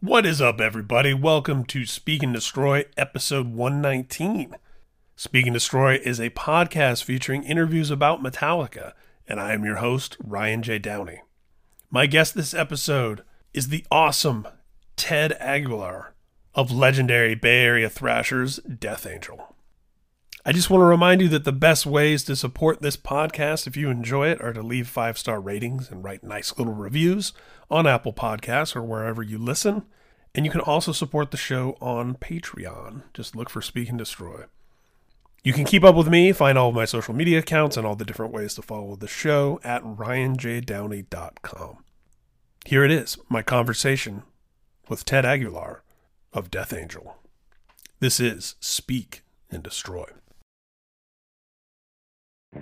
What is up, everybody? Welcome to Speak and Destroy, episode 119. Speak and Destroy is a podcast featuring interviews about Metallica, and I am your host, Ryan J. Downey. My guest this episode is the awesome Ted Aguilar of legendary Bay Area thrashers Death Angel. I just want to remind you that the best ways to support this podcast, if you enjoy it, are to leave five star ratings and write nice little reviews on Apple Podcasts or wherever you listen. And you can also support the show on Patreon. Just look for Speak and Destroy. You can keep up with me, find all of my social media accounts and all the different ways to follow the show at ryanjdowney.com. Here it is, my conversation with Ted Aguilar of Death Angel. This is Speak and Destroy.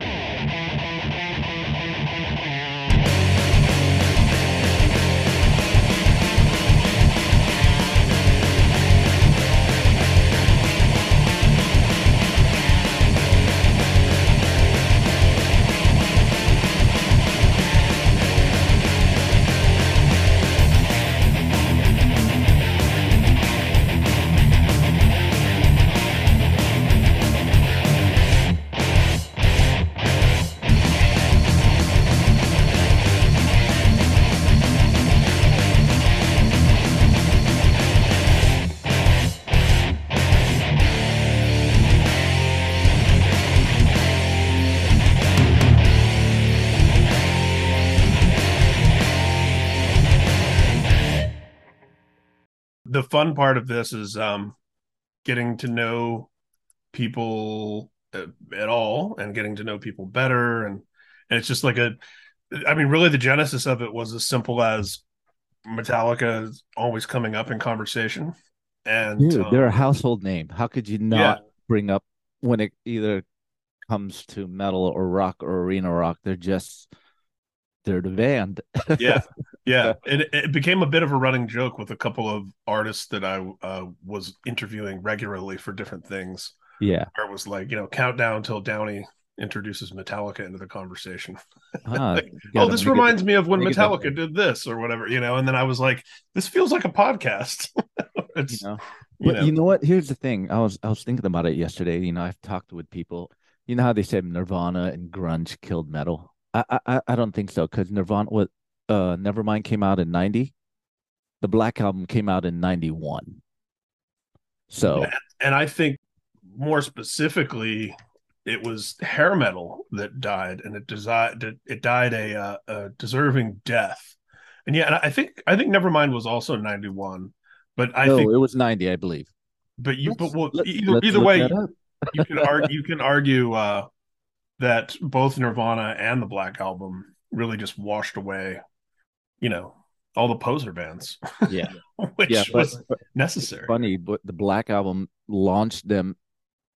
Thank you. The fun part of this is um, getting to know people uh, at all and getting to know people better and and it's just like a i mean really the genesis of it was as simple as metallica is always coming up in conversation and Dude, um, they're a household name. How could you not Yeah. bring up when it either comes to metal or rock or arena rock? They're just they're the band. yeah yeah it, it became a bit of a running joke with a couple of artists that i uh, was interviewing regularly for different things yeah. where it was like you know countdown until downey introduces metallica into the conversation Ah, Like, oh this it- reminds me of when it metallica did this or whatever you know and then i was like this feels like a podcast you know. you But know. you know what? Here's the thing. I was I was thinking about it yesterday. You know, I've talked with people. You know how they said Nirvana and grunge killed metal. I I I- don't think so because Nirvana what uh Nevermind came out in ninety. The Black Album came out in ninety one. So and i think more specifically it was hair metal that died and it desi- it died a, uh, a deserving death and yeah and i think i think nevermind was also 91 but i no, think it was ninety, I believe. but you but Let's- well let's- either, either way you can argue you can argue uh that both nirvana and the black album really just washed away you know all the poser bands Yeah. which yeah, but, was but necessary funny, but the Black Album launched them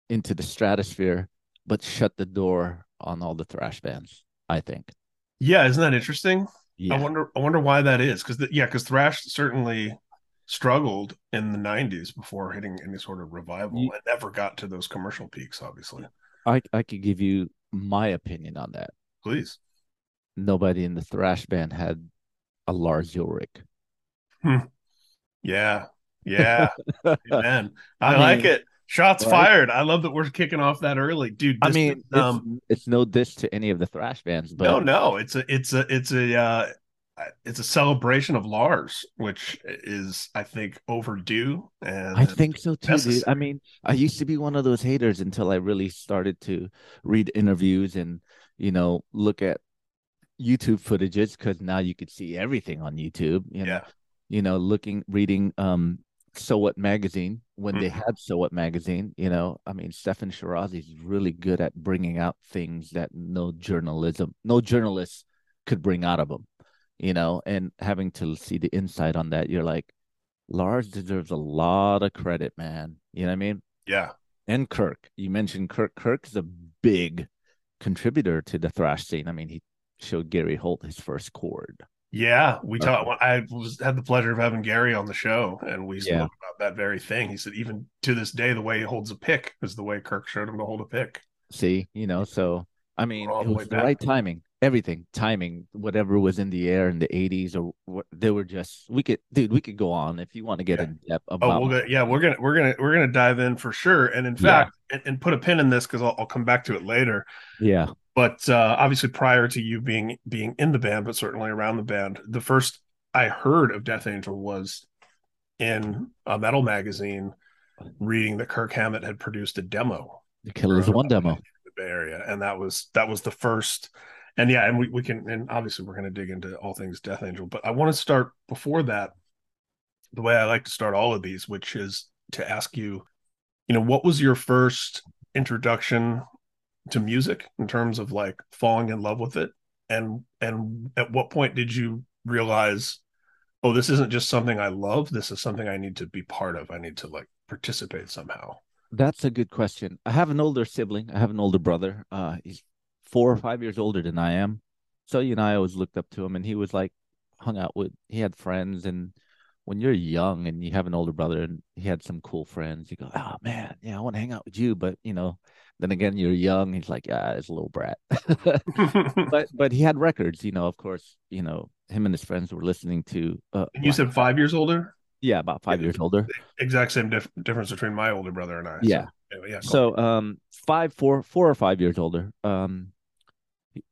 into the stratosphere, but shut the door on all the thrash bands. I think. yeah isn't that interesting Yeah, I wonder. I wonder why that is. Because yeah, because thrash certainly struggled in the '90s before hitting any sort of revival, You- and never got to those commercial peaks. Obviously, I I could give you my opinion on that. please. Nobody in the thrash band had a Lars Ulrich. Yeah, yeah, man. I, I like it. Shots right? fired. I love that we're kicking off that early, dude. I mean, is, it's, um, it's no diss to any of the thrash bands, but no, no, it's a, it's a, it's a, uh, it's a celebration of Lars, which is, I think, overdue. And I think so too, dude. I mean, I used to be one of those haters until I really started to read interviews and, you know, look at YouTube footages because now you could see everything on YouTube. You know, yeah, you know, looking, reading, um, So What magazine when they Mhm. had So What magazine. You know, I mean, Steffan Chirazi is really good at bringing out things that no journalism, no journalist could bring out of them. You know, and having to see the insight on that, you're like, Lars deserves a lot of credit, man. You know what I mean? yeah, And Kirk, you mentioned Kirk. Kirk is a big contributor to the thrash scene. I mean, he showed Gary Holt his first chord. Yeah, we Okay. talked. I was had the pleasure of having Gary on the show, and we spoke Yeah. about that very thing. He said, even to this day, the way he holds a pick is the way Kirk showed him to hold a pick. See, you know, so I mean, it was the back. right timing. Everything, timing, whatever was in the air in the 80s or what they were just we could dude, we could go on if you want to get Yeah. in depth Oh, about we'll get, yeah, we're gonna we're gonna we're gonna dive in for sure. And in Yeah. fact, and, and put a pin in this because I'll, I'll come back to it later. yeah. But uh, obviously, prior to you being being in the band, but certainly around the band, the first I heard of Death Angel was in a metal magazine, reading that Kirk Hammett had produced a demo The Kill as One demo. in the Bay Area, and that was that was the first. And yeah, and we, we can and obviously we're going to dig into all things Death Angel, but I want to start before that the way I like to start all of these, which is to ask you, you know, what was your first introduction to music in terms of like falling in love with it, and and at what point did you realize, oh, this isn't just something I love, this is something I need to be part of, I need to like participate somehow. That's a good question. I have an older sibling. I have an older brother. Uh, he's four or five years older than I am. So you know, I always looked up to him, and he was like hung out with. He had friends, and when you're young and you have an older brother, and he had some cool friends, you go, "Oh man, yeah, I want to hang out with you." But you know, then again, you're young. He's like, "Yeah, it's a little brat." but but he had records. You know, of course, you know, him and his friends were listening to. Uh, And you said five years older? yeah, about five Yeah. years older. Exact same dif- difference between my older brother and I. Yeah. So, yeah. go so um five four four or five years older um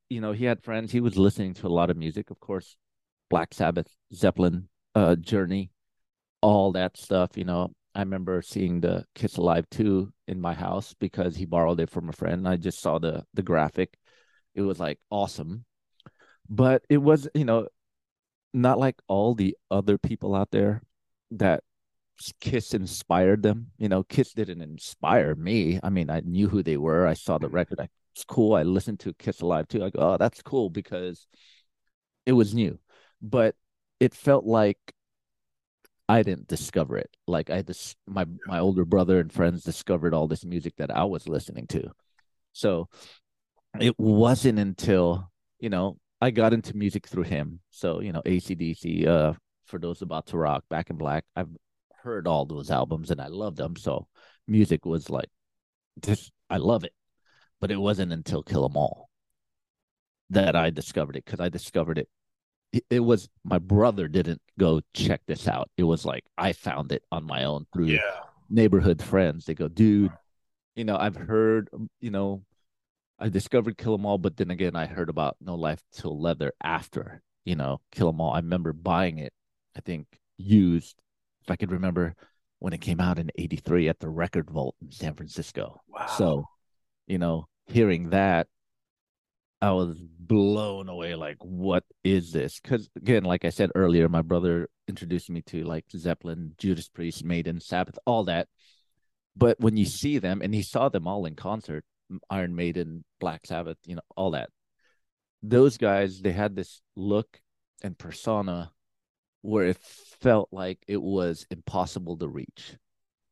you know he had friends he was listening to a lot of music of course black sabbath zeppelin uh journey all that stuff you know i remember seeing the kiss alive 2 in my house because he borrowed it from a friend i just saw the the graphic it was like awesome but it was you know not like all the other people out there that Kiss inspired them. You know, Kiss didn't inspire me. I mean, I knew who they were. I saw the record. I, it's cool. I listened to Kiss Alive too. I go, oh, that's cool because it was new, but it felt like I didn't discover it. Like I just my my older brother and friends discovered all this music that I was listening to. So it wasn't until you know I got into music through him. So you know ACDC, uh, for those about to rock, Back in Black. I've heard all those albums and I love them. So music was like this. I love it, but it wasn't until Kill 'Em All that I discovered it because I discovered it. it. Was my brother didn't go check this out. It was like I found it on my own through Yeah. neighborhood friends. They go, dude, you know, I've heard, you know, I discovered Kill 'Em All, but then again, I heard about No Life Till Leather after, you know, Kill 'Em All. I remember buying it, I think used, if I could remember when it came out in 83 at the Record Vault in San Francisco. Wow. So, you know, hearing that, I was blown away. Like, what is this? Because again, like I said earlier, my brother introduced me to like Zeppelin, Judas Priest, Maiden, Sabbath, all that. But when you see them, and he saw them all in concert, Iron Maiden, Black Sabbath, you know, all that. Those guys, they had this look and persona where it felt like it was impossible to reach.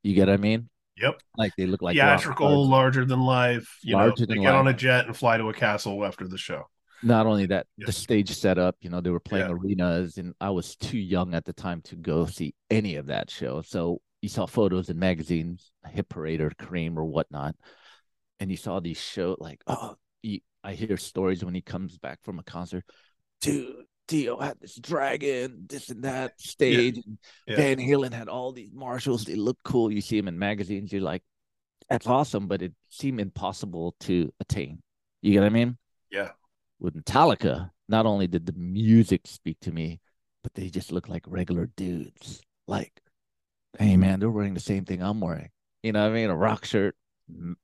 You get what I mean? Yep. Like they look like Theatrical, larger than life. You Larger know, they get on a jet and fly to a castle after the show. not only that Yeah. the stage setup you know they were playing Yeah. arenas and i was too young at the time to go see any of that show so you saw photos in magazines Hit Parader or Creem or whatnot and you saw these show like oh you, i hear stories when he comes back from a concert dude Dio had this dragon, this and that stage. and Yeah. Van Halen had all these Marshalls. They look cool. You see them in magazines. You're like, that's awesome, but it seemed impossible to attain. You get what I mean? Yeah. with Metallica, not only did the music speak to me, but they just look like regular dudes. Like, hey man, they're wearing the same thing I'm wearing. You know what I mean? A rock shirt,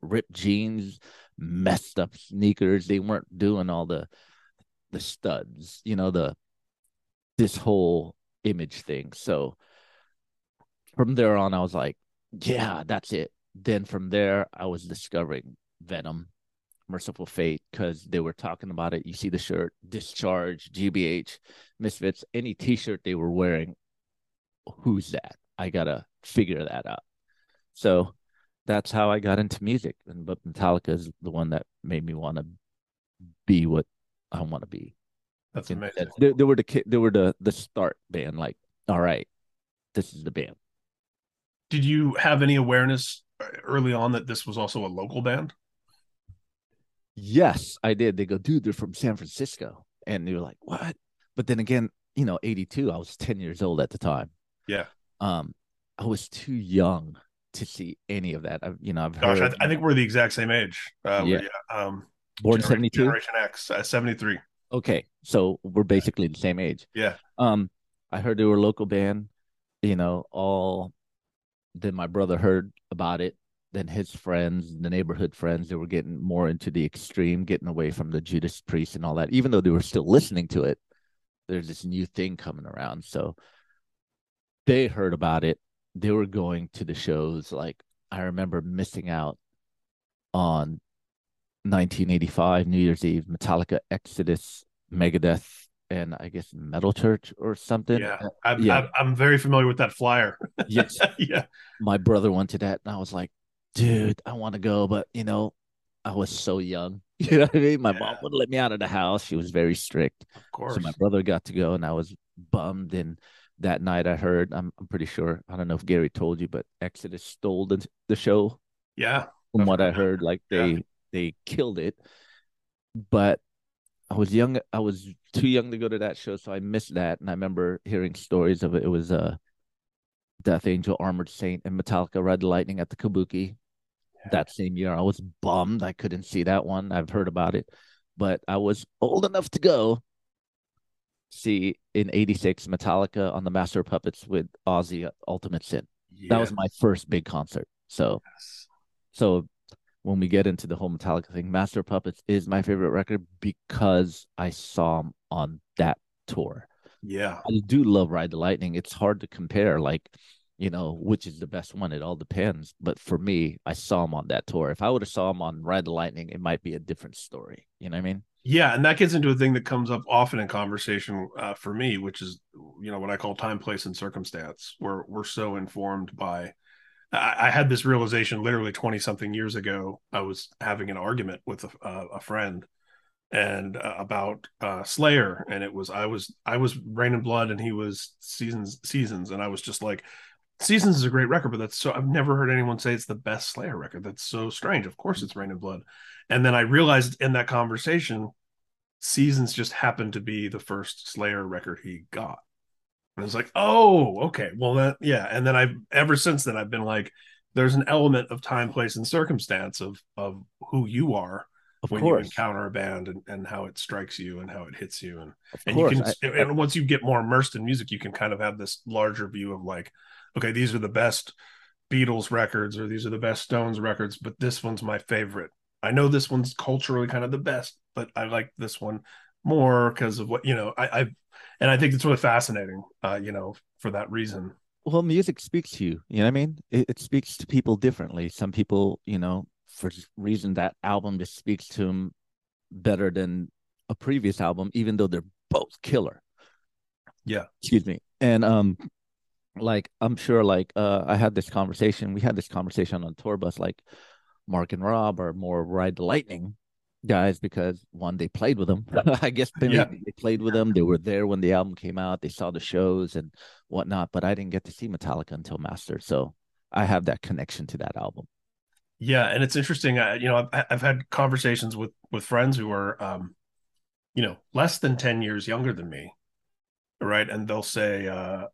ripped jeans, messed up sneakers. They weren't doing all the the studs, you know, the this whole image thing. So from there on, I was like, yeah, that's it. Then from there, I was discovering Venom, Mercyful Fate, because they were talking about it. You see the shirt, Discharge, GBH, Misfits, any t shirt they were wearing. Who's that? I got to figure that out. So that's how I got into music. And but Metallica is the one that made me want to be what I want to be. That's And amazing. They, they were the they were the the start band. Like, all right, this is the band. Did you have any awareness uh, early on that this was also a local band? Yes, I did. They go, dude, they're from San Francisco. And you're like, what? But then again, you know, 82, I was 10 years old at the time. Yeah. Um, I was too young to see any of that. I've, you know, I've Gosh, heard. I, th- I think we're the exact same age. Uh, Yeah. Um, born 72. Generation X, uh, 73. Okay, so we're basically the same age. Yeah. Um, I heard they were a local band. You know, all. Then my brother heard about it. Then his friends, the neighborhood friends, they were getting more into the extreme, getting away from the Judas Priest and all that. Even though they were still listening to it, there's this new thing coming around. So they heard about it. They were going to the shows. Like I remember missing out on 1985 New Year's Eve, Metallica, Exodus, Megadeth, and I guess Metal Church or something. Yeah. Uh, I'm, yeah. I'm, very familiar with that flyer. yes, yeah. my brother went to that, and I was like, dude, I want to go, but you know, I was so young. You know what I mean? My mom wouldn't let me out of the house. She was very strict. Of course. So my brother got to go, and I was bummed. And that night, I heard, I'm, I'm pretty sure, I don't know if Gary told you, but Exodus stole the, the show. yeah. From I've what I heard that. like Yeah. They killed it. But I was young. I was too young to go to that show, so I missed that. And I remember hearing stories of it. It was uh, Death Angel, Armored Saint, and Metallica Red Lightning at the Kabuki that same year. I was bummed I couldn't see that one. I've heard about it, but I was old enough to go see in '86 Metallica on the Master of Puppets with Ozzy Ultimate Sin. That was my first big concert. So, Yes. so when we get into the whole Metallica thing, Master Puppets is my favorite record because I saw him on that tour. Yeah. I do love Ride the Lightning. It's hard to compare, like, you know, which is the best one. It all depends. But for me, I saw him on that tour. If I would have saw him on Ride the Lightning, it might be a different story. You know what I mean? Yeah, and that gets into a thing that comes up often in conversation uh, for me, which is you know what I call time, place, and circumstance, where we're so informed by. I, had this realization literally twenty something years ago. I was having an argument with a, a friend, and uh, about uh, Slayer, and it was I was I was Reign in Blood, and he was Seasons Seasons, and I was just like, Seasons is a great record, but that's so I've never heard anyone say it's the best Slayer record. That's so strange. Of course, it's Reign in Blood. And then I realized in that conversation, Seasons just happened to be the first Slayer record he got. And I was like, oh, okay. Well, that, yeah. And then I've ever since then, I've been like, there's an element of time, place, and circumstance of of who you are Of when you encounter a band and, and how it strikes you and how it hits you. And Of and course. you I- can and once you get more immersed in music, you can kind of have this larger view of like, okay, these are the best Beatles records or these are the best Stones records, but this one's my favorite. I know this one's culturally kind of the best, but I like this one more because of what you know. I, I and I think it's really fascinating, uh, you know, for that reason. well, music speaks to you. You know what I mean? It, it speaks to people differently. Some people, you know, for reason that album just speaks to them better than a previous album, even though they're both killer. Yeah. Excuse me. And um, like I'm sure, like uh, I had this conversation. We had this conversation on tour bus. Like Mark and Rob are more Ride the Lightning guys because one, they played with them. I guess maybe Yeah. they played with them. They were there when the album came out. They saw the shows and whatnot. But I didn't get to see Metallica until Master, so I have that connection to that album. Yeah, and it's interesting. I, you know, I've, I've had conversations with with friends who are, um, you know, less than ten years younger than me, right? And they'll say, uh,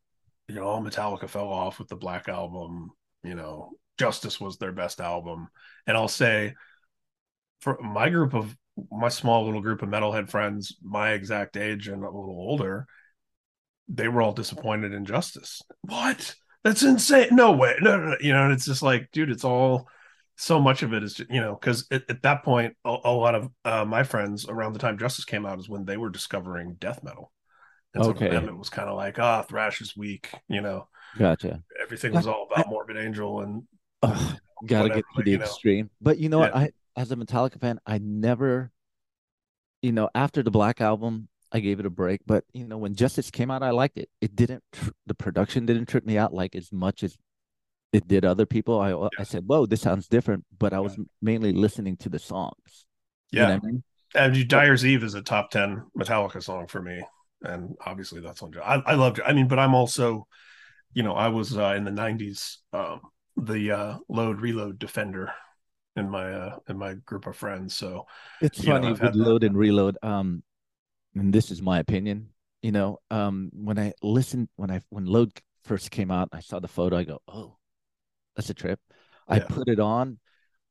you know, oh, Metallica fell off with the Black Album. You know, Justice was their best album, and I'll say, for my group of my small little group of metalhead friends, my exact age and a little older, they were all disappointed in Justice. What? That's insane. No way. No, no, no. You know, and it's just like, dude, it's all so much of it is, you know, because at, at that point, a, a lot of uh, my friends around the time Justice came out is when they were discovering death metal. And so Okay. for them, it was kind of like, ah, thrash is weak. You know, Gotcha. everything was all about Morbid Angel and Ugh, gotta whatever, get to the you know. extreme. But you know what? I as a Metallica fan, I never, you know, after the Black album, I gave it a break. But you know, when Justice came out, I liked it. It didn't. Tr- the production didn't trip me out like as much as it did other people. I I said, "Whoa, this sounds different," but I was mainly listening to the songs. You know yeah. I mean? And Dyer's Eve is a top 10 Metallica song for me. And obviously that's on. I, I loved it. I mean, but I'm also, you know, I was uh, in the 90s, um, the uh, load reload defender in my uh in my group of friends. So it's know, funny had with that. load and reload. Um, and this is my opinion. You know, um, when I listened, when I when load first came out, I saw the photo. I go, oh, that's a trip. I Yeah. put it on.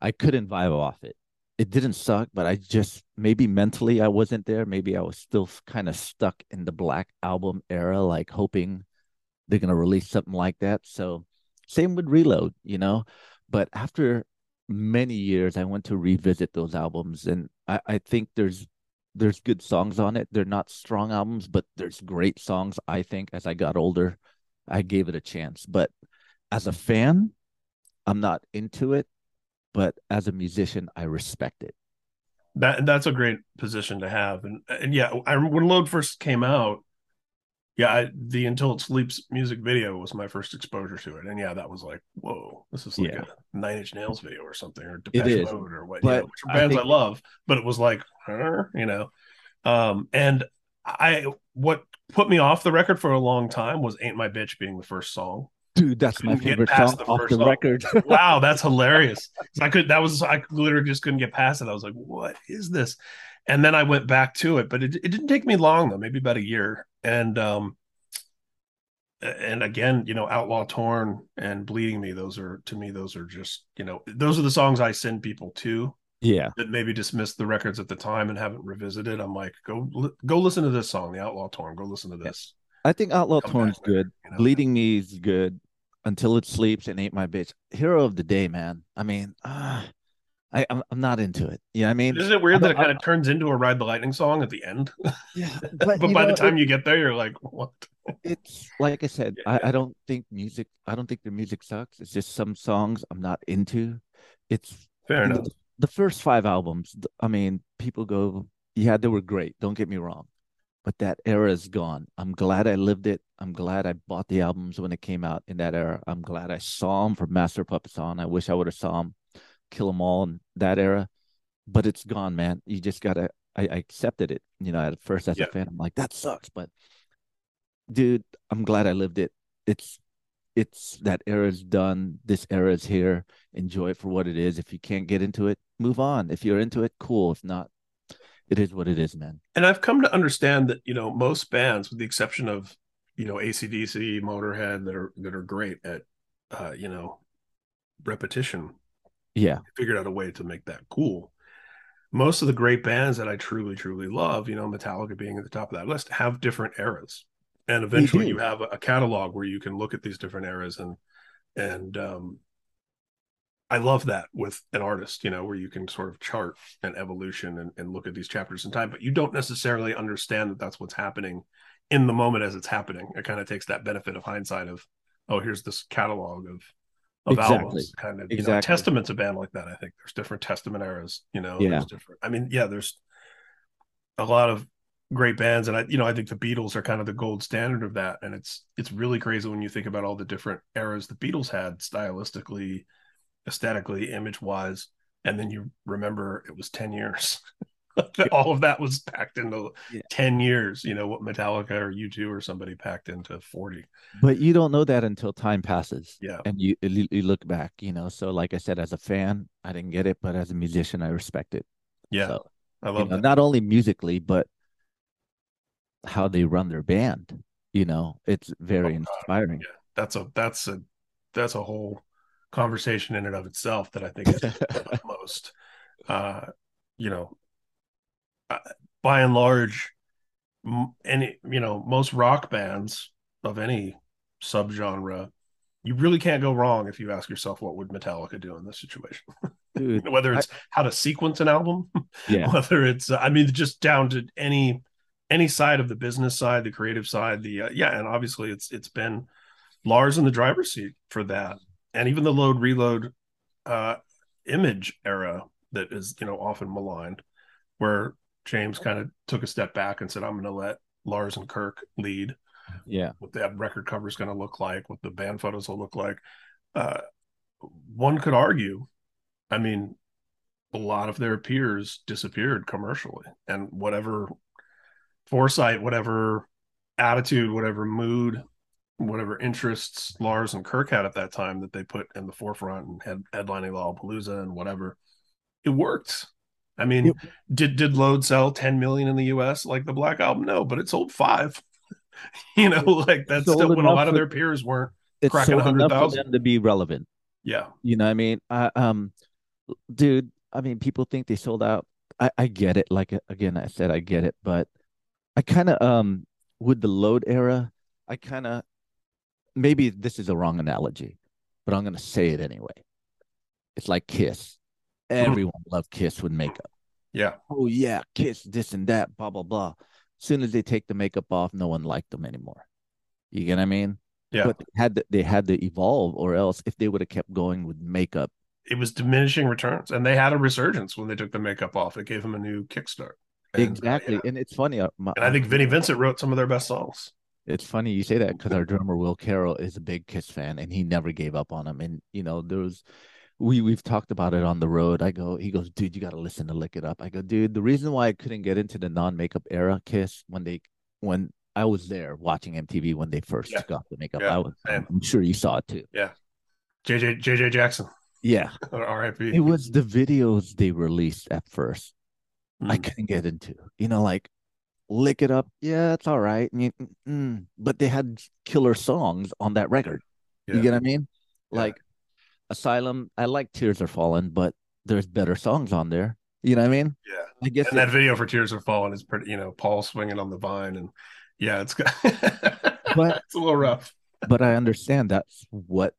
I couldn't vibe off it. It didn't suck, but I just maybe mentally I wasn't there. Maybe I was still kind of stuck in the Black Album era, like hoping they're gonna release something like that. So same with Reload, you know. But after many years, I went to revisit those albums, and I, I think there's there's good songs on it. They're not strong albums, but there's great songs. I think as I got older, I gave it a chance. But as a fan, I'm not into it. But as a musician, I respect it. that that's a great position to have. And and yeah, I when Load first came out, yeah, I, the Until It Sleeps music video was my first exposure to it. And yeah, that was like, whoa, this is like Yeah. a Nine Inch Nails video or something, or It Depeche is. Mode or what, you know, which are bands I, think- love. But it was like, you know, um, and I what put me off the record for a long time was "Ain't My Bitch" being the first song. Dude, that's my favorite song the off the song. record. wow, that's hilarious. I could that was I literally just couldn't get past it. I was like, what is this? And then I went back to it, but it, it didn't take me long though, maybe about a year. And um and again, you know, Outlaw Torn and Bleeding Me, those are to me, those are just, you know, those are the songs I send people to yeah. that maybe dismissed the records at the time and haven't revisited. I'm like, go go listen to this song, the Outlaw Torn. Go listen to this. I think Outlaw Come Torn's later, good. you know? Bleeding Me is good. Until It Sleeps and Ain't My Bitch. Hero of the Day, man. I mean, ah, I, I'm, I'm not into it. You know what I mean? Isn't it weird I'm that it kind of turns into a Ride the Lightning song at the end? Yeah. But, you by the time it- you get there, you're like, what? it's like I said, Yeah. I, I don't think music, I don't think the music sucks. It's just some songs I'm not into. It's Fair enough. the, the first five albums, I mean, people go, yeah, they were great. Don't get me wrong. But that era is gone. I'm glad I lived it. I'm glad I bought the albums when it came out in that era. I'm glad I saw them from Master Puppets on. I wish I would have saw them kill them all in that era. But it's gone, man. You just gotta. I, I accepted it. You know, at first as Yeah. a fan, I'm like, that sucks. But dude, I'm glad I lived it. It's it's that era's done. This era is here. Enjoy it for what it is. If you can't get into it, move on. If you're into it, cool. If not, it is what it is, man. And I've come to understand that, you know, most bands, with the exception of, you know, ACDC, Motorhead, that are that are great at uh, you know, repetition, Yeah. figured out a way to make that cool. Most of the great bands that I truly, truly love, you know, Metallica being at the top of that list, have different eras. And eventually you have a, a catalog where you can look at these different eras and and um I love that with an artist, you know, where you can sort of chart an evolution and, and look at these chapters in time, but you don't necessarily understand that that's what's happening in the moment as it's happening. It kind of takes that benefit of hindsight of, oh, here's this catalog of of Exactly. albums. Kind of you know, Exactly. Testament's a band like that. I think there's different Testament eras. You know, Yeah. there's different. I mean, yeah, there's a lot of great bands, and I, you know, I think the Beatles are kind of the gold standard of that. And it's it's really crazy when you think about all the different eras the Beatles had stylistically, aesthetically, image wise, and then you remember it was ten years. all of that was packed into Yeah. 10 years you know what metallica or u2 or somebody packed into 40 But you don't know that until time passes. yeah And you, you you look back, you know. So like I said, as a fan, I didn't get it, but as a musician, I respect it. yeah So, i you love know, not only musically, but how they run their band. You know, it's very Oh, inspiring. Yeah, that's a that's a that's a whole conversation in and of itself that I think is the most. Uh, you know, by and large, m- any you know most rock bands of any subgenre, you really can't go wrong if you ask yourself what would Metallica do in this situation. Dude, Whether it's how to sequence an album, yeah. whether it's uh, i mean just down to any any side of the business side the creative side the uh, yeah and obviously it's it's been lars in the driver's seat for that and even the load reload uh image era that is you know often maligned where james kind of took a step back and said i'm going to let lars and kirk lead Yeah. what that record cover is going to look like, what the band photos will look like. Uh, one could argue, I mean, a lot of their peers disappeared commercially, and whatever foresight, whatever attitude, whatever mood, whatever interests Lars and Kirk had at that time that they put in the forefront and had headlining Lollapalooza and whatever, it worked. I mean, Yep. did did Load sell 10 million in the US like the Black Album? No, but it sold five. you know, like that's still when a lot of their peers weren't. It's cracking for 100,000. them to be relevant. Yeah. You know what I mean? I, um, dude, I mean, people think they sold out. I, I get it. Like again, I said I get it, but I kind of um with the load era, I kind of maybe this is a wrong analogy, but I'm gonna say it anyway. It's like Kiss. Everyone loved Kiss with makeup. Yeah. Oh yeah, Kiss this and that, blah blah blah. As soon as they take the makeup off, no one liked them anymore. You get what I mean? Yeah. But they had to, they had to evolve, or else if they would have kept going with makeup, It was diminishing returns. And they had a resurgence when they took the makeup off. It gave them a new kickstart. And, uh, exactly. yeah. And it's funny. uh, my- And I think Vinnie Vincent wrote some of their best songs. It's funny you say that because our drummer Will Carroll is a big Kiss fan, and he never gave up on them. And you know, there was we we've talked about it on the road. I go, he goes, dude, you got to listen to Lick It Up. I go, dude, the reason why I couldn't get into the non makeup era Kiss when they when I was there watching MTV when they first Yeah. got the makeup. Yeah, I was, same. I'm sure you saw it too. Yeah, JJ JJ Jackson, Yeah, R.I.P. it was the videos they released at first. I Mm. couldn't get into. You know, like lick it up. Yeah, it's all right. You, mm, but they had killer songs on that record. Yeah. You get what I mean? Like Asylum. I like Tears Are Falling, but there's better songs on there. You know what I mean? Yeah. I guess And it- that video for Tears Are Falling is pretty, you know, Paul swinging on the vine. And yeah, it's got, But- it's a little rough. but I understand that's what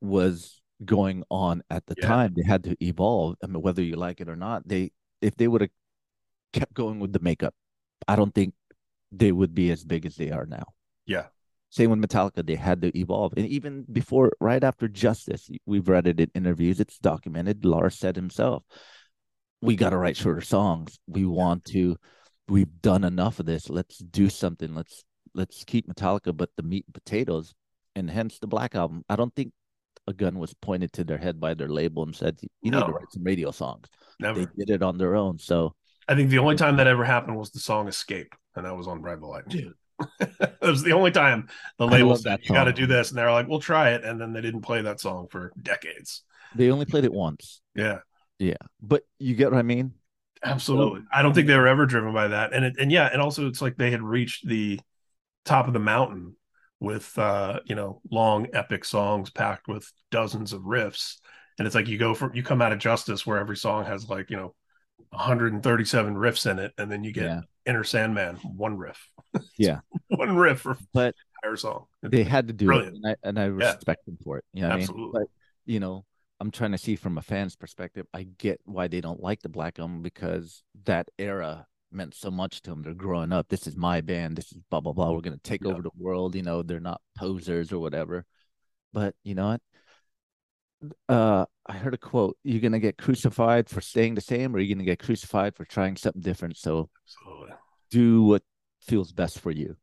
was going on at the Yeah. time. They had to evolve. I mean, whether you like it or not, they if they would have kept going with the makeup, I don't think they would be as big as they are now. Yeah. Same with Metallica, they had to evolve. And even before, right after Justice, we've read it in interviews, it's documented. Lars said himself, We got to write shorter songs. We want to, we've done enough of this. Let's do something. Let's, let's keep Metallica, but the meat and potatoes, and hence the Black Album. I don't think a gun was pointed to their head by their label and said, You need to write some radio songs. Never. They did it on their own. So, I think the only time that ever happened was the song Escape. And that was on Ride the Lightning. Dude. it was the only time the label said, you got to do this. And they're like, we'll try it. And then they didn't play that song for decades. they only played it once. Yeah. Yeah. But you get what I mean? Absolutely. I don't think they were ever driven by that. And it, and yeah, and also it's like they had reached the top of the mountain with uh, you know, long epic songs packed with dozens of riffs. And it's like you go from you come out of Justice where every song has like, you know, 137 riffs in it, and then you get Yeah. Enter Sandman, one riff. Yeah. one riff for But entire song. they had to do Brilliant. it, and I, and I respect them for it. You know what I mean? Absolutely. But you know, I'm trying to see from a fan's perspective. I get why they don't like the Black Album because that era meant so much to them. They're growing up. This is my band. This is blah blah blah. We're gonna take Yeah. over the world. You know, they're not posers or whatever. But you know what? Uh, I heard a quote: "You're gonna get crucified for staying the same, or you're gonna get crucified for trying something different." So Absolutely. do what feels best for you.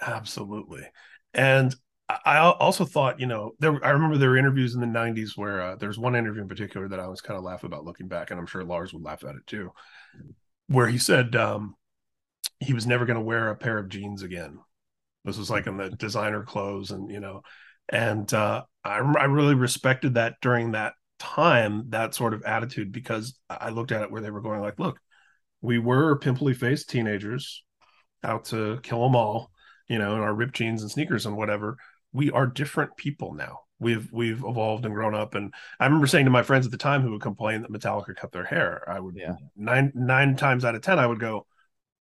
Absolutely. And I also thought, you know, there I remember there were interviews in the 90s where uh, there's one interview in particular that I was kind of laugh about looking back, and I'm sure Lars would laugh at it too, where he said um, he was never going to wear a pair of jeans again. This was like in the designer clothes, and you know, and uh, I I really respected that during that time, that sort of attitude, because I looked at it where they were going like, look, we were pimply faced teenagers out to kill them all you know, in our ripped jeans and sneakers and whatever. We are different people now. We've we've evolved and grown up. And I remember saying to my friends at the time who would complain that Metallica cut their hair, I would Yeah. nine nine times out of ten, I would go,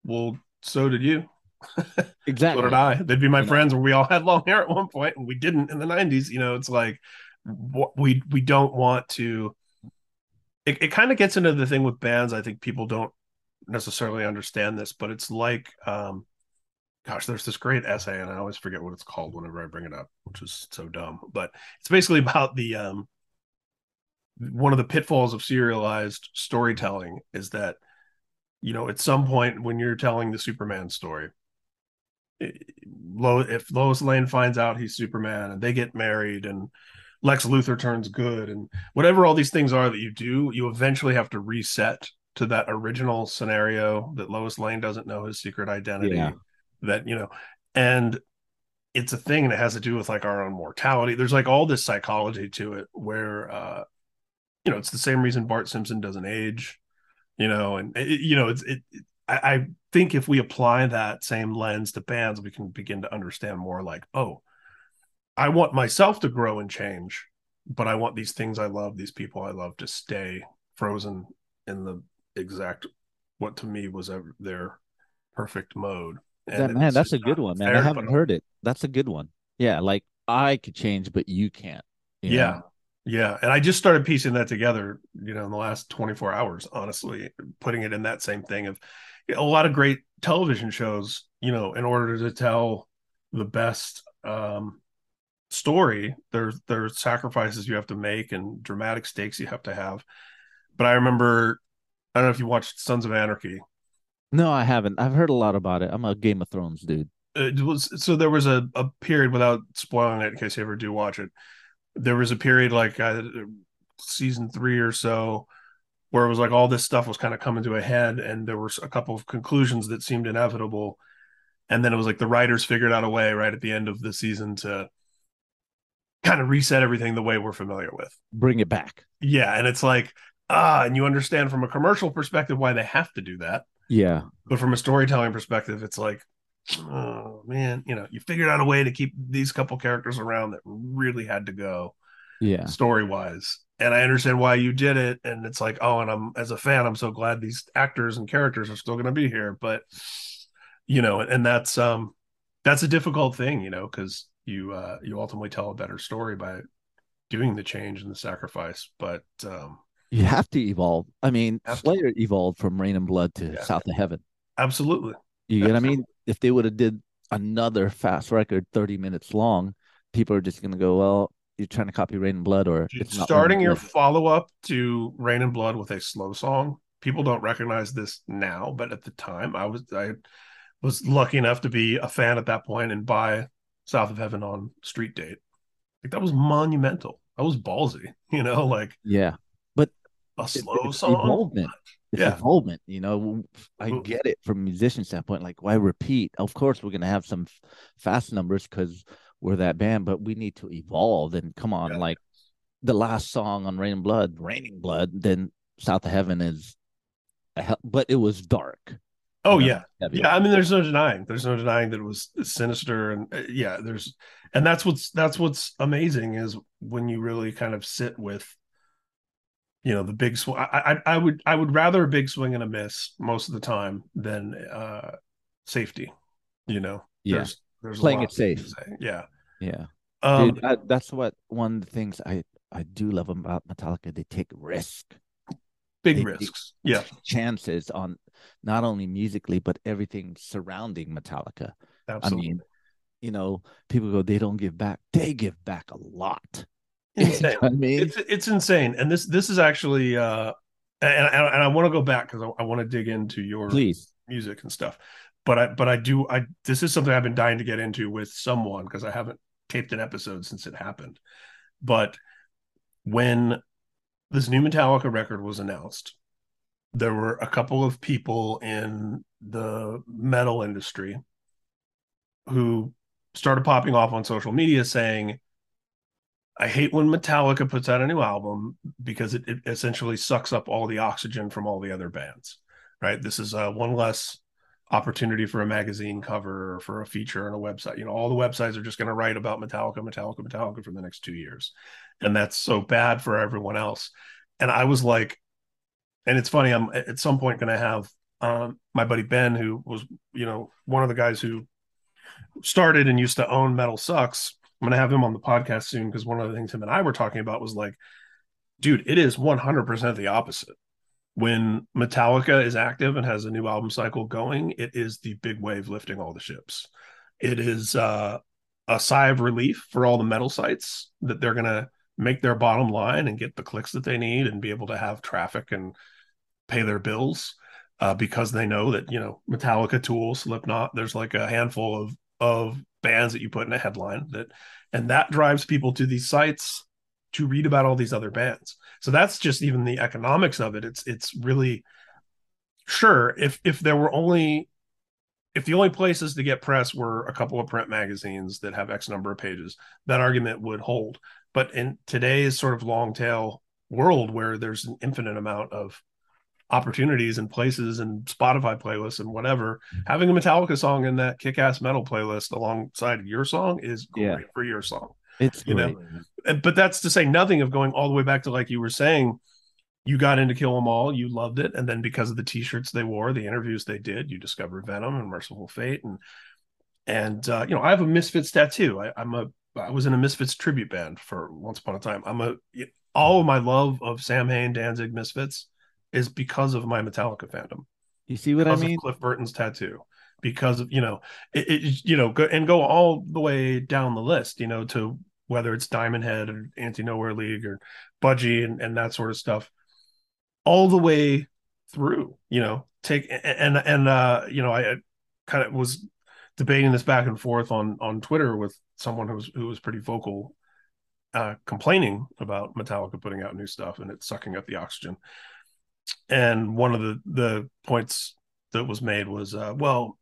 Well, so did you. Exactly. So did I. They'd be my friends where we all had long hair at one point and we didn't in the 90s. You know, it's like we we don't want to it, it kind of gets into the thing with bands. I think people don't necessarily understand this, but it's like um gosh, there's this great essay, and I always forget what it's called whenever I bring it up, which is so dumb. But it's basically about the um one of the pitfalls of serialized storytelling is that you know at some point when you're telling the Superman story, if Lois Lane finds out he's Superman and they get married and Lex Luthor turns good and whatever all these things are that you do, you eventually have to reset to that original scenario that Lois Lane doesn't know his secret identity. Yeah. That you know, and it's a thing and it has to do with like our own mortality. There's like all this psychology to it where uh you know, it's the same reason Bart Simpson doesn't age, you know, and it, you know, it's it. I, I think if we apply that same lens to bands, we can begin to understand more. Like, oh, I want myself to grow and change, but I want these things I love, these people I love, to stay frozen in the exact what to me was their perfect mode. And that, man, that's a good one, man. Fair, I haven't heard it. That's a good one. Yeah, like I could change, but you can't. You yeah. Know? Yeah. And I just started piecing that together, you know, in the last 24 hours, honestly, putting it in that same thing of a lot of great television shows, you know, in order to tell the best um, story, there's there's sacrifices you have to make and dramatic stakes you have to have. But I remember I don't know if you watched Sons of Anarchy. No, I haven't. I've heard a lot about it. I'm a Game of Thrones dude. It was so there was a, a period without spoiling it in case you ever do watch it. There was a period like uh, season three or so where it was like all this stuff was kind of coming to a head, and there were a couple of conclusions that seemed inevitable, and then it was like the writers figured out a way right at the end of the season to kind of reset everything the way we're familiar with, bring it back. Yeah, and it's like ah, and you understand from a commercial perspective why they have to do that. Yeah. But from a storytelling perspective, it's like, oh man, you know, you figured out a way to keep these couple characters around that really had to go. Yeah. Story wise. And I understand why you did it. And it's like, oh, and I'm as a fan, I'm so glad these actors and characters are still gonna be here. But you know, and that's um that's a difficult thing, you know, because you uh you ultimately tell a better story by doing the change and the sacrifice. But um you have to evolve. I mean, Slayer to. evolved from Reign in Blood to yeah. South of Heaven. Absolutely. You get what I mean? If they would have did another fast record 30 minutes long, people are just gonna go, Well, you're trying to copy Reign in Blood or starting your follow up to Reign in Blood with a slow song. People don't recognize this now, but at the time I was I was lucky enough to be a fan at that point and buy South of Heaven on street date. Like that was monumental. That was ballsy, you know, like yeah but a slow it's song. Involvement. It's yeah. involvement. You know, I get it from a musician standpoint. Like, why repeat? Of course, we're gonna have some fast numbers because we're that band, but we need to evolve. And come on, yeah. like the last song on Reign in Blood, Raining Blood, then South of Heaven is, but it was dark. Oh you know, yeah, yeah. I mean, there's no denying. There's no denying that it was sinister, and uh, yeah, there's, and that's what's that's what's amazing is when you really kind of sit with you know the big swing. I, I, I would I would rather a big swing and a miss most of the time than uh safety. You know, yeah. There's, there's playing it safe. Yeah, yeah. Um, Dude, I, that's what one of the things I I do love about Metallica. They take risk, big they risks. Yeah, chances on not only musically but everything surrounding Metallica. Absolutely. I mean, you know, people go they don't give back. They give back a lot. insane. I mean, it's it's insane, and this this is actually, uh, and and, and I want to go back because I, I want to dig into your please music and stuff, but I but I do I this is something I've been dying to get into with someone because I haven't taped an episode since it happened, but when this new Metallica record was announced, there were a couple of people in the metal industry who started popping off on social media saying I hate when Metallica puts out a new album because it, it, essentially sucks up all the oxygen from all the other bands. Right. This is uh, one less opportunity for a magazine cover or for a feature on a website. You know, all the websites are just going to write about Metallica, Metallica, Metallica for the next two years. And that's so bad for everyone else. And I was like, and it's funny, I'm at some point going to have um, my buddy Ben, who was, you know, one of the guys who started and used to own Metal Sucks I'm gonna have him on the podcast soon because one of the things him and I were talking about was like, dude, it is 100% the opposite. When Metallica is active and has a new album cycle going, it is the big wave lifting all the ships. It is uh, a sigh of relief for all the metal sites that they're gonna make their bottom line and get the clicks that they need and be able to have traffic and pay their bills uh, because they know that you know Metallica, Tool, Slipknot. There's like a handful of of bands that you put in a headline that and that drives people to these sites to read about all these other bands so that's just even the economics of it it's it's really sure if if there were only if the only places to get press were a couple of print magazines that have x number of pages that argument would hold but in today's sort of long tail world where there's an infinite amount of opportunities and places and Spotify playlists and whatever, mm-hmm. having a Metallica song in that kick-ass metal playlist alongside your song is great Yeah. for your song. It's You know, great. And- But that's to say nothing of going all the way back to like you were saying, you got into Kill 'Em All, you loved it, and then because of the t-shirts they wore, the interviews they did, you discovered Venom and Mercyful Fate, and and uh, you know I have a Misfits tattoo. I, I'm a I was in a Misfits tribute band for once upon a time. I'm a all of my love of Samhain, Danzig, Misfits is because of my Metallica fandom You see what I mean? Cliff Burton's tattoo, because of you know it, it you know go and go all the way down the list, you know, to whether it's Diamond Head or Anti Nowhere League or Budgie and, and that sort of stuff, all the way through, you know, take and and uh you know I, I kind of was debating this back and forth on on Twitter with someone who was who was pretty vocal uh complaining about Metallica putting out new stuff and it's sucking up the oxygen. And one of the the points that was made was uh well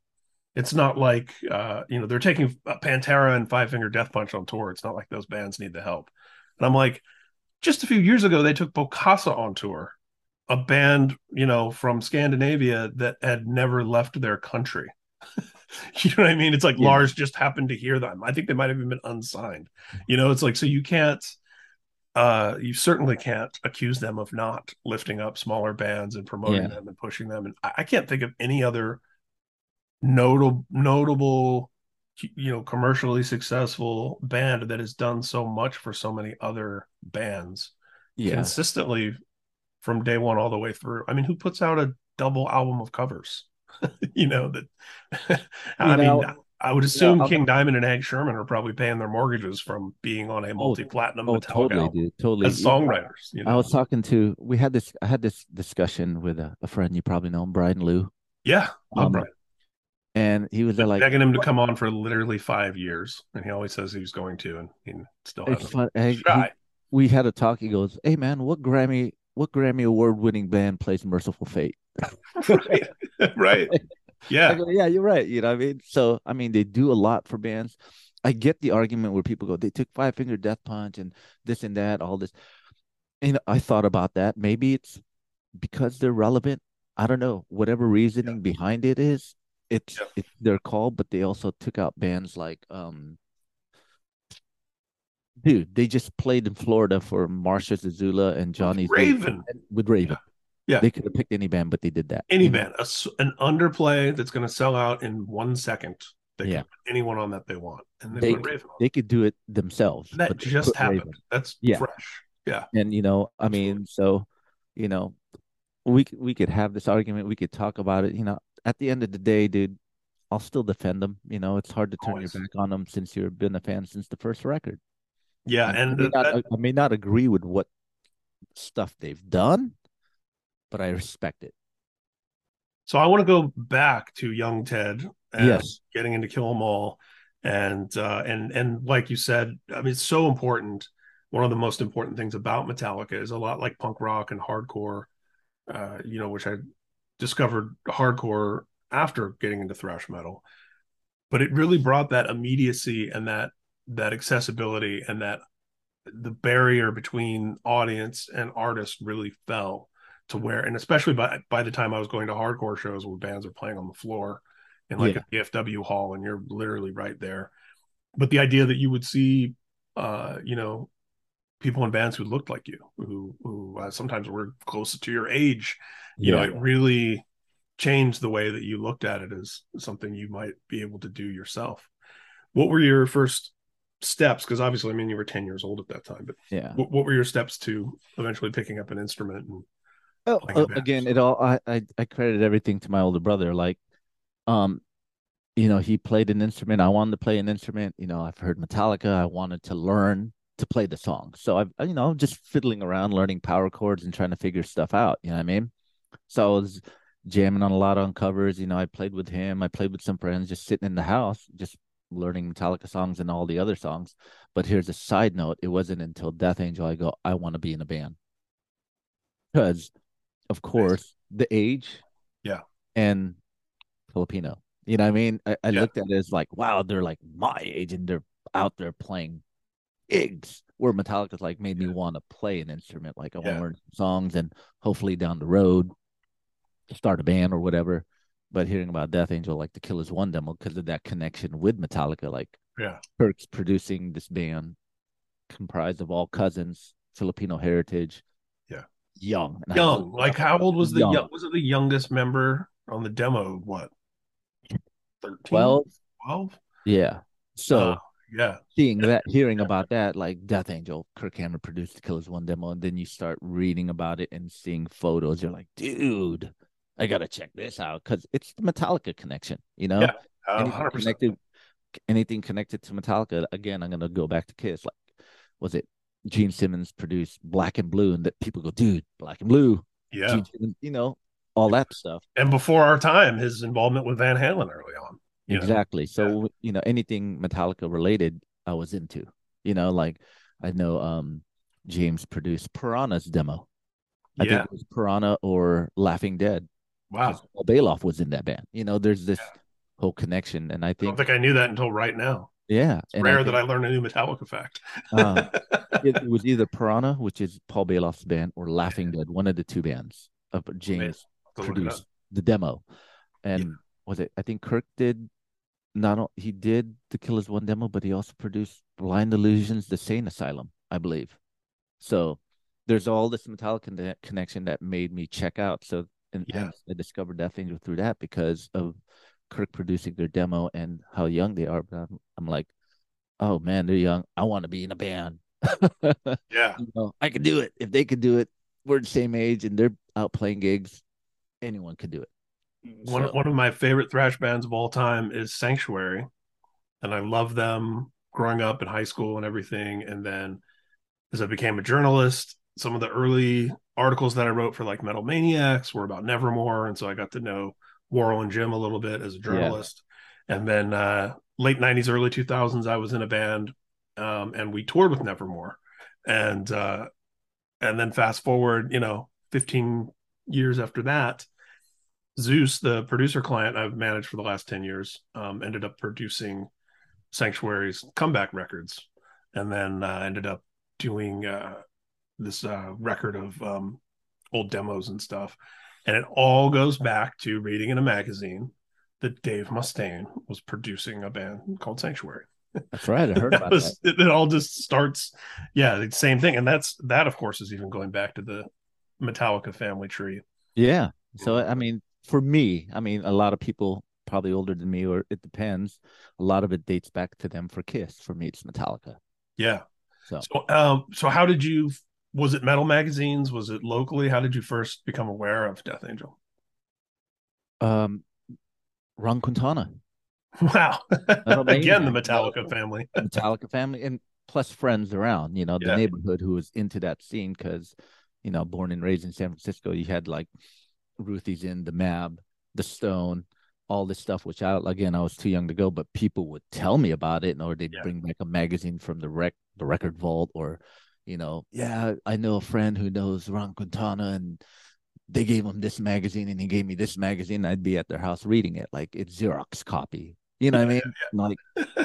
it's not like uh you know they're taking pantera and five finger death punch on tour. It's not like those bands need the help. And i'm like just a few years ago they took bokassa on tour a band you know from scandinavia that had never left their country. You know what i mean? It's like Yeah. lars just happened to hear them. I think they might have even been unsigned. You know it's like so you can't uh you certainly can't accuse them of not lifting up smaller bands and promoting Yeah. them and pushing them. And I, I can't think of any other notable notable you know commercially successful band that has done so much for so many other bands Yeah. consistently from day one all the way through i mean who puts out a double album of covers you know that i You know, mean i would assume I'll- king diamond and hank shermann are probably paying their mortgages from being on a multi-platinum Oh, totally, album dude. Totally. as songwriters you know I was talking to we had this I had this discussion with a, a friend you probably know him, Brian lou yeah Um, Brian. And he was like begging him to come on for literally five years, and he always says he was going to, and he still hasn't. He- we had a talk. He goes, Hey man, what Grammy what Grammy award winning band plays Mercyful Fate? right, right, yeah, go, yeah, you're right. You know what I mean? So I mean they do a lot for bands. I get the argument where people go, they took five finger death punch and this and that, all this. And I thought about that. Maybe it's because they're relevant. I don't know. Whatever reasoning behind it is, it's Yeah. it's their call, but they also took out bands like um dude, they just played in Florida for Marsha Zazula and Johnny Raven. with Raven. Yeah. They could have picked any band, but they did that. any band, a an underplay that's going to sell out in one second. They Yeah. can put anyone on that they want, and they, They put Raven on. They could do it themselves. That just happened. Raven. That's Yeah. fresh. Yeah, And you know, I Absolutely. mean, so you know, we we could have this argument, we could talk about it. You know, at the end of the day, dude, I'll still defend them. You know, it's hard to turn Always. your back on them since you've been a fan since the first record. yeah, I and may that- not, I may not agree with what stuff they've done, but I respect it. so I want to go back to young Ted. And Yes. getting into Kill 'Em All, and uh, and and like you said, I mean, it's so important. One of the most important things about Metallica is a lot like punk rock and hardcore, uh, you know, which I discovered hardcore after getting into thrash metal. But it really brought that immediacy and that that accessibility and that the barrier between audience and artist really fell to where, and especially by by the time I was going to hardcore shows where bands are playing on the floor in like Yeah. a VFW hall, and you're literally right there. But the idea that you would see, uh, you know, people in bands who looked like you, who who uh, sometimes were closer to your age, you know, it really changed the way that you looked at it as something you might be able to do yourself. What were your first steps? Because obviously, I mean, you were 10 years old at that time, but yeah. what, what were your steps to eventually picking up an instrument? And Oh, playing uh, again, it all I, I I credit everything to my older brother. Like, um, you know, he played an instrument. I wanted to play an instrument. You know, I've heard Metallica. I wanted to learn to play the song. So I've you know just fiddling around, learning power chords and trying to figure stuff out. You know what I mean? So I was jamming on a lot on covers. You know, I played with him. I played with some friends, just sitting in the house, just learning Metallica songs and all the other songs. But here's a side note: it wasn't until Death Angel I go, I want to be in a band because, of course, the age, Yeah. and Filipino. You know what I mean? I, I Yeah. looked at it as like, wow, they're like my age and they're out there playing gigs where Metallica's like made me want to play an instrument. Like I want Yeah. to learn songs and hopefully down the road start a band or whatever. But hearing about Death Angel, like the Kill as One demo, because of that connection with Metallica, like Yeah. Kirk's producing this band comprised of all cousins, Filipino heritage. Yeah. Young. And Young. Like how old was the Young. young. was it the youngest member on the demo? What? 13? 12? 12? Yeah. So Uh, yeah. seeing that, hearing about that, like Death Angel, Kirk Hammett produced the Kill as One demo, and then you start reading about it and seeing photos. You're like, dude, I gotta check this out because it's the Metallica connection. You know, Yeah. Uh, anything 100%. connected, anything connected to Metallica. Again, I'm gonna go back to Kiss. Like, was it Gene Simmons produced Black and Blue, and that people go, dude, Black and Blue, Yeah. Simmons, you know, all that stuff. And before our time, his involvement with Van Halen early on. you know? Exactly. So you know anything Metallica related, I was into. You know, like I know um James produced Piranha's demo. I Yeah. think it was Piranha or Laughing Dead. Wow. Paul Baloff was in that band. You know, there's this whole connection, and I I don't think, think I knew that until right now. yeah, It's rare I that I think, learn a new Metallica fact. uh, it, it was either Piranha, which is Paul Baloff's band, or Laughing Dead, one of the two bands. Of James To look it up. produced the demo, and was it? I think Kirk did. Not he did the Kill as One demo, but he also produced Blind Illusions, The Sane Asylum, I believe. So there's all this Metallica connection that made me check out. So and Yeah. I discovered Death Angel through that because of Kirk producing their demo and how young they are. But I'm, I'm like, oh man, they're young. I want to be in a band. Yeah. you know, I could do it. If they could do it, we're the same age and they're out playing gigs. Anyone could do it. Mm, one So- one of my favorite thrash bands of all time is Sanctuary, and I love them growing up in high school and everything. And then as I became a journalist, some of the early articles that I wrote for like Metal Maniacs were about Nevermore, and so I got to know Warrel and Jim a little bit as a journalist. And then uh, late '90s, early 2000s, I was in a band, um, and we toured with Nevermore, and uh, and then fast forward, you know, 15 years after that. Zeus, the producer client I've managed for the last 10 years, um, ended up producing Sanctuary's comeback records and then uh, ended up doing uh, this uh, record of um, old demos and stuff. And it all goes back to reading in a magazine that Dave Mustaine was producing a band called Sanctuary. That's right. I heard about was- that. It, it all just starts, yeah, the same thing. And that's that, of course, is even going back to the Metallica family tree. Yeah. So I mean, for me, I mean, a lot of people probably older than me, or it depends. A lot of it dates back to them for Kiss. For me, it's Metallica. Yeah. So So, um, so how did you? Was it metal magazines? Was it locally? How did you first become aware of Death Angel? um Ron Quintana, Wow! Again, the Metallica family. Metallica family, and plus friends around, you know, the Yeah. neighborhood who was into that scene because, you know, born and raised in San Francisco, you had like Ruthie's Inn the Mab, the Stone, all this stuff, which I again I was too young to go, but people would tell me about it, or they'd Yeah. bring back a magazine from the rec the record vault, or you know, yeah, I know a friend who knows Ron Quintana and they gave him this magazine and he gave me this magazine. I'd be at their house reading it like it's Xerox copy. You know what I mean? Like,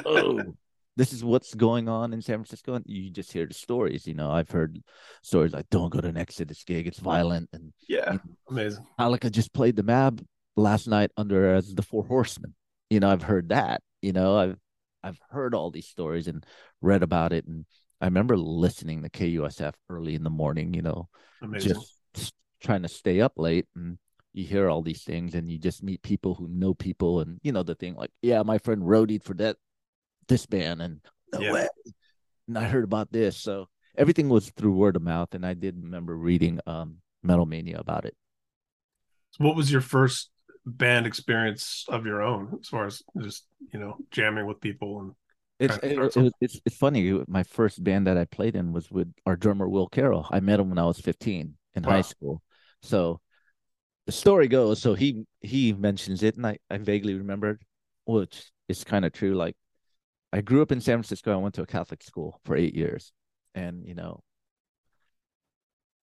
oh, this is what's going on in San Francisco. And you just hear the stories. You know, I've heard stories like, don't go to an Exodus gig, it's violent. And yeah, amazing. Metallica just played the Mab last night under as the Four Horsemen. You know, I've heard that. You know, I've I've heard all these stories and read about it. And I remember listening to KUSF early in the morning, you know, Amazing. just trying to stay up late and you hear all these things and you just meet people who know people and you know the thing like yeah my friend roadied for that this band and no Yeah. way and i heard about this so everything was through word of mouth and i did remember reading um metal mania about it So what was your first band experience of your own, as far as just you know jamming with people and it's it- it it's it's funny my first band that i played in was with our drummer will carroll. I met him when i was 15 in Wow. high school. So the story goes so he he mentions it and i i vaguely remembered which is kind of true like i grew up in san francisco. I went to a catholic school for eight years and you know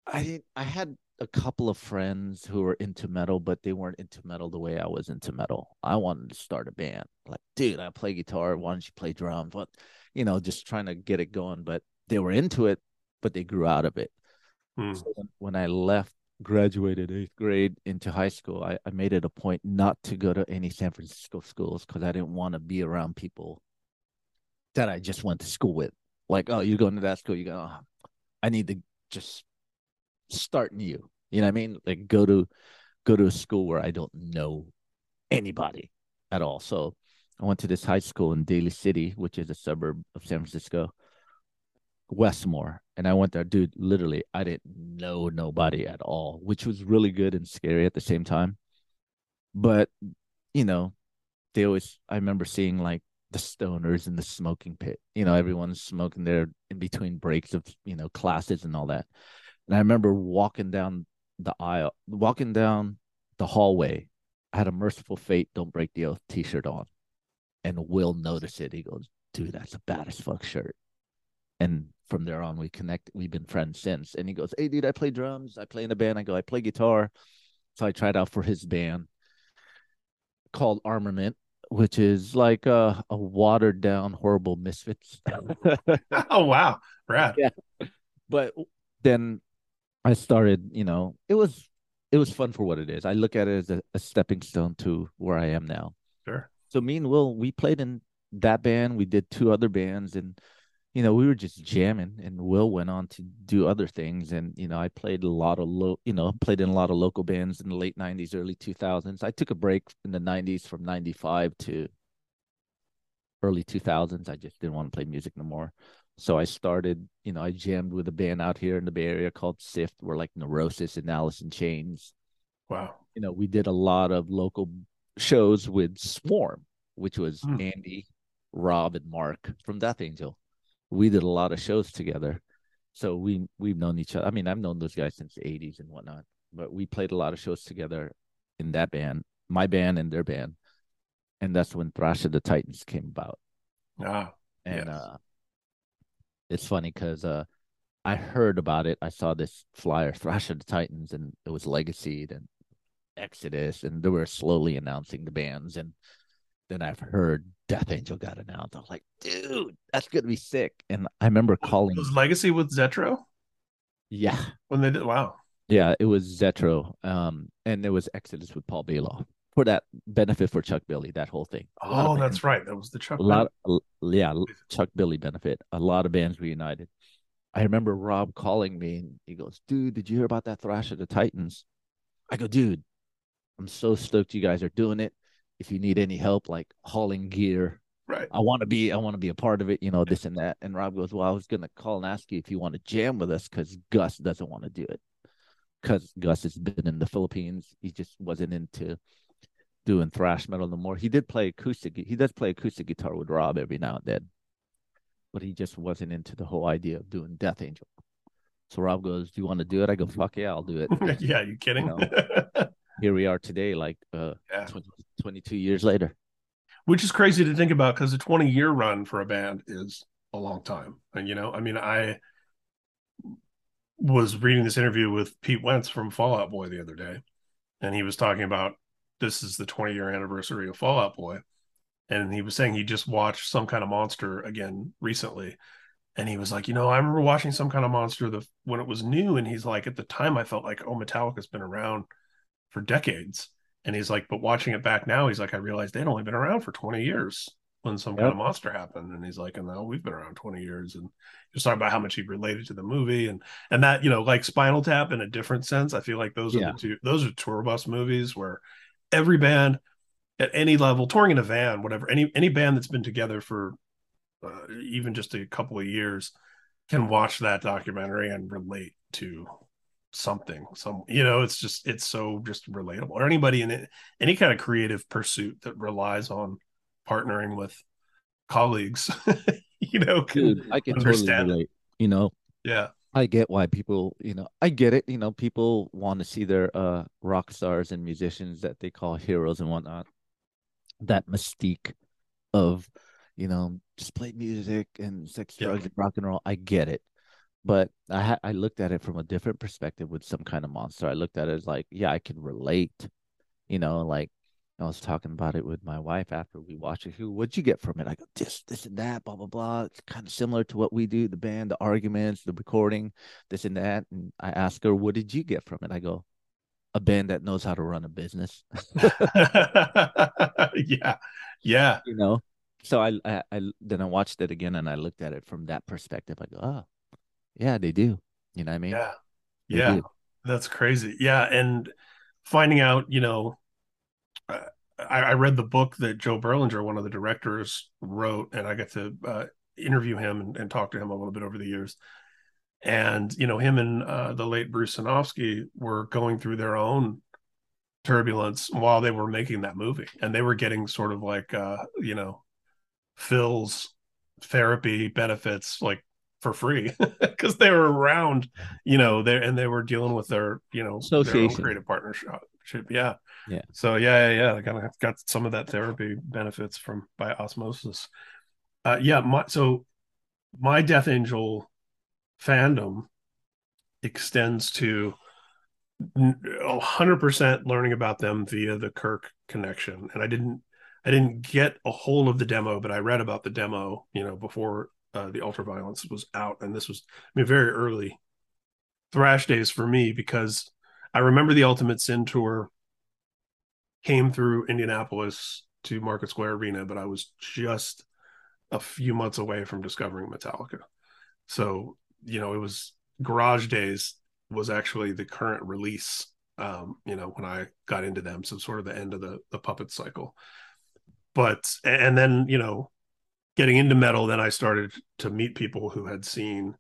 i i had a couple of friends who were into metal, but they weren't into metal the way I was into metal. I wanted to start a band. Like, dude, I play guitar. Why don't you play drums? What, you know, just trying to get it going. But they were into it, but they grew out of it. Hmm. So when, when I left, graduated eighth grade into high school, I, I made it a point not to go to any San Francisco schools because I didn't want to be around people that I just went to school with. Like, oh, you're going to that school. You go, oh, I need to just start new. You know what I mean? Like go to go to a school where I don't know anybody at all. So I went to this high school in Daly City, which is a suburb of San Francisco, Westmoor. And I went there, dude, literally, I didn't know nobody at all, which was really good and scary at the same time. But, you know, they always, I remember seeing like the stoners in the smoking pit. You know, everyone's smoking there in between breaks of, you know, classes and all that. And I remember walking down the aisle, walking down the hallway. I had a mercyful fate, don't break the oath t shirt on. And Will noticed it. He goes, dude, that's a bad as fuck shirt. And from there on, we connect. We've been friends since. And he goes, hey, dude, I play drums. I play in a band. I go, I play guitar. So I tried out for his band called Armament, which is like a, a watered down, horrible Misfits. oh wow, rad. Yeah. But then I started, you know, it was it was fun for what it is. I look at it as a, a stepping stone to where I am now. Sure. So me and Will, we played in that band. We did two other bands, and you know, we were just jamming. And Will went on to do other things. And you know, I played a lot of low, you know, played in a lot of local bands in the late '90s, early 2000s. I took a break in the '90s from '95 to early 2000s. I just didn't want to play music no more. So I started, you know, I jammed with a band out here in the Bay Area called Sift. We're like Neurosis and Alice in Chains. Wow. You know, we did a lot of local shows with Swarm, which was Hmm. Andy, Rob, and Mark from Death Angel. We did a lot of shows together. So we we've known each other. I mean, I've known those guys since the 80s and whatnot, but we played a lot of shows together in that band, my band and their band. And that's when Thrash of the Titans came about. Ah, And Yes. uh it's funny because uh I heard about it. I saw this flyer, Thrash of the Titans, and it was Legacy and Exodus, and they were slowly announcing the bands. And then I've heard Death Angel got announced. I was like, dude, that's gonna be sick. And I remember calling was Legacy with Zetro Yeah. when they did. Wow. Yeah, it was Zetro. Um, and it was Exodus with Paul Baloff for that benefit for Chuck Billy, that whole thing. A lot of Oh, bands- that's right. That was the Chuck. a lot of, yeah chuck billy benefit. A lot of bands reunited. I remember rob calling me and he goes dude did you hear about that thrash of the titans? I go dude i'm so stoked you guys are doing it. If you need any help like hauling gear right. i want to be i want to be a part of it you know this and that. And rob goes well i was gonna call and ask you if you want to jam with us because gus doesn't want to do it. Because gus has been in the philippines. He just wasn't into doing thrash metal no more. He did play acoustic. He does play acoustic guitar with Rob every now and then, but he just wasn't into the whole idea of doing Death Angel. So Rob goes, "Do you want to do it?" I go, "Fuck yeah, I'll do it." yeah, you kidding? No. Here we are today, like uh, yeah. 20, 22 years later. Which is crazy to think about because a 20 year run for a band is a long time. And, you know, I mean, I was reading this interview with Pete Wentz from Fall Out Boy the other day, and he was talking about this is the 20 year anniversary of Fall Out Boy. And he was saying he just watched some kind of monster again recently. And he was like, you know, I remember watching some kind of monster the when it was new. And he's like, at the time, I felt like, oh, Metallica's been around for decades. And he's like, but watching it back now, he's like, I realized they'd only been around for 20 years when some kind of monster happened. And he's like, and now we've been around 20 years. And he was talking about how much he related to the movie and and that, you know, like Spinal Tap in a different sense. I feel like those Yeah. are the two those are tour bus movies where every band at any level, touring in a van, whatever, any any band that's been together for uh, even just a couple of years can watch that documentary and relate to something some you know it's just it's so just relatable or anybody in it, any kind of creative pursuit that relies on partnering with colleagues you know can, Dude, I can understand totally relate. You know, yeah I get why people, you know, I get it. You know, people want to see their uh rock stars and musicians that they call heroes and whatnot. That mystique of, you know, just play music and sex, Yeah. drugs, and rock and roll. I get it. but I ha- I looked at it from a different perspective with some kind of monster. I looked at it as like, yeah, I can relate. You know, like I was talking about it with my wife after we watched it. Who, What'd you get from it? I go, this, this, and that, blah, blah, blah. It's kind of similar to what we do, the band, the arguments, the recording, this and that. And I ask her, what did you get from it? I go, a band that knows how to run a business. yeah. Yeah. You know, so I, I, I, then I watched it again and I looked at it from that perspective. I go, oh, yeah, they do. You know what I mean? Yeah. They yeah. Do. That's crazy. Yeah. And finding out, you know, I, I, read the book that Joe Berlinger, one of the directors, wrote, and I got to uh, interview him and, and, talk to him a little bit over the years. And you know, him and uh, the late Bruce Sinofsky were going through their own turbulence while they were making that movie, and they were getting sort of like uh, you know Phil's therapy benefits like for free because they were around, you know, there and they were dealing with their, you know, their creative partnership. Yeah. Yeah. So yeah, yeah, yeah. I kind of got some of that therapy benefits from by osmosis. Uh yeah, my so my Death Angel fandom extends to 100% learning about them via the Kirk connection. And I didn't I didn't get a hold of the demo, but I read about the demo, you know, before uh, the Ultraviolence was out, and this was I mean very early thrash days for me because I remember the Ultimate Sin tour came through Indianapolis to Market Square Arena, but I was just a few months away from discovering Metallica. So, you know, it was Garage Days was actually the current release um, you know, when I got into them. So sort of the end of the the puppet cycle. But and then, you know, getting into metal, then I started to meet people who had seen.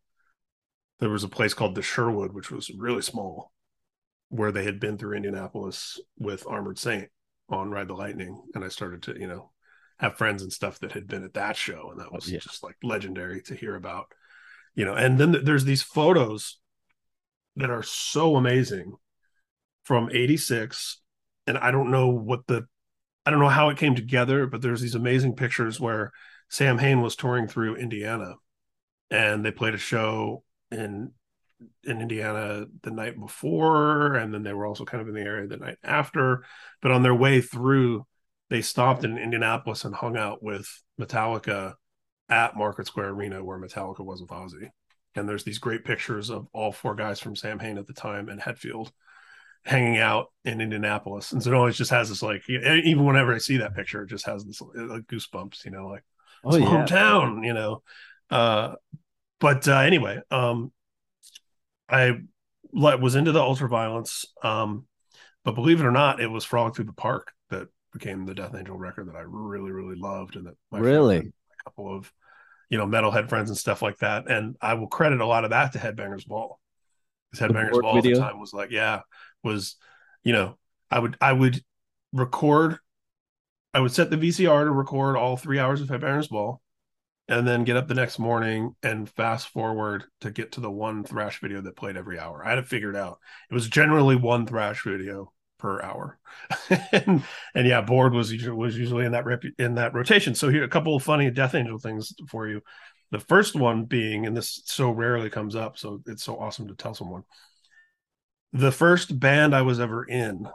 There was a place called the Sherwood, which was really small, where they had been through Indianapolis with Armored Saint on Ride the Lightning, and I started to, you know, have friends and stuff that had been at that show, and that was yeah. just like legendary to hear about, you know. And then there's these photos that are so amazing from '86, and I don't know what the, I don't know how it came together, but there's these amazing pictures where Samhain was touring through Indiana, and they played a show in in Indiana the night before, and then they were also kind of in the area the night after. But on their way through, they stopped in Indianapolis and hung out with Metallica at Market Square Arena, where Metallica was with Ozzy. And there's these great pictures of all four guys from Sam Samhain at the time and Hetfield hanging out in Indianapolis. And so it always just has this like, even whenever I see that picture, it just has this like goosebumps, you know, like oh, yeah. hometown, you know. Uh, but uh, anyway, um, I was into the ultraviolence, um, but believe it or not, it was Frolic Through the Park that became the Death Angel record that I really, really loved, and that really a couple of you know metalhead friends and stuff like that. And I will credit a lot of that to Headbangers Ball. Because Headbangers Ball video? at the time was like, yeah, was you know, I would I would record I would set the VCR to record all three hours of Headbangers Ball, and then get up the next morning and fast forward to get to the one thrash video that played every hour. I had it figured out. It was generally one thrash video per hour, and, and yeah, bored was usually, was usually in that rep, in that rotation. So here a couple of funny Death Angel things for you. The first one being, and this so rarely comes up, so it's so awesome to tell someone. The first band I was ever in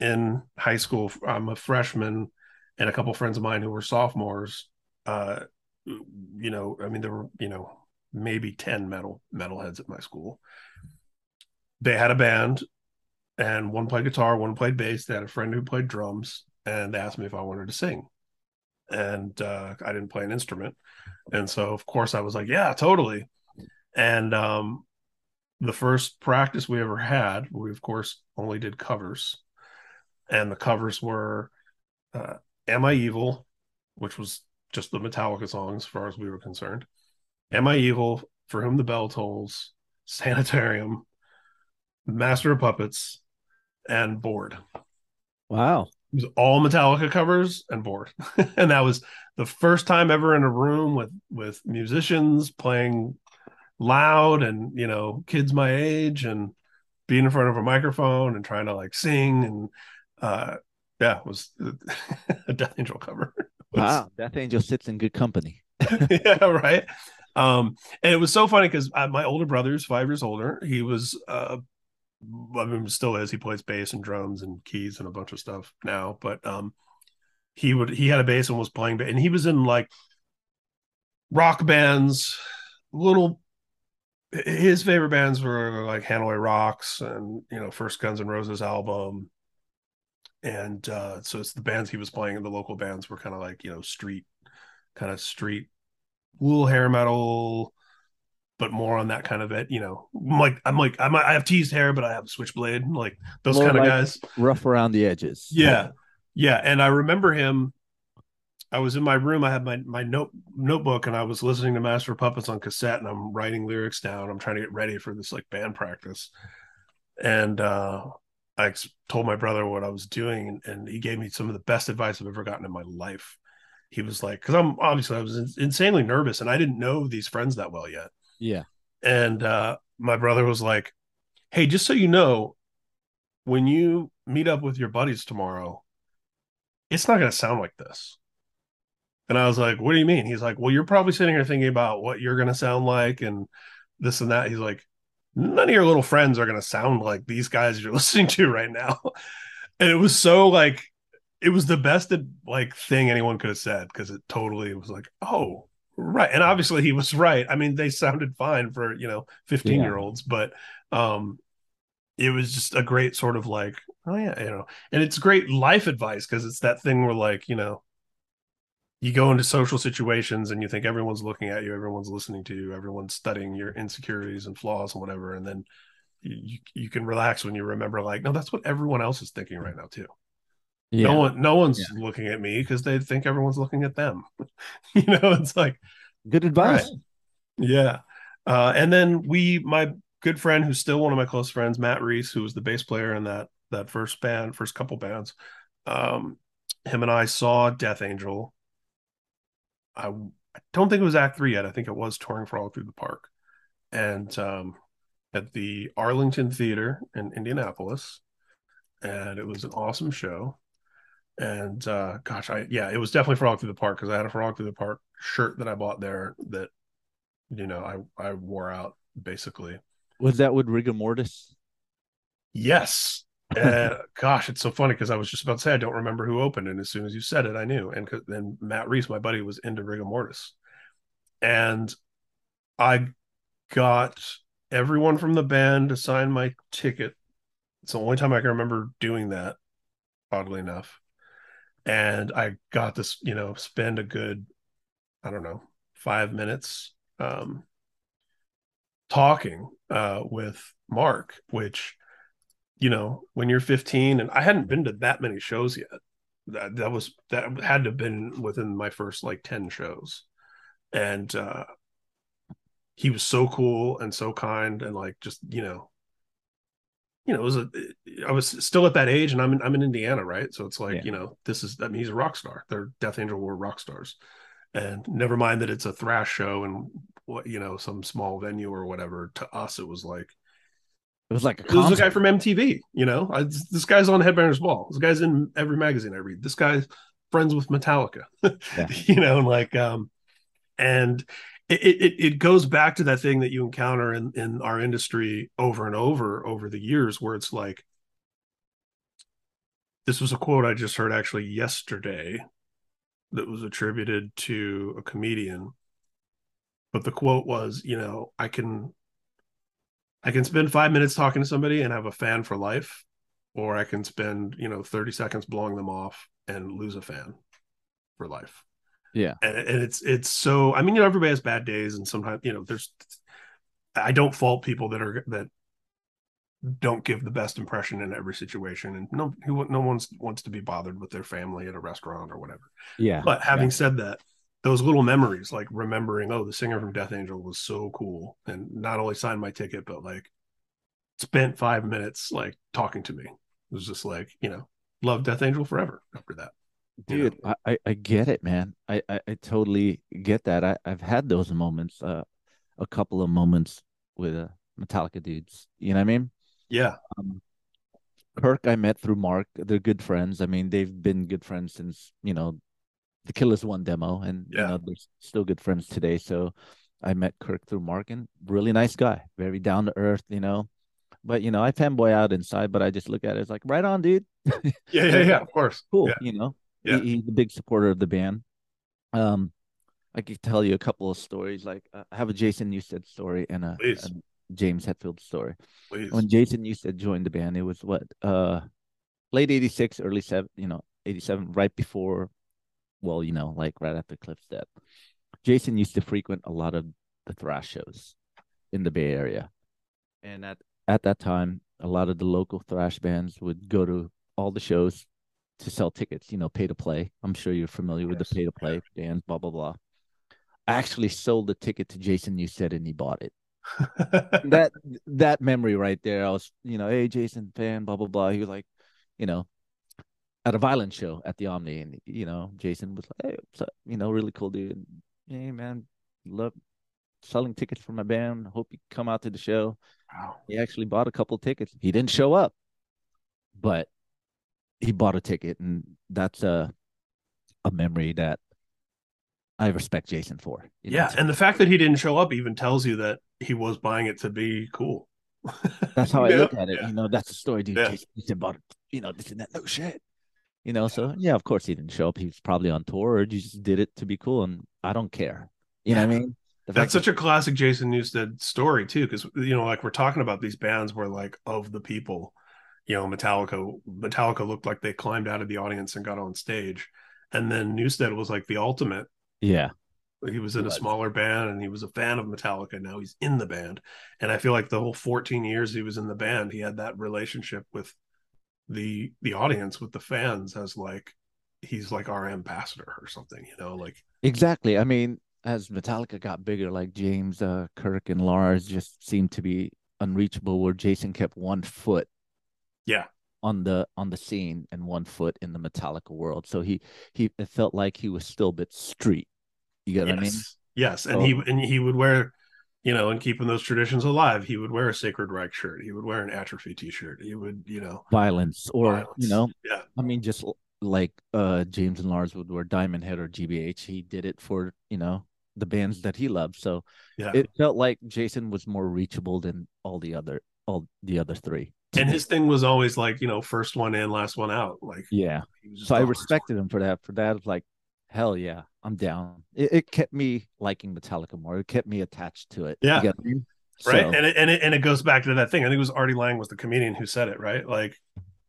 in high school, I'm a freshman and a couple friends of mine who were sophomores, uh, you know, I mean, there were, you know, maybe 10 metal metalheads at my school. They had a band and one played guitar, one played bass. They had a friend who played drums and they asked me if I wanted to sing. And uh, I didn't play an instrument. And so, of course, I was like, yeah, totally. And um, the first practice we ever had, we, of course, only did covers. And the covers were uh, Am I Evil, which was just the Metallica songs as far as we were concerned. Am I Evil, For Whom the Bell Tolls, Sanitarium, Master of Puppets, and Bored. Wow. It was all Metallica covers and Bored. and that was the first time ever in a room with with musicians playing loud and you know kids my age and being in front of a microphone and trying to like sing and uh yeah, it was a Death Angel cover. Wow, Death Angel sits in good company. yeah, right. Um, and it was so funny because my older brother is five years older. He was, uh, I mean, still is. He plays bass and drums and keys and a bunch of stuff now. But um, he would he had a bass and was playing, but and he was in like rock bands, little. His favorite bands were like Hanoi Rocks and you know First Guns N' Roses album, and uh, so it's the bands he was playing. And the local bands were kind of like you know street, kind of street wool hair metal, but more on that kind of it. You know, I'm like I'm like I'm, I have teased hair, but I have switchblade, like those kind of like guys, rough around the edges. Yeah, yeah. And I remember him. I was in my room. I had my my note notebook, and I was listening to Master Puppets on cassette, and I'm writing lyrics down. I'm trying to get ready for this like band practice, and uh, I told my brother what I was doing, and, and he gave me some of the best advice I've ever gotten in my life he was like, because I'm obviously I was insanely nervous and I didn't know these friends that well yet. Yeah. And uh, my brother was like, "Hey, just so you know, when you meet up with your buddies tomorrow, it's not going to sound like this." And I was like, "What do you mean?" He's like, "Well, you're probably sitting here thinking about what you're going to sound like and this and that." He's like, "None of your little friends are going to sound like these guys you're listening to right now." And it was so like it was the best like thing anyone could have said because it totally was like, oh, right. And obviously he was right. I mean, they sounded fine for you know 15 yeah. year olds, but um it was just a great sort of like, oh yeah, you know, and it's great life advice because it's that thing where like, you know, you go into social situations and you think everyone's looking at you, everyone's listening to you, everyone's studying your insecurities and flaws and whatever, and then you you can relax when you remember like, no, that's what everyone else is thinking right now too. Yeah. No one, no one's yeah. looking at me because they think everyone's looking at them. you know, it's like good advice. Right. Yeah. Uh, and then we, my good friend, who's still one of my close friends, Matt Reese, who was the bass player in that that first band, first couple bands. Um, him and I saw Death Angel. I, I don't think it was Act Three yet. I think it was touring for all through the park, and um, at the Arlington Theater in Indianapolis, and it was an awesome show. And uh gosh i yeah it was definitely frolic through the park because i had a frolic through the park shirt that i bought there that you know i i wore out basically. Was that with rigor mortis? Yes and gosh it's so funny because i was just about to say i don't remember who opened and as soon as you said it i knew and then matt reese my buddy was into rigor mortis. And i got everyone from the band to sign my ticket. It's the only time i can remember doing that oddly enough. And I got to you know spend a good I don't know five minutes um, talking uh, with Mark, which you know when you're 15 and I hadn't been to that many shows yet. That that was that had to have been within my first like 10 shows, and uh, he was so cool and so kind and like just you know you know, it was a, I was still at that age and I'm in, I'm in Indiana, right? So it's like, yeah. you know, this is, I mean, he's a rock star. Their Death Angel were rock stars. And never mind that it's a thrash show and what, you know, some small venue or whatever. To us, it was like, it was like a, it was a guy from MTV, you know, I, this guy's on Headbangers Ball. This guy's in every magazine I read. This guy's friends with Metallica, yeah. you know, and like, um, and it, it it goes back to that thing that you encounter in in our industry over and over over the years where it's like this was a quote I just heard actually yesterday that was attributed to a comedian but the quote was you know I can I can spend 5 minutes talking to somebody and have a fan for life or I can spend you know 30 seconds blowing them off and lose a fan for life yeah. And, and it's it's so I mean, you know, everybody has bad days and sometimes, you know, there's I don't fault people that are that don't give the best impression in every situation and no no one's wants to be bothered with their family at a restaurant or whatever. Yeah. But having yeah. said that, those little memories like remembering, oh, the singer from Death Angel was so cool and not only signed my ticket but like spent 5 minutes like talking to me. It was just like, you know, love Death Angel forever after that dude I, I, I get it man. I, I, I totally get that. I, i've had those moments uh a couple of moments with uh, metallica dudes. You know what i mean? Yeah. Um, kirk i met through mark. They're good friends. I mean they've been good friends since you know the kill as one demo and yeah. you know they're still good friends today so I met Kirk through Markin. Really nice guy, very down to earth, you know. But you know, I fanboy out inside, but I just look at it. It's like, right on, dude. yeah, yeah, yeah. Of course. Cool. Yeah. You know, Yeah. he, he's a big supporter of the band. Um, I could tell you a couple of stories. Like uh, I have a Jason Newsted story and a, a James Hetfield story. Please. When Jason Newsted joined the band, it was what uh late '86, early seven, you know, '87, right before, well, you know, like right after Cliff's death. Jason used to frequent a lot of the thrash shows in the Bay Area, and at at that time, a lot of the local thrash bands would go to all the shows to sell tickets. You know, pay to play. I'm sure you're familiar with the pay to play bands. Blah blah blah. I actually sold the ticket to Jason Newsted, and he bought it that that memory right there. I was, you know, hey Jason fan, blah blah blah. He was like, you know, at a violent show at the Omni, and you know, Jason was like, hey, what's up? You know, really cool dude. Hey man, love selling tickets for my band. Hope you come out to the show. wow. He actually bought a couple tickets. He didn't show up, but he bought a ticket, and that's a a memory that I respect Jason for. you know, Yeah, and the fact that he didn't show up even tells you that he was buying it to be cool. That's how I Yeah, look at it. yeah. You know, that's the story, dude. Yeah. Jason bought, you know, this and that. No shit. You know, so yeah, of course he didn't show up. He was probably on tour or he just did it to be cool. And I don't care. You know what I mean? The That's such a classic Jason Newsted story too, because you know, like we're talking about these bands where like of the people, you know, Metallica, Metallica looked like they climbed out of the audience and got on stage, and then Newsted was like the ultimate. yeah. He was in a Was. smaller band and he was a fan of Metallica. Now he's in the band, and I feel like the whole 14 years he was in the band, he had that relationship with the the audience, with the fans, as like he's like our ambassador or something. You know, like Exactly. I mean, as Metallica got bigger, like James, uh, Kirk, and Lars just seemed to be unreachable. Where Jason kept one foot, Yeah. on the on the scene and one foot in the Metallica world. So he he it felt like he was still a bit street. You get what I mean? Yes. Yes, and So- he and he would wear, you know, and keeping those traditions alive. He would wear a Sacred Reich shirt. He would wear an Atrophy T-shirt. He would, you know, Violence, or violence. you know, yeah, I mean, just like uh James and Lars would wear Diamond Head or GBH. He did it for you know the bands that he loved. So yeah. it felt like Jason was more reachable than all the other all the other three. and his thing was always like, you know, first one in, last one out. Like, yeah. So I respected him for that. For that, like, hell yeah, I'm down. It, it kept me liking Metallica more. It kept me attached to it. Yeah. get what I mean? right. So- And it, and it and it goes back to that thing. I think it was Artie Lange was the comedian who said it. Right, like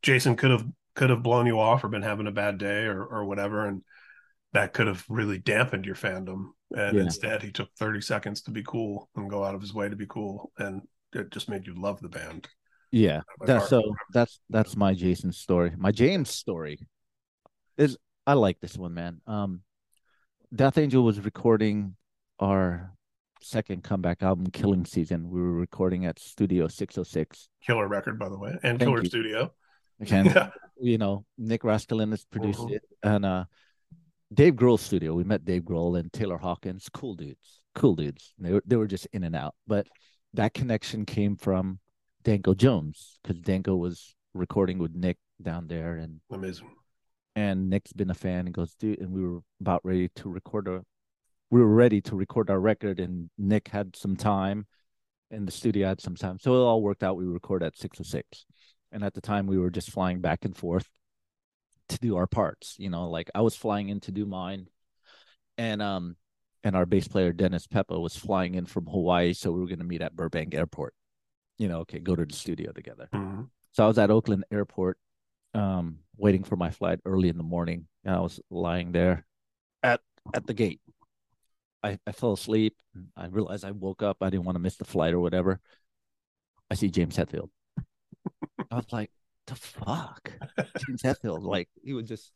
Jason could have could have blown you off or been having a bad day or or whatever, and that could have really dampened your fandom. And Yeah. instead, he took 30 seconds to be cool and go out of his way to be cool, and it just made you love the band. yeah. by That's so that's that's my Jason story. My James story is I like this one, man. Um Death Angel was recording our second comeback album, Killing Season. We were recording at Studio 606. Killer record, by the way, and Thank Killer you. Studio. And Yeah. you know, Nick Raskulinecz produced Mhm. it. And uh Dave Grohl studio. We met Dave Grohl and Taylor Hawkins. Cool dudes. Cool dudes. They were they were just in and out. But that connection came from Danko Jones because Danko was recording with Nick down there and Amazing. And Nick's been a fan and goes, dude, and we were about ready to record a we were ready to record our record and Nick had some time and the studio had some time. So it all worked out. We record at six or six. And at the time we were just flying back and forth to do our parts. You know, like I was flying in to do mine and um and our bass player Dennis Pepa was flying in from Hawaii. So we were gonna meet at Burbank Airport. You know, okay, go to the studio together. Mhm. So I was at Oakland Airport, um, waiting for my flight early in the morning, and I was lying there at at the gate. I, I fell asleep. I realized I woke up. I didn't want to miss the flight or whatever. I see James Hetfield. I was like, "The fuck, James Hetfield!" Like he was just,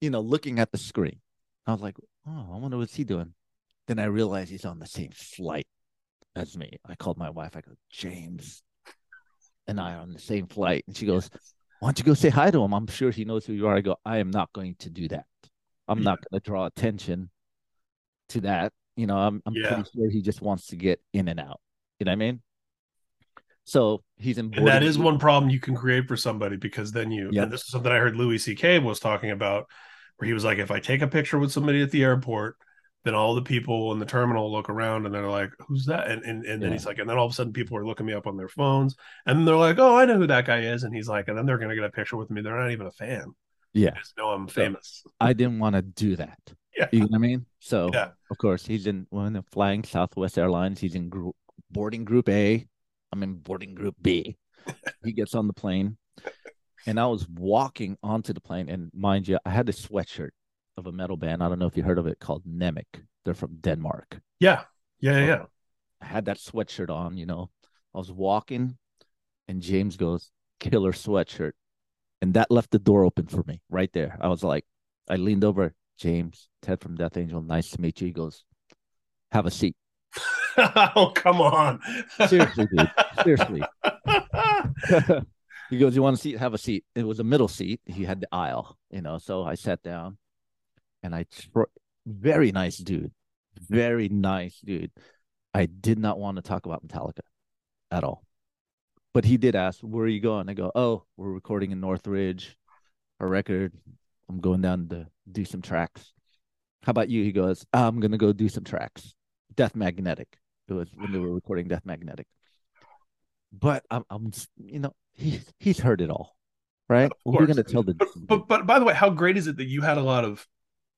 you know, looking at the screen. I was like, "Oh, I wonder what's he doing." Then I realized he's on the same flight as me. I called my wife. I go, James and I are on the same flight. And she goes, Why don't you go say hi to him? I'm sure he knows who you are. I go, I am not going to do that. I'm not going to draw attention to that. You know, I'm, I'm Yeah. pretty sure he just wants to get in and out. You know what I mean? So he's in And that is one problem you can create for somebody because then you, Yeah. and this is something I heard Louis C.K. was talking about, where he was like, if I take a picture with somebody at the airport, then all the people in the terminal look around and they're like, "Who's that?" And and, and then Yeah. he's like, and then all of a sudden people are looking me up on their phones, and they're like, "Oh, I know who that guy is," and he's like, and then they're gonna get a picture with me. They're not even a fan. Yeah. They just know I'm famous. I didn't want to do that. Yeah. You know what I mean? So Yeah. of course he's in when they're flying Southwest Airlines, he's in group boarding group A. I'm in boarding group B. he gets on the plane. And I was walking onto the plane, and mind you, I had a sweatshirt of a metal band. I don't know if you heard of it called Nemec. They're from Denmark. Yeah, yeah, yeah. yeah. I had that sweatshirt on, you know. I was walking, and James goes, killer sweatshirt. And that left the door open for me right there. I was like, I leaned over, James, Ted from Death Angel, nice to meet you. He goes, have a seat. oh, come on. Seriously, dude. Seriously. he goes, You want a seat? Have a seat. It was a middle seat. He had the aisle, you know. So I sat down and I tr- very nice dude. Very nice dude. I did not want to talk about Metallica at all. But he did ask, Where are you going? I go, Oh, we're recording in Northridge, a record. I'm going down to do some tracks. How about you? He goes, I'm gonna go do some tracks. Death Magnetic. It was when they were recording Death Magnetic. But I'm, I'm, you know, he he's heard it all, right? We're gonna tell the, But, but but by the way, how great is it that you had a lot of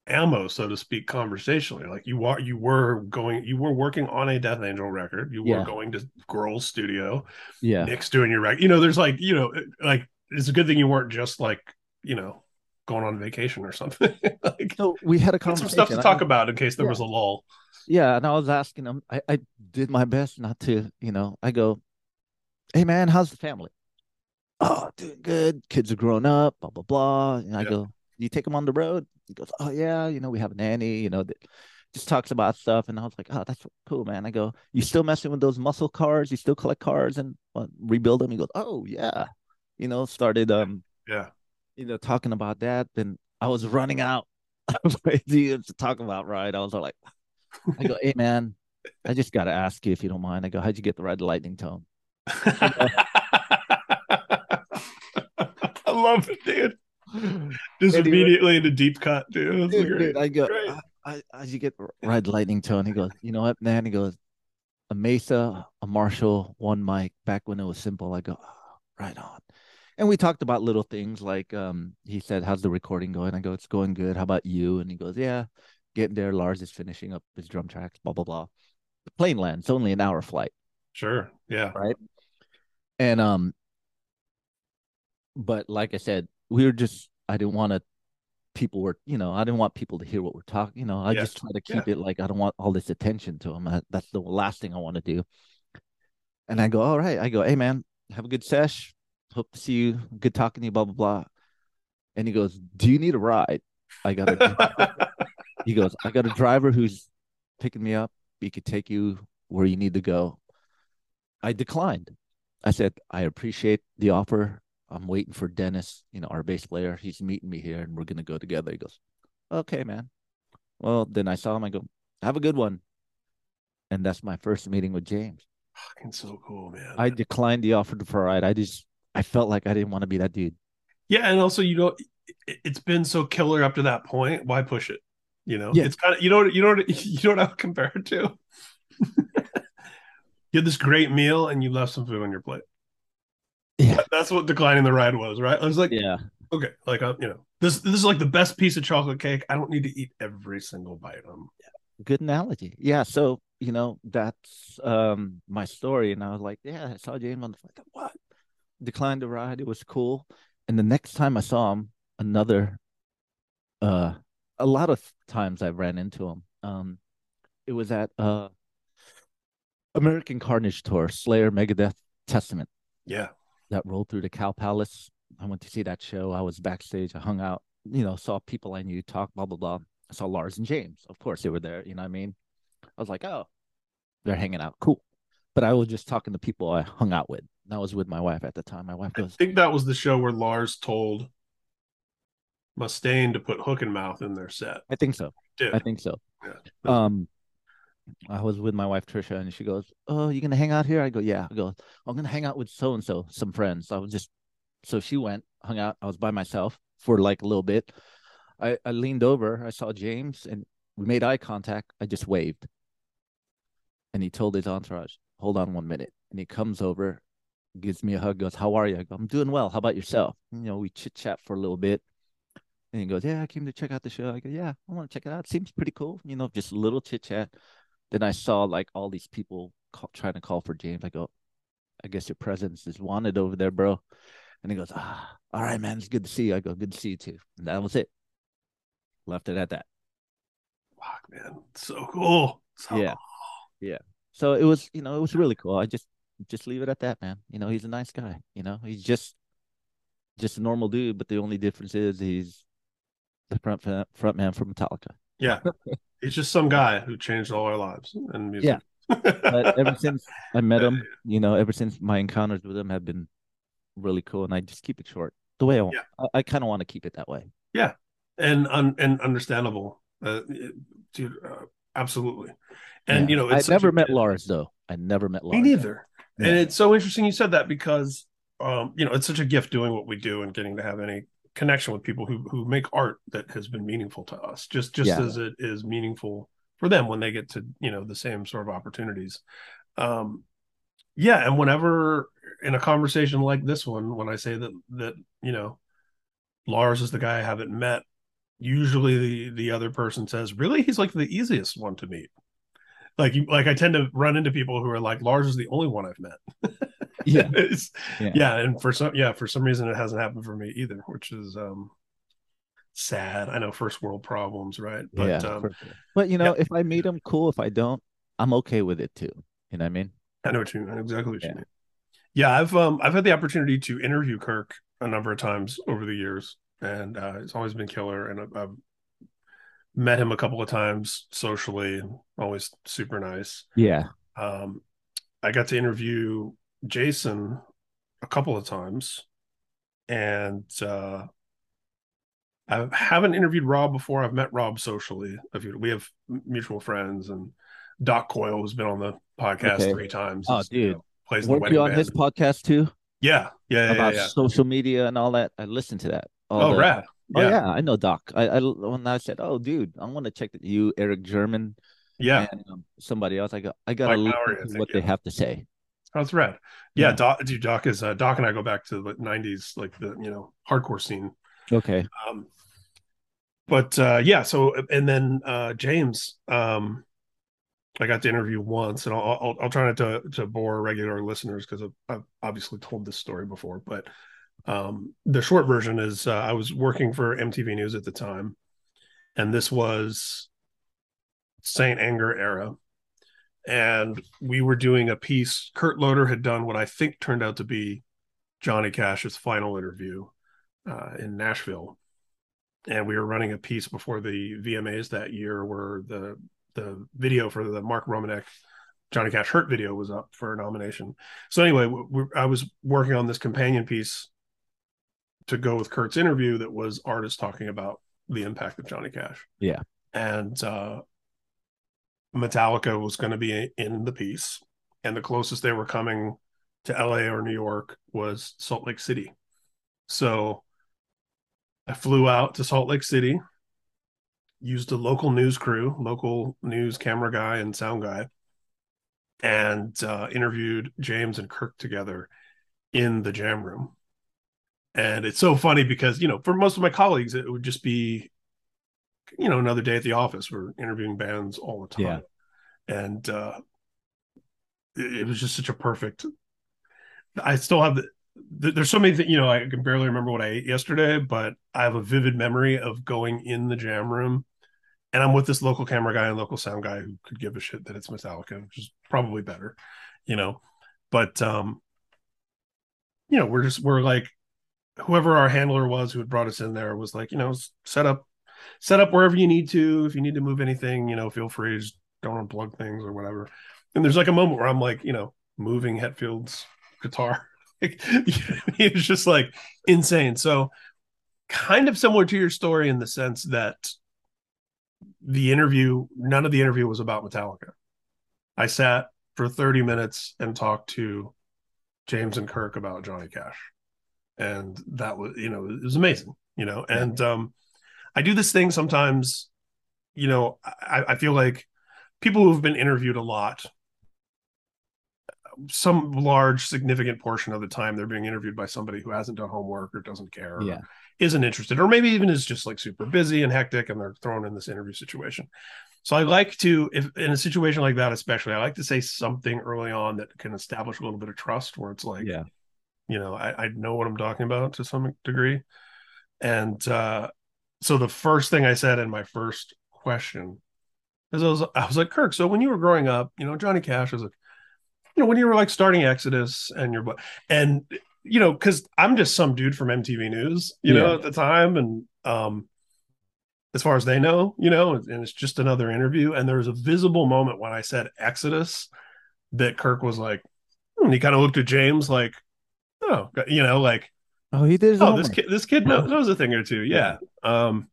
ammo, so to speak, conversationally? Like you are you were going you were working on a Death Angel record. You were Yeah. going to Girl's studio. yeah, Nick's doing your record. You know, there's like you know, like it's a good thing you weren't just like you know going on vacation or something. like so we had a had some conversation. stuff to I- talk about in case there Yeah. was a lull. Yeah, and I was asking him. I, I did my best not to, you know. I go, "Hey man, how's the family?" Oh, doing good. Kids are growing up. Blah blah blah. And I Yeah. go, "You take them on the road?" He goes, "Oh yeah, you know we have a nanny. You know that just talks about stuff." And I was like, "Oh, that's cool, man." I go, "You still messing with those muscle cars? You still collect cars and uh, rebuild them?" He goes, "Oh yeah." You know, started um, Yeah. you know, talking about that. Then I was running out of ideas to talk about. Right? I was like. I go, hey man, I just gotta ask you if you don't mind. I go, how'd you get the red lightning tone? I love it, dude. Just Anyway. immediately into deep cut, dude. Dude, dude, I go. I, I, you get red lightning tone? He goes, you know what, man? He goes, a Mesa, a Marshall, one mic. Back when it was simple, I go, oh, right on. And we talked about little things like, um, he said, how's the recording going? I go, it's going good. How about you? And he goes, yeah, getting there. Lars is finishing up his drum tracks. Blah blah blah. The plane lands. It's only an hour flight. Sure. Yeah. right? And um, but like I said, we were just I didn't want to. People were, you know, I didn't want people to hear what we're talking. You know, I Yeah. just try to keep it like I don't want all this attention to them. I, that's the last thing I want to do. And I go, all right. I go, hey man, have a good sesh. Hope to see you. Good talking to you. Blah blah blah. And he goes, do you need a ride? I got a. he goes, I got a driver who's picking me up. He could take you where you need to go. I declined. I said, I appreciate the offer. I'm waiting for Dennis, you know, our bass player. He's meeting me here and we're going to go together. He goes, okay, man. Well, then I saw him. I go, have a good one. And that's my first meeting with James. Fucking so cool, man. I declined the offer for a ride. I just, I felt like I didn't want to be that dude. yeah, and also you know, it, it's been so killer up to that point. Why push it? You know, Yeah. it's kind of you know you know you know what I would compare it to. you had this great meal and you left some food on your plate. Yeah. That's what declining the ride was, right? I was like, Yeah. okay, like uh, you know, this this is like the best piece of chocolate cake. I don't need to eat every single bite. Um, Good analogy. Yeah. So, you know, that's um my story. And I was like, yeah, I saw James on the flight. What? Declined the ride. It was cool. And the next time I saw him, another uh a lot of times I ran into him. Um it was at uh American Carnage Tour, Slayer, Megadeth, Testament yeah, that rolled through the Cow Palace. I went to see that show. I was backstage. I hung out, you know, saw people I knew talk, blah, blah, blah. I saw Lars and James. Of course, they were there. You know what I mean? I was like, oh, they're hanging out. Cool. But I was just talking to people I hung out with. And I was with my wife at the time. My wife goes, I think that was the show where Lars told Mustaine to put Hook in Mouth in their set. I think so. Did I think so. Yeah. Um, I was with my wife Trisha, and she goes, "Oh, you gonna hang out here?" I go, "Yeah." I go, "I'm gonna hang out with so and so, some friends." I was just, so she went, hung out. I was by myself for like a little bit. I I leaned over, I saw James, and we made eye contact. I just waved. And he told his entourage, hold on one minute. And he comes over, gives me a hug, goes, How are you? I go, I'm doing well. How about yourself? You know, we chit chat for a little bit. And he goes, Yeah, I came to check out the show. I go, Yeah, I want to check it out. seems pretty cool. You know, just a little chit chat. Then I saw like all these people call, trying to call for James. I go, I guess your presence is wanted over there, bro. And he goes, Ah, all right, man. It's good to see you. I go, Good to see you too. And that was it. Left it at that. Fuck, man. So cool. So yeah. Yeah. So it was, you know, it was really cool. I just just leave it at that, man. You know, he's a nice guy. You know, he's just just a normal dude, but the only difference is he's the front front man for Metallica. Yeah, he's just some guy who changed all our lives and music. Yeah, but ever since I met him, you know, ever since my encounters with him have been really cool, and I just keep it short the way I want. Yeah. I, I kind of want to keep it that way. Yeah, and un, and understandable, uh, dude. Uh, absolutely. And yeah. you know, I never a, met Lars though. I never met Lars. Me neither. Yeah. And it's so interesting you said that because um, you know, it's such a gift doing what we do and getting to have any connection with people who who make art that has been meaningful to us, just just yeah. as it is meaningful for them when they get to you know the same sort of opportunities. Um, yeah, and whenever in a conversation like this one, when I say that that you know Lars is the guy I haven't met, usually the the other person says, "Really, he's like the easiest one to meet." Like you, like I tend to run into people who are like, "Lars is the only one I've met." yeah. yeah. yeah and for some yeah for some reason it hasn't happened for me either which is um sad. I know first world problems right? But yeah, um, but you know yeah. if i meet him cool. If i don't i'm okay with it too. You know what i mean? I know what you mean. Exactly what yeah. you mean. Yeah i've um i've had the opportunity to interview kirk a number of times over the years and uh it's always been killer and I've, I've met him a couple of times socially always super nice. Yeah. Um i got to interview Jason a couple of times, and uh, I haven't interviewed Rob before. I've met Rob socially. We have mutual friends, and Doc Coyle has been on the podcast okay. three times. Oh, dude, you know, plays Weren't the you on band. his podcast too? Yeah, yeah, yeah about yeah, yeah. social media and all that. I listened to that. oh, the... rad. Oh yeah. I know Doc. I, I when I said, "Oh, dude, I want to check that you, Eric German, yeah, and um, somebody else." I go, I gotta look at what they have to say. That's rad. Yeah, yeah. Doc, dude, Doc is uh, Doc and I go back to the '90s, like the you know hardcore scene. Okay. Um, but uh, yeah, so and then uh, James, um, I got to interview once, and I'll I'll, I'll try not to to bore regular listeners because I've, I've, obviously told this story before. But um, the short version is uh, I was working for MTV News at the time, and this was St. Anger era and we were doing a piece. Kurt Loder had done what I think turned out to be Johnny Cash's final interview uh, in Nashville, and we were running a piece before the VMAs that year, where the the video for the Mark Romanek Johnny Cash Hurt video was up for a nomination. So anyway, we, I was working on this companion piece to go with Kurt's interview that was artists talking about the impact of Johnny Cash. Yeah. And uh, Metallica was going to be in the piece, and the closest they were coming to LA or New York was Salt Lake City. So I flew out to Salt Lake City, used a local news crew, local news camera guy and sound guy, and uh, interviewed James and Kirk together in the jam room. And it's so funny because, you know, for most of my colleagues, it would just be you know another day at the office we're interviewing bands all the time. Yeah. and uh it, it, was just such a perfect i still have the there's so many things you know i can barely remember what i ate yesterday but i have a vivid memory of going in the jam room. And i'm with this local camera guy and local sound guy who could give a shit that it's metallica which is probably better you know. But um you know we're just we're like whoever our handler was who had brought us in there was like you know set up set up wherever you need to. If you need to move anything, you know, feel free. Just don't unplug things or whatever. And there's like a moment where I'm like, you know, moving Hetfield's guitar. it's just like insane. So kind of similar to your story in the sense that the interview, none of the interview was about Metallica. I sat for 30 minutes and talked to James and Kirk about Johnny Cash. And that was, you know, it was amazing, you know, and um I do this thing sometimes you know, I, I feel like people who've been interviewed a lot, some large significant portion of the time they're being interviewed by somebody who hasn't done homework or doesn't care or isn't interested or maybe even is just like super busy and hectic and they're thrown in this interview situation. So i like to if in a situation like that especially i like to say something early on that can establish a little bit of trust where it's like Yeah. you know I, I know what i'm talking about to some degree. And uh so the first thing i said in my first question is i was i was like kirk so when you were growing up you know johnny cash was like you know when you were like starting exodus and your book, and you know because i'm just some dude from mtv news you know at the time and um as far as they know you know and it's just another interview. And there was a visible moment when i said exodus that kirk was like hmm, and he kind of looked at james like oh you know like Oh, he did oh this kid this kid knows, knows a thing or two yeah. Um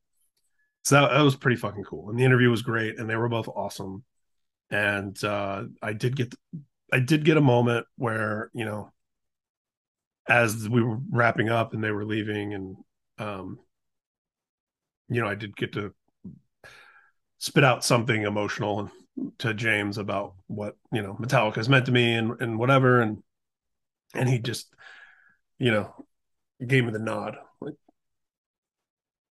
so that, that was pretty fucking cool and the interview was great and they were both awesome. And uh i did get i did get a moment where you know as we were wrapping up and they were leaving and um you know i did get to spit out something emotional to james about what you know metallica has meant to me and and whatever and and he just you know gave me the nod like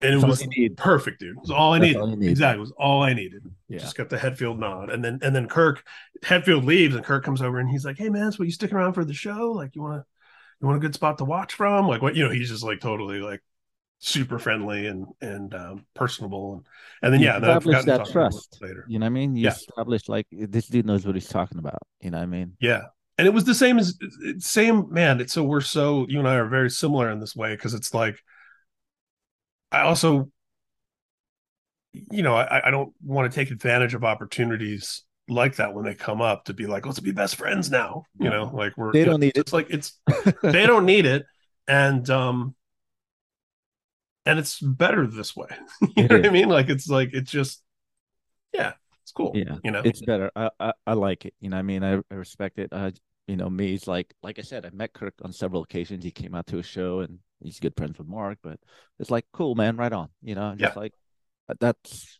and it That's was perfect dude it was all i That's needed all exactly it was all i needed Yeah. just got the Hetfield nod, and then and then Kirk Hetfield leaves, and Kirk comes over and he's like, "Hey man, so you sticking around for the show? Like, you want to you want a good spot to watch from? Like, what you know?" He's just like totally like super friendly and and um, personable, and and then You yeah, then establish that talk about it trust. later. You know what I mean? You Yeah. establish like this dude knows what he's talking about. You know what I mean? Yeah, and it was the same as same man. It's so we're so you and I are very similar in this way because it's like I also you know I, I don't want to take advantage of opportunities like that when they come up to be like let's be best friends now you know like we're They don't need it. like it's they don't need it and um and it's better this way you It know what i mean like it's like it's just yeah it's cool Yeah, you know it's better. I, I I like it. You know, what I mean, I, I respect it. Uh, you know, me, it's like like I said, I met Kirk on several occasions. He came out to a show, and he's good friends with Mark. But it's like, cool, man, right on. You know, just Yeah. like uh, that's.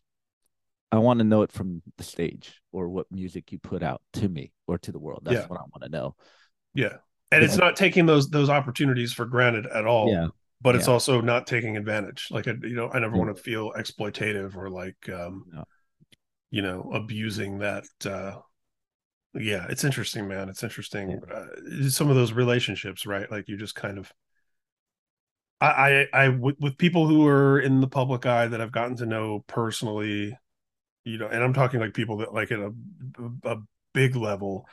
I want to know it from the stage or what music you put out to me or to the world. That's Yeah. what I want to know. yeah and it's not taking those those opportunities for granted at all Yeah, but it's also not taking advantage like I, you know i never Yeah. want to feel exploitative or like um No. you know abusing that uh yeah it's interesting man it's interesting uh, some of those relationships right like you just kind of i i, I with, with people who are in the public eye that i've gotten to know personally you know and i'm talking like people that like at a, a big level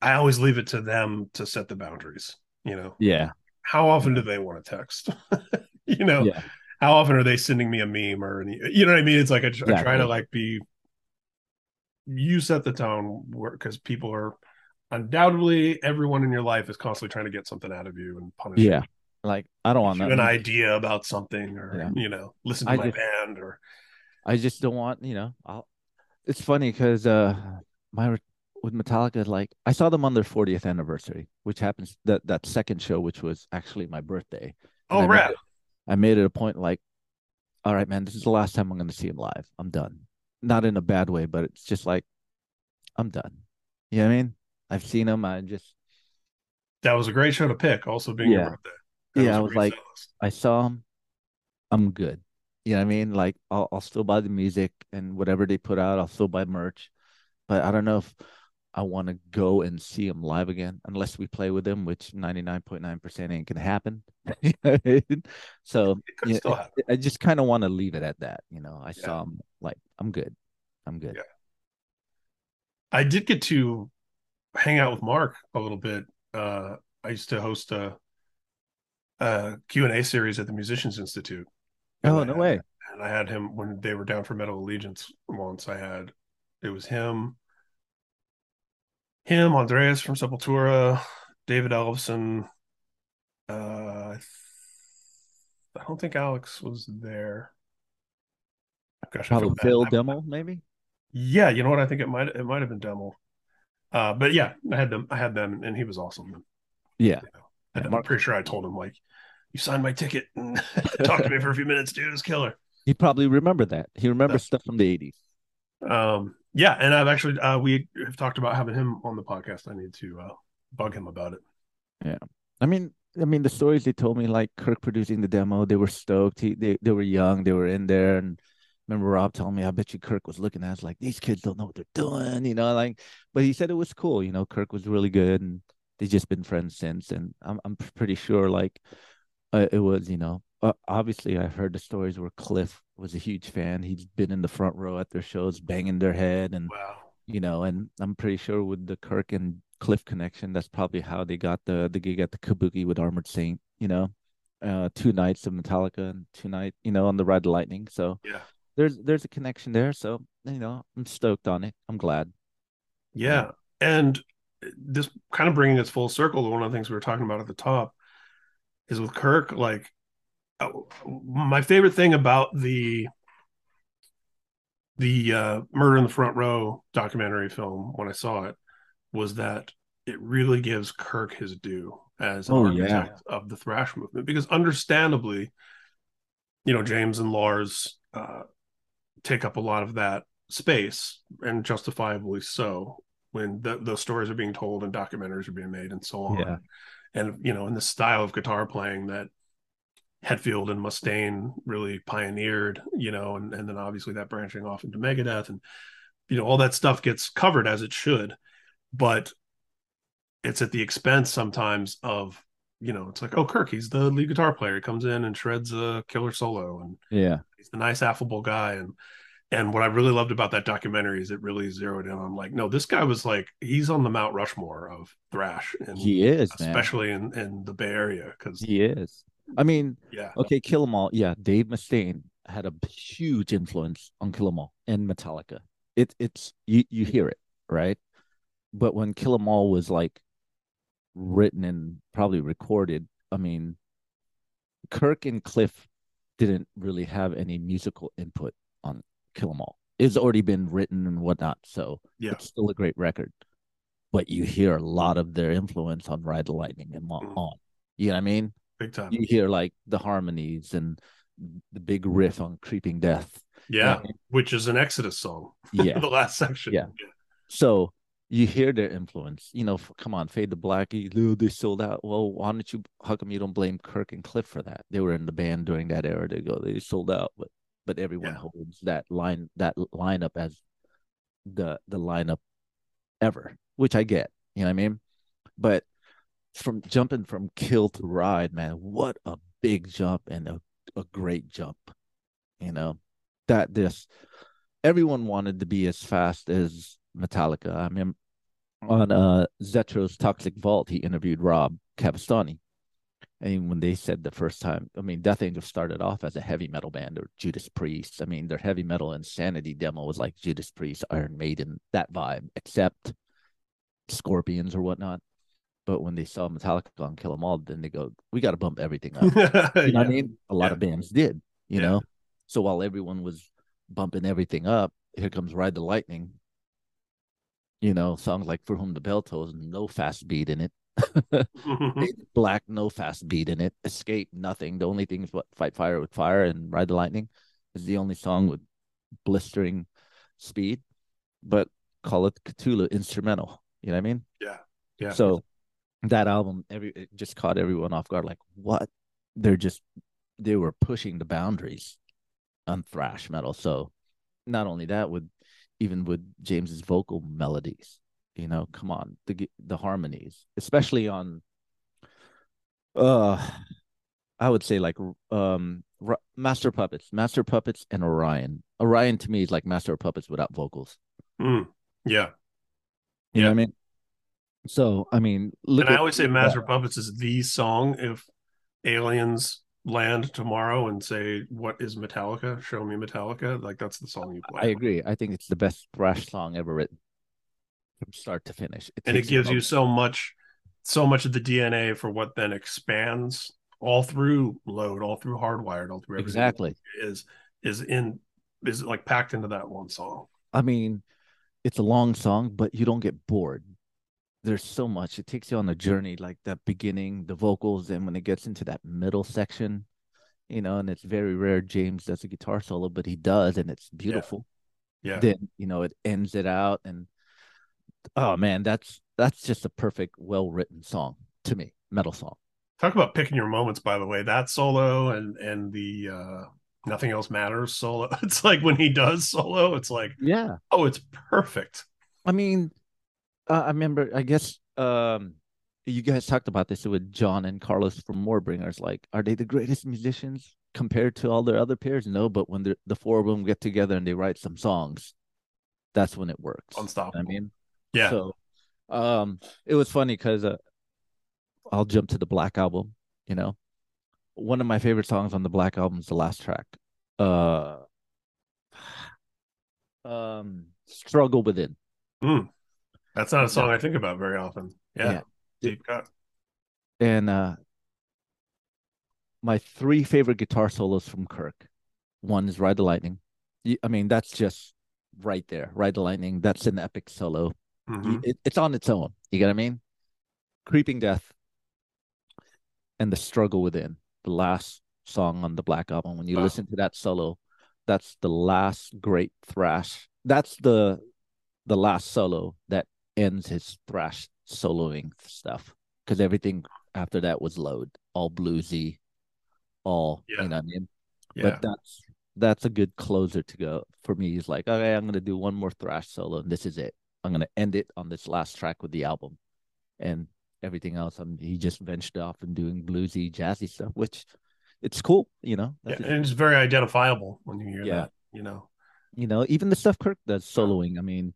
i always leave it to them to set the boundaries you know? Yeah, how often do they want to text? You know yeah. how often are they sending me a meme or any you know what i mean? It's like i, I try to like be you set the tone because people are undoubtedly everyone in your life is constantly trying to get something out of you and punish you. Yeah. you Like I don't want that. an idea about something or Yeah. you know listen to I my just- band or I just don't want, you know, I'll, it's funny because uh my with Metallica, like I saw them on their 40th anniversary, which happens that that second show, which was actually my birthday. oh I made it- I made it a point like, all right, man, this is the last time I'm going to see him live. I'm done. Not in a bad way, but it's just like, I'm done. You know what I mean? I've seen him. I just, that was a great show to pick also being Yeah. your birthday That Yeah, a I was like-. I saw him. I'm good. You know what I mean? Like I'll, I'll still buy the music and whatever they put out, I'll still buy merch. But I don't know if I want to go and see him live again unless we play with him, which 99.9% ain't gonna happen. You know I so yeah, still happen I just kind of want to leave it at that. You know, I Yeah. saw him like I'm good. I'm good. Yeah. I did get to hang out with Mark a little bit. Uh, I used to host a, a Q&A series at the Musicians Institute. Oh no had- way. And I had him when they were down for Metal Allegiance once. I had it was him, him, Andreas from Sepultura, David Ellefson. Uh, I th- I don't think Alex was there. Gosh, I Probably feel bad. Phil I- Demmel, maybe. yeah, you know what? I think it might it might have been Demmel. Uh, but yeah, I had them. I had them, and he was awesome. Yeah. And Yeah, I'm Mark- pretty sure I told him like, "You signed my ticket and talked to me for a few minutes, dude. It's killer." He probably remember that. He remembers stuff from the 80s. Um, yeah, and I've actually uh, we have talked about having him on the podcast. I need to uh, bug him about it. Yeah, I mean, I mean, the stories they told me, like Kirk producing the demo, they were stoked. He, they, they were young, they were in there, and remember Rob telling me, I bet you Kirk was looking at us like these kids don't know what they're doing, you know, like. But he said it was cool, you know. Kirk was really good, and they've just been friends since. And I'm I'm pretty sure like uh, it was, you know, uh, obviously I've heard the stories where Cliff was a huge fan. He's been in the front row at their shows, banging their head, and wow. you know, and I'm pretty sure with the Kirk and Cliff connection, that's probably how they got the the gig at the Kabuki with Armored Saint. You know, uh, two nights of Metallica and two night, you know, on the Ride the Lightning. So yeah, there's there's a connection there. So you know, I'm stoked on it. I'm glad. Yeah, and this kind of bringing us full circle to one of the things we were talking about at the top is with Kirk. Like, my favorite thing about the the uh, Murder in the Front Row documentary film when I saw it was that it really gives Kirk his due as oh, architect yeah. of the thrash movement because understandably, you know, James and Lars uh, take up a lot of that space and justifiably so when the, those stories are being told and documentaries are being made and so on. Yeah. And you know, in the style of guitar playing that Hetfield and Mustaine really pioneered, you know, and, and then obviously that branching off into Megadeth and you know, all that stuff gets covered as it should, but it's at the expense sometimes of, you know, it's like, oh, Kirk, he's the lead guitar player. He comes in and shreds a killer solo and yeah, he's the nice affable guy. And and what I really loved about that documentary is it really zeroed in on like, no, this guy was like, he's on the Mount Rushmore of thrash, and he is, especially man. in in the Bay Area, because he is. I mean, yeah, okay, Kill 'Em All, yeah, Dave Mustaine had a huge influence on Kill 'Em All and Metallica. It it's you you hear it right, but when Kill 'Em All was like written and probably recorded, I mean, Kirk and Cliff didn't really have any musical input on Kill 'Em All. It's already been written and whatnot, so yeah. it's still a great record. But you hear a lot of their influence on Ride the Lightning and mm. on. You know what I mean? Big time. You hear like the harmonies and the big riff on Creeping Death. Yeah, know which is an Exodus song. Yeah, the last section. Yeah. yeah. So you hear their influence. You know, come on, Fade to Black. They sold out. Well, why don't you? How come you don't blame Kirk and Cliff for that? They were in the band during that era. They go, they sold out, but but everyone yeah. holds that line that lineup as the the lineup ever, which I get. You know what I mean? But from jumping from kill to ride, man, what a big jump and a, a great jump. You know, that this everyone wanted to be as fast as Metallica. I mean, on uh Zetro's Toxic Vault, he interviewed Rob Cavestany, and when they said the first time, I mean, Death Angel started off as a heavy metal band or Judas Priest. I mean, their heavy metal insanity demo was like Judas Priest, Iron Maiden, that vibe, except Scorpions or whatnot. But when they saw Metallica on Kill 'Em All, then they go, "We got to bump everything up." you know yeah. what I mean? A lot yeah. of bands did, you yeah. know. So while everyone was bumping everything up, here comes Ride the Lightning. You know, songs like For Whom the Bell Tolls, no fast beat in it. Black, no fast beat in it. Escape, nothing. The only thing is what Fight Fire with Fire and Ride the Lightning is the only song with blistering speed. But Call of Ktulu instrumental. You know what I mean? Yeah. Yeah. So that album, every it just caught everyone off guard. Like, what? They're just they were pushing the boundaries on thrash metal. So not only that, with even with James's vocal melodies, you know, come on, the the harmonies, especially on uh I would say like um Master Puppets, Master Puppets and Orion. Orion to me is like Master Puppets without vocals. Mm, yeah. You yeah. know what I mean? So I mean, and I always say Master Puppets is the song if aliens land tomorrow and say, "What is Metallica? Show me Metallica." Like that's the song you play. I agree. I think it's the best thrash song ever written from start to finish. It and it gives you so much, so much of the DNA for what then expands all through load, all through hardwired, all through exactly is is in is like packed into that one song. I mean, it's a long song, but you don't get bored. There's so much. It takes you on a journey, like that beginning, the vocals, and when it gets into that middle section, you know, and it's very rare James does a guitar solo, but he does, and it's beautiful. Yeah. Then you know it ends it out, and oh man, that's that's just a perfect, well written song to me, metal song. Talk about picking your moments, by the way. That solo and and the uh nothing else matters solo. It's like when he does solo, it's like Yeah, oh, it's perfect. I mean, uh, I remember. I guess um, you guys talked about this with John and Carlos from Moorbringers. Like, are they the greatest musicians compared to all their other peers? No, but when the the four of them get together and they write some songs, that's when it works. Unstoppable. I mean, Yeah. So, um, it was funny because uh, I'll jump to the Black album. You know, one of my favorite songs on the Black album is the last track. Uh, um, struggle within. Mm. That's not a song. I think about very often. Yeah. Yeah. Deep cut. and uh my three favorite guitar solos from Kirk. One is Ride the Lightning. I mean, that's just right there. Ride the Lightning. That's an epic solo. Mhm. It, it's on its own. You get what I mean? Creeping Death and The Struggle Within, the last song on the Black Album. When you Wow. listen to that solo, that's the last great thrash. That's the the last solo that ends his thrash soloing stuff. Because everything after that was load, all bluesy, all Yeah. you know what I mean? Yeah. But that's that's a good closer to go for me. He's like, okay, I'm gonna do one more thrash solo, and this is it. I'm gonna end it on this last track with the album, and everything else. I'm he just ventured off and doing bluesy, jazzy stuff, which it's cool, you know. yeah. And it's very identifiable when you hear Yeah. that, you know. you know, even the stuff Kirk does soloing. I mean,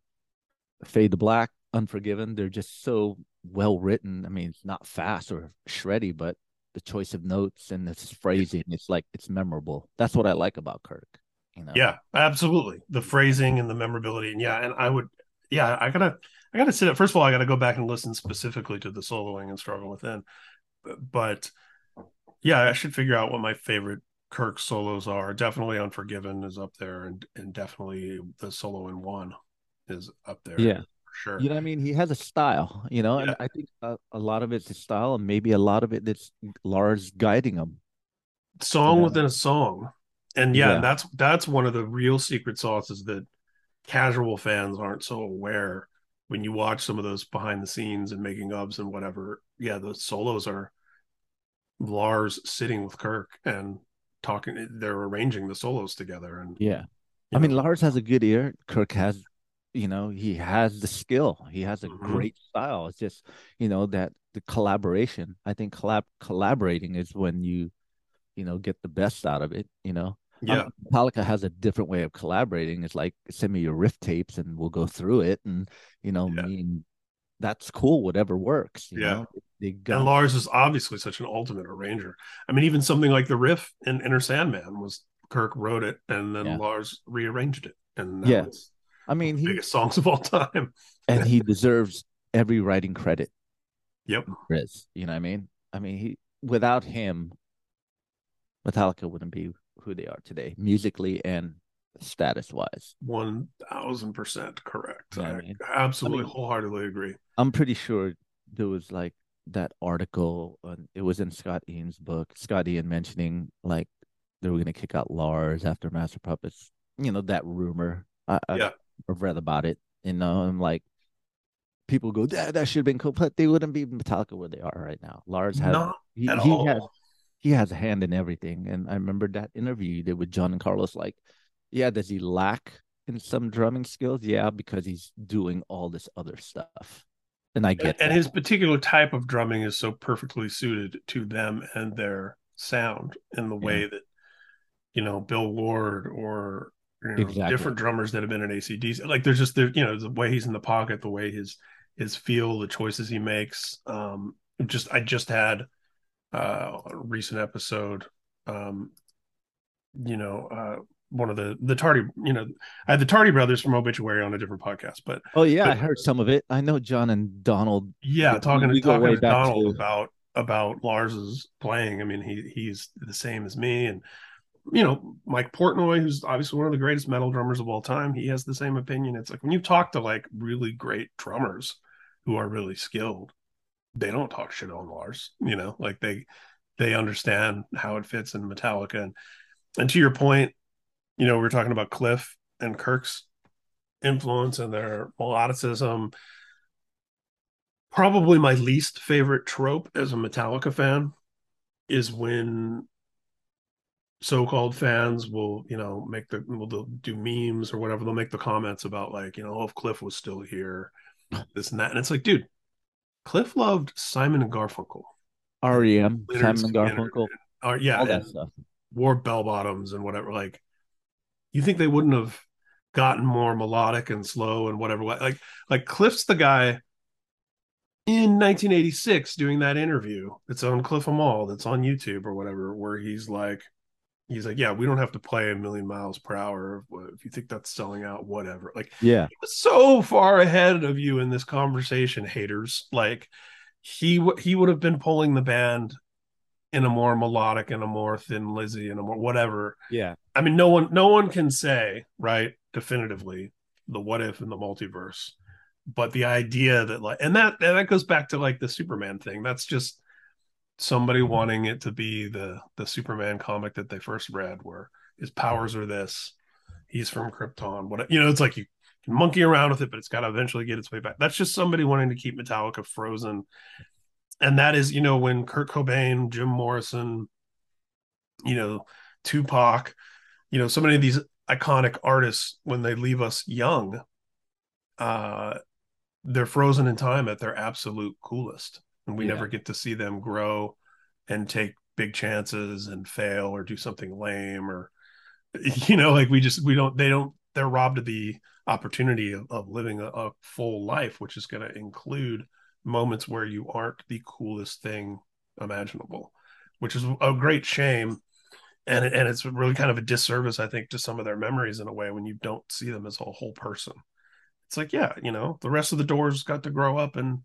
Fade to Black, Unforgiven, they're just so well written. I mean, it's not fast or shreddy, but the choice of notes and this phrasing, it's like it's memorable. That's what I like about Kirk. You know, Yeah, absolutely. The phrasing and the memorability. And yeah, and I would yeah, I gotta I gotta sit up first of all, I gotta go back and listen specifically to the soloing and struggle within. But yeah, I should figure out what my favorite Kirk solos are. Definitely Unforgiven is up there and and definitely the solo in one is up there. Yeah. Sure. You know what I mean? He has a style, you know, Yeah. and I think a, a lot of it's his style, and maybe a lot of it that's Lars guiding him. song Yeah. within a song and yeah, Yeah. that's that's one of the real secret sauces that casual fans aren't so aware when you watch some of those behind the scenes and making ofs and whatever yeah the solos are lars sitting with kirk and talking they're arranging the solos together and Yeah. I mean, Lars has a good ear. Kirk has, you know, he has the skill. He has a Mhm. great style. It's just, you know, that the collaboration. I think collab collaborating is when you, you know, get the best out of it. You know, yeah Um, Metallica has a different way of collaborating. It's like send me your riff tapes and we'll go through it. And you know, Yeah. I mean, that's cool. Whatever works. You Yeah. know, they and lars is obviously such an ultimate arranger i mean even something like the riff in Enter Sandman was kirk wrote it and then Yeah. lars rearranged it and Yeah. it's I mean, he biggest songs of all time and he deserves every writing credit. Yep. Chris, you know what I mean? I mean, he without him, Metallica wouldn't be who they are today, musically and status wise. One thousand percent correct. Yeah, I man. absolutely I mean- wholeheartedly agree. I'm pretty sure there was like that article, and it was in Scott Ian's book. Scott Ian mentioning like they were going to kick out Lars after Master Puppets. You know that rumor. I, Yeah. I've read about it. You know, I'm like, people go, that that should have been cool, but they wouldn't be Metallica where they are right now. Lars has Not he, at he all. has he has a hand in everything. And I remember that interview you did with John and Carlos. Like, yeah, does he lack in some drumming skills? Yeah, because he's doing all this other stuff. And I get and that. his particular type of drumming is so perfectly suited to them and their sound in the way that you know Bill Ward or you know, Exactly. different drummers that have been in AC/DC. Like there's just the you know, the way he's in the pocket, the way his his feel, the choices he makes. Um, just I just had uh, a recent episode. Um, you know, uh, one of the the Tardy, you know, I had the Tardy brothers from Obituary on a different podcast, but Oh yeah, I heard some of it. I know John and Donald. yeah, talking we to talking to Donald about about Lars's playing. I mean, he he's the same as me, and you know, Mike Portnoy, who's obviously one of the greatest metal drummers of all time, he has the same opinion. It's like when you talk to like really great drummers who are really skilled, they don't talk shit on Lars. You know, like they they understand how it fits in Metallica. And and to your point, you know, we are talking about Cliff and Kirk's influence and their melodicism. Probably my least favorite trope as a Metallica fan is when so-called fans will you know make the will do memes or whatever. They'll make the comments about like you know oh, if cliff was still here this and that. And it's like dude cliff loved simon and garfunkel. Rem simon and garfunkel. Or, yeah all that stuff. wore bell bottoms and whatever. Like you think they wouldn't have gotten more melodic and slow and whatever. Like like cliff's the guy in 1986 doing that interview. That's on Cliff 'Em All. That's on youtube or whatever where he's like he's like, yeah, we don't have to play a million miles per hour. Uh, if you think that's selling out, whatever. Like, yeah, He was so far ahead of you in this conversation, haters. Like, he he would have been pulling the band in a more melodic and a more thin Lizzy and a more whatever. Yeah, I mean, no one no one can say right definitively the what if in the multiverse, but the idea that like, and that and that goes back to like the Superman thing. That's just somebody wanting it to be the the Superman comic that they first read, where his powers are this, he's from Krypton. What you know, it's like you can monkey around with it, but it's got to eventually get its way back. That's just somebody wanting to keep Metallica frozen, and that is you know when Kurt Cobain, Jim Morrison, you know Tupac, you know so many of these iconic artists when they leave us young, uh, they're frozen in time at their absolute coolest and we yeah. never get to see them grow and take big chances and fail or do something lame or you know like we just we don't they don't they're robbed of the opportunity of, of living a, a full life which is going to include moments where you aren't the coolest thing imaginable which is a great shame and and it's really kind of a disservice i think to some of their memories in a way when you don't see them as a whole person it's like yeah you know the rest of the doors got to grow up and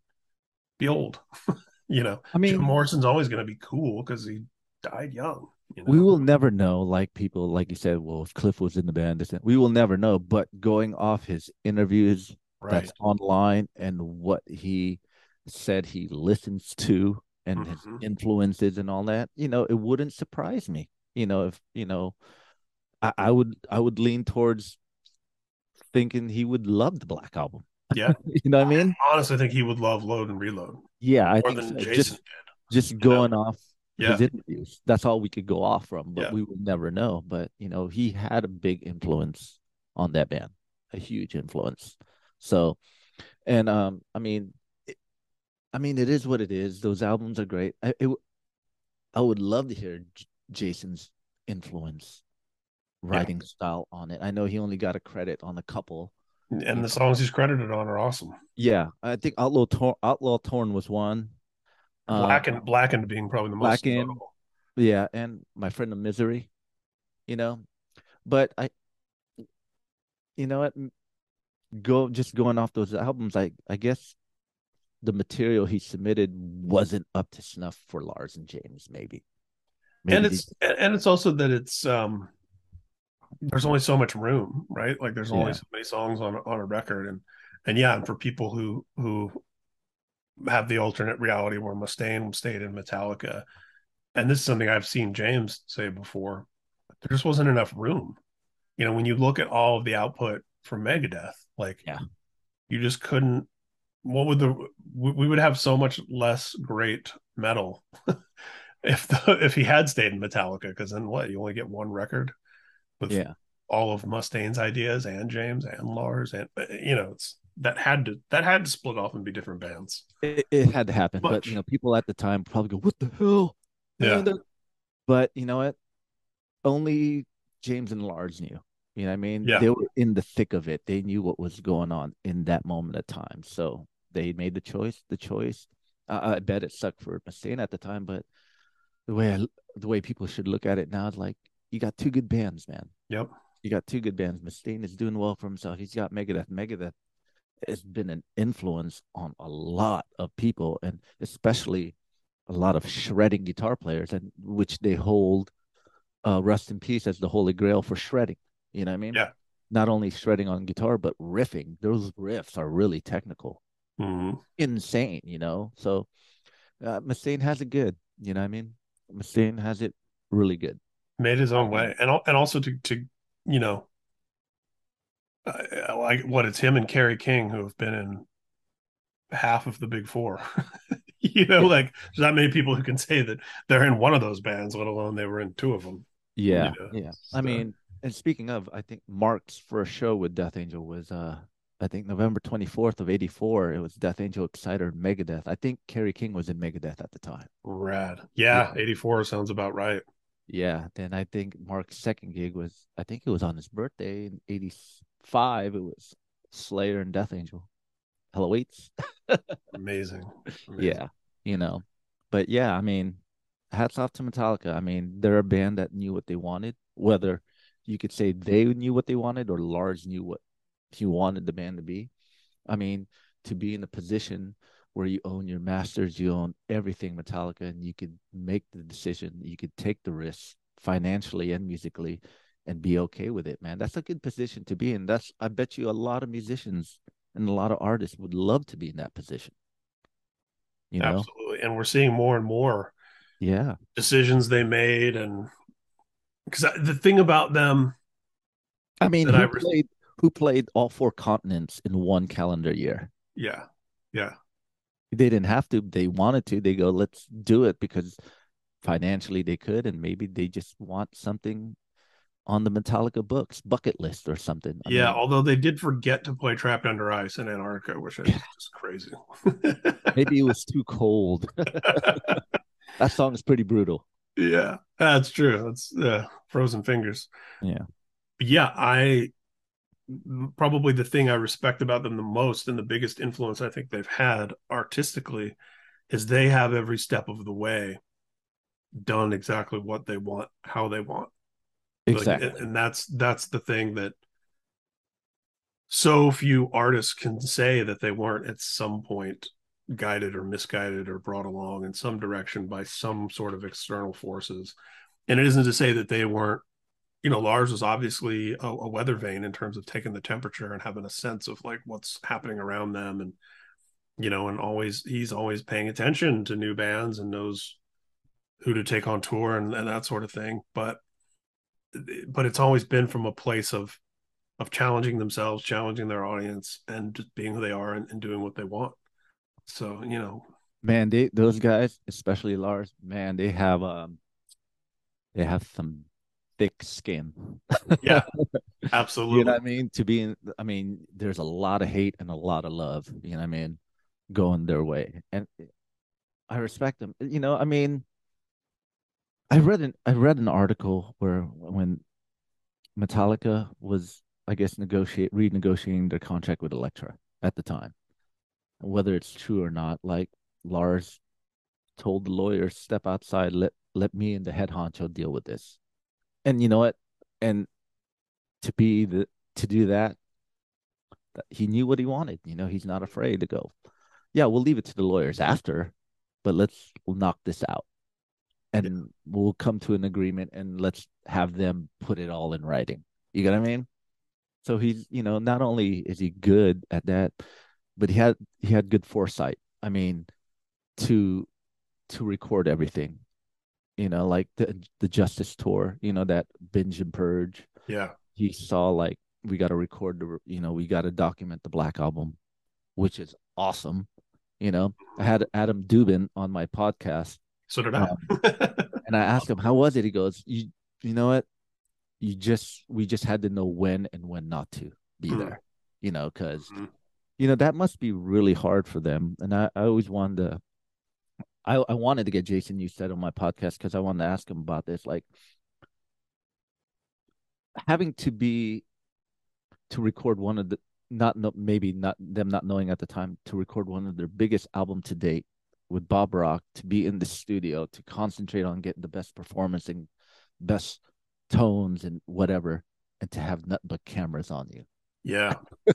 be old. you know, I mean, Jim Morrison's always going to be cool because he died young. You know? We will never know, like people, like you said, well, if Cliff was in the band, we will never know. But going off his interviews right. that's online and what he said he listens to and mm-hmm. his influences and all that, you know, it wouldn't surprise me. You know, if you know, I, I would, I would lean towards thinking he would love the Black Album. Yeah. you know what I mean? Honestly, I think he would love load and reload. Yeah, I think so. just, did, Just going know? off yeah. his interviews. That's all we could go off from, but yeah. we would never know. But you know, he had a big influence on that band, a huge influence. So, and um, I mean, it, I mean, it is what it is. Those albums are great. I, it, I would love to hear J- Jason's influence, writing yeah. style on it. I know he only got a credit on a couple, and the songs he's credited on are awesome. Yeah, I think Outlaw Torn, Outlaw Torn was one. Blackened, uh, Blackened being probably the most notable. Yeah, and my friend of misery, you know, but I, you know what, go just going off those albums. I I guess the material he submitted wasn't up to snuff for Lars and James, maybe. maybe and it's and it's also that it's um there's only so much room, right? Like there's only yeah. so many songs on on a record, and and yeah, and for people who who have the alternate reality where Mustaine stayed in Metallica, and this is something I've seen James say before, there just wasn't enough room. You know, when you look at all of the output from Megadeth, like yeah, you just couldn't. What would the we would have so much less great metal if the if he had stayed in Metallica because then what you only get one record with yeah. all of Mustaine's ideas and James and Lars and you know it's that had to that had to split off and be different bands. It, it had to happen, Much. but you know people at the time probably go, "What the hell?" Yeah. But you know what? Only James and Lars knew. You know what I mean? Yeah. They were in the thick of it. They knew what was going on in that moment of time. So they made the choice. The choice. Uh, I bet it sucked for Mustaine at the time, but the way I, the way people should look at it now is like you got two good bands, man. Yep. You got two good bands. Mustaine is doing well for himself. He's got Megadeth. Megadeth has been an influence on a lot of people, and especially a lot of shredding guitar players, and which they hold uh, rust in peace as the holy grail for shredding. You know what I mean? Yeah. Not only shredding on guitar, but riffing. Those riffs are really technical, mm-hmm. insane. You know, so uh, Mustaine has it good. You know what I mean? Mustaine has it really good. Made his own way, and and also to to you know, uh, like what it's him and Kerry King who have been in half of the big four. you know, like there's not many people who can say that they're in one of those bands, let alone they were in two of them. Yeah, you know? yeah. So. I mean, and speaking of, I think Mark's first show with Death Angel was uh I think November 24th of 84. It was Death Angel Exciter Megadeth. I think Kerry King was in Megadeth at the time. Rad. Yeah, yeah, 84 sounds about right. Yeah. Then I think Mark's second gig was, I think it was on his birthday in 85. It was Slayer and Death Angel. Hello, Waits. Amazing. Amazing. Yeah. You know, but yeah, I mean, hats off to Metallica. I mean, they're a band that knew what they wanted, whether you could say they knew what they wanted or Lars knew what he wanted the band to be. I mean, to be in a position where you own your masters, you own everything Metallica, and you could make the decision, you could take the risk financially and musically and be okay with it, man. That's a good position to be in. That's I bet you a lot of musicians and a lot of artists would love to be in that position. You know? Absolutely. And we're seeing more and more yeah decisions they made and because the thing about them I mean, who I played who played all four continents in one calendar year. Yeah. Yeah. They didn't have to. They wanted to. They go, let's do it because financially they could, and maybe they just want something on the Metallica books bucket list or something. I yeah, mean, although they did forget to play Trapped Under Ice in Antarctica, which is just crazy. maybe it was too cold. that song is pretty brutal. Yeah, that's true. That's uh, frozen fingers. Yeah. Yeah, I probably the thing I respect about them the most and the biggest influence I think they've had artistically is they have every step of the way done exactly what they want, how they want. Exactly. Like, and that's that's the thing that so few artists can say that they weren't at some point guided or misguided or brought along in some direction by some sort of external forces. And it isn't to say that they weren't you know, Lars was obviously a, a, weather vane in terms of taking the temperature and having a sense of like what's happening around them, and you know, and always he's always paying attention to new bands and knows who to take on tour and, and that sort of thing. But but it's always been from a place of of challenging themselves, challenging their audience, and just being who they are and, and doing what they want. So you know, man, they those guys, especially Lars, man, they have um, they have some thick skin. yeah, absolutely. you know what I mean? To be in, I mean, there's a lot of hate and a lot of love. You know what I mean? Going their way, and I respect them. You know, I mean, I read an I read an article where when Metallica was, I guess, negotiate renegotiating their contract with Elektra at the time, whether it's true or not. Like Lars told the lawyers, "Step outside. Let let me and the head honcho deal with this." And you know what? And to be the to do that, he knew what he wanted. You know, he's not afraid to go. Yeah, we'll leave it to the lawyers after, but let's we'll knock this out, and yeah. we'll come to an agreement, and let's have them put it all in writing. You get what I mean? So he's, you know, not only is he good at that, but he had he had good foresight. I mean, to to record everything you know, like the the Justice tour, you know, that binge and purge. Yeah. He saw like we got to record the, you know, we got to document the Black Album, which is awesome. You know, I had Adam Dubin on my podcast. So did I. Um, and I asked him, "How was it?" He goes, "You, you know what? You just we just had to know when and when not to be mm. there. You know, because." Mm-hmm. You know that must be really hard for them, and I, I always wanted to I, I wanted to get Jason Newsted on my podcast because I wanted to ask him about this. Like having to be to record one of the not no, maybe not them not knowing at the time to record one of their biggest album to date with Bob Rock to be in the studio to concentrate on getting the best performance and best tones and whatever and to have nothing but cameras on you. Yeah. you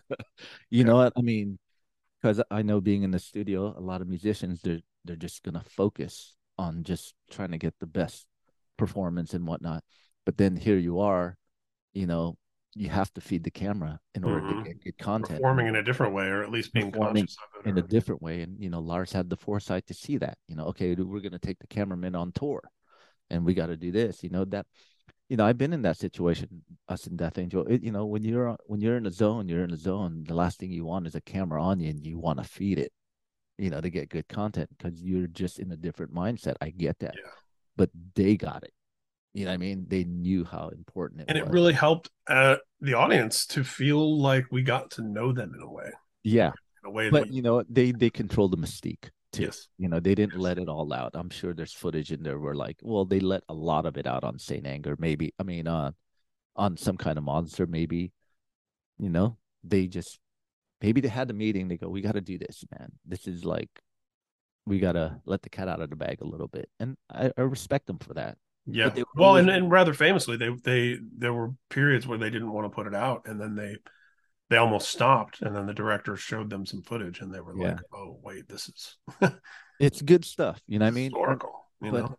yeah. know what I mean? Because I know being in the studio, a lot of musicians they're they're just gonna focus on just trying to get the best performance and whatnot. But then here you are, you know, you have to feed the camera in order mm-hmm. to get good content. Performing in a different way, or at least being conscious of it. In or... a different way. And you know, Lars had the foresight to see that. You know, okay, we're gonna take the cameraman on tour. and we got to do this. You know that. You know, I've been in that situation. Us in Death Angel. It, you know, when you're when you're in a zone, you're in a zone. The last thing you want is a camera on you, and you want to feed it. You know, to get good content because you're just in a different mindset. I get that, Yeah. but they got it. You know what I mean? They knew how important it and was. it really helped uh, the audience to feel like we got to know them in a way, yeah. in a way But you know, they they control the mystique too. yes, You know, they didn't let it all out. I'm sure there's footage in there where like, well, they let a lot of it out on Saint Anger, maybe. I mean, uh, on some kind of monster, maybe. You know, they just maybe they had the meeting. They go, we got to do this, man. This is like, we got to let the cat out of the bag a little bit, and I, I respect them for that. yeah. Well, always- and, and rather famously, they they there were periods where they didn't want to put it out, and then they they almost stopped, and then the director showed them some footage, and they were like, "Oh, wait, this is It's good stuff. You know what I mean? Historical." You but know,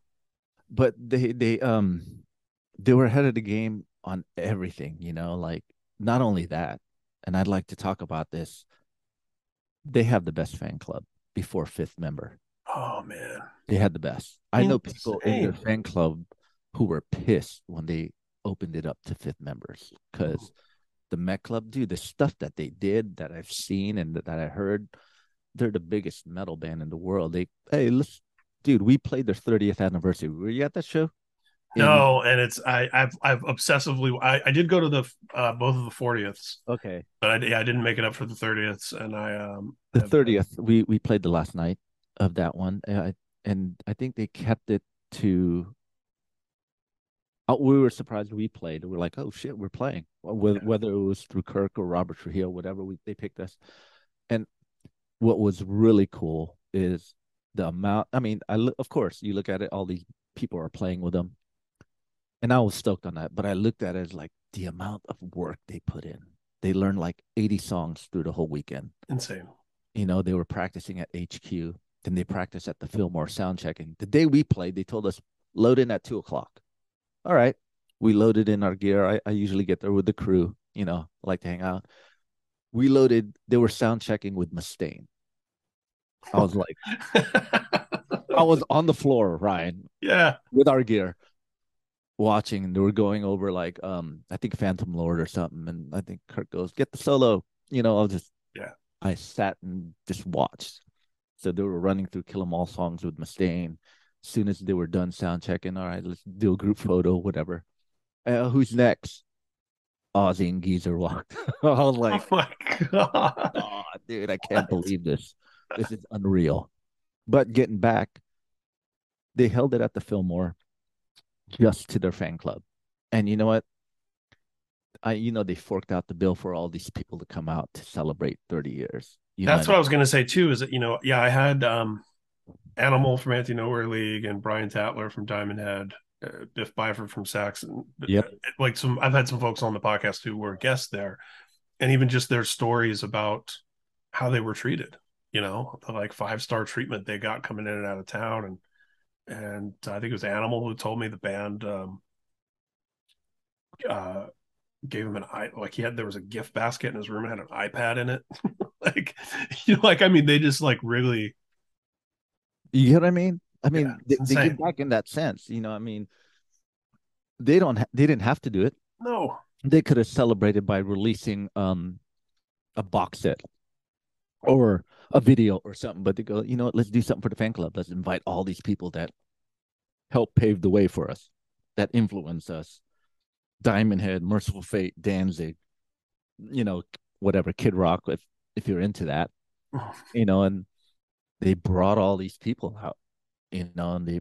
but they they um they were ahead of the game on everything you know like not only that and i'd like to talk about this they have the best fan club before fifth member. Oh man, they had the best. I know people in their fan club who were pissed when they opened it up to fifth members because the met club dude the stuff that they did that i've seen and that i heard they're the biggest metal band in the world. They hey let's dude we played their 30th anniversary. Were you at that show no, and it's I I've I've obsessively I, I did go to the uh, both of the 40ths, okay. but I, yeah, I didn't make it up for the 30ths, and I um the have- 30th we we played the last night of that one and I, and I think they kept it to oh, we were surprised we played. We're like oh shit we're playing. Whether, Yeah. whether it was through Kirk or Robert Trujillo whatever we, they picked us. And what was really cool is the amount I mean I of course you look at it all these people are playing with them and I was stoked on that but I looked at it as like the amount of work they put in they learned like 80 songs through the whole weekend insane. you know, they were practicing at HQ. Then they practiced at the Fillmore sound checking. The day we played, they told us load in at two o'clock. All right. We loaded in our gear. I, I usually get there with the crew, you know, I like to hang out. We loaded, they were sound checking with Mustaine. I was like, I was on the floor, Ryan, yeah, with our gear, watching, and they were going over like um, I think Phantom Lord or something. And I think Kirk goes, get the solo. You know, I was just Yeah. I sat and just watched. So they were running through Kill 'Em All songs with Mustaine. As soon as they were done sound checking, all right, let's do a group photo, whatever. Uh, who's next? Ozzy and Geezer walked. I was like, oh my god, oh, dude, I can't believe this. This is unreal. But getting back, they held it at the Fillmore just to their fan club. And you know what? I you know they forked out the bill for all these people to come out to celebrate 30 years. You that's what I was gonna say too. Is that you know, yeah, I had um Animal from Anti Nowhere League and Brian Tatler from Diamond Head, uh, Biff Byford from Saxon. Yep. Like some, I've had some folks on the podcast who were guests there, and even just their stories about how they were treated. You know, the like five star treatment they got coming in and out of town, and and I think it was Animal who told me the band um, uh, gave him an i like he had there was a gift basket in his room and had an iPad in it. like you know, like I mean, they just like really You get what I mean? I mean, Yeah, they, they give back in that sense. You know, I mean, they don't. Ha- they didn't have to do it. no. They could have celebrated by releasing um a box set or a video or something. But they go, you know what? Let's do something for the fan club. Let's invite all these people that help pave the way for us, that influence us. Diamond Head, Mercyful Fate, Danzig, you know, whatever, Kid Rock, if if you're into that, you know, and they brought all these people out, you know, and they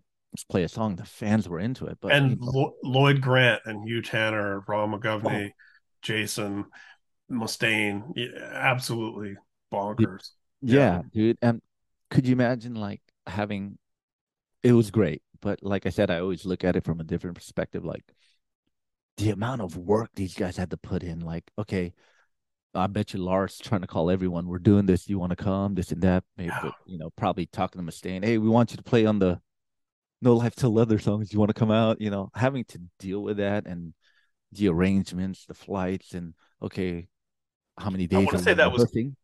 play a song. The fans were into it, but you and know, Lo- Lloyd Grant and Hugh Tanner, Ron McGovney, oh. Jason Mustaine, yeah, absolutely bonkers. Yeah, dude. And could you imagine like having? It was great, but like I said, I always look at it from a different perspective. Like the amount of work these guys had to put in. Like, okay, I bet you Lars trying to call everyone. We're doing this. You want to come? This and that. Maybe, Yeah. but, you know, probably talking to Mustaine. Hey, we want you to play on the No Life Till Leather songs. You want to come out? You know, having to deal with that and the arrangements, the flights, and okay, how many days? i wanna say that was- rehearsing?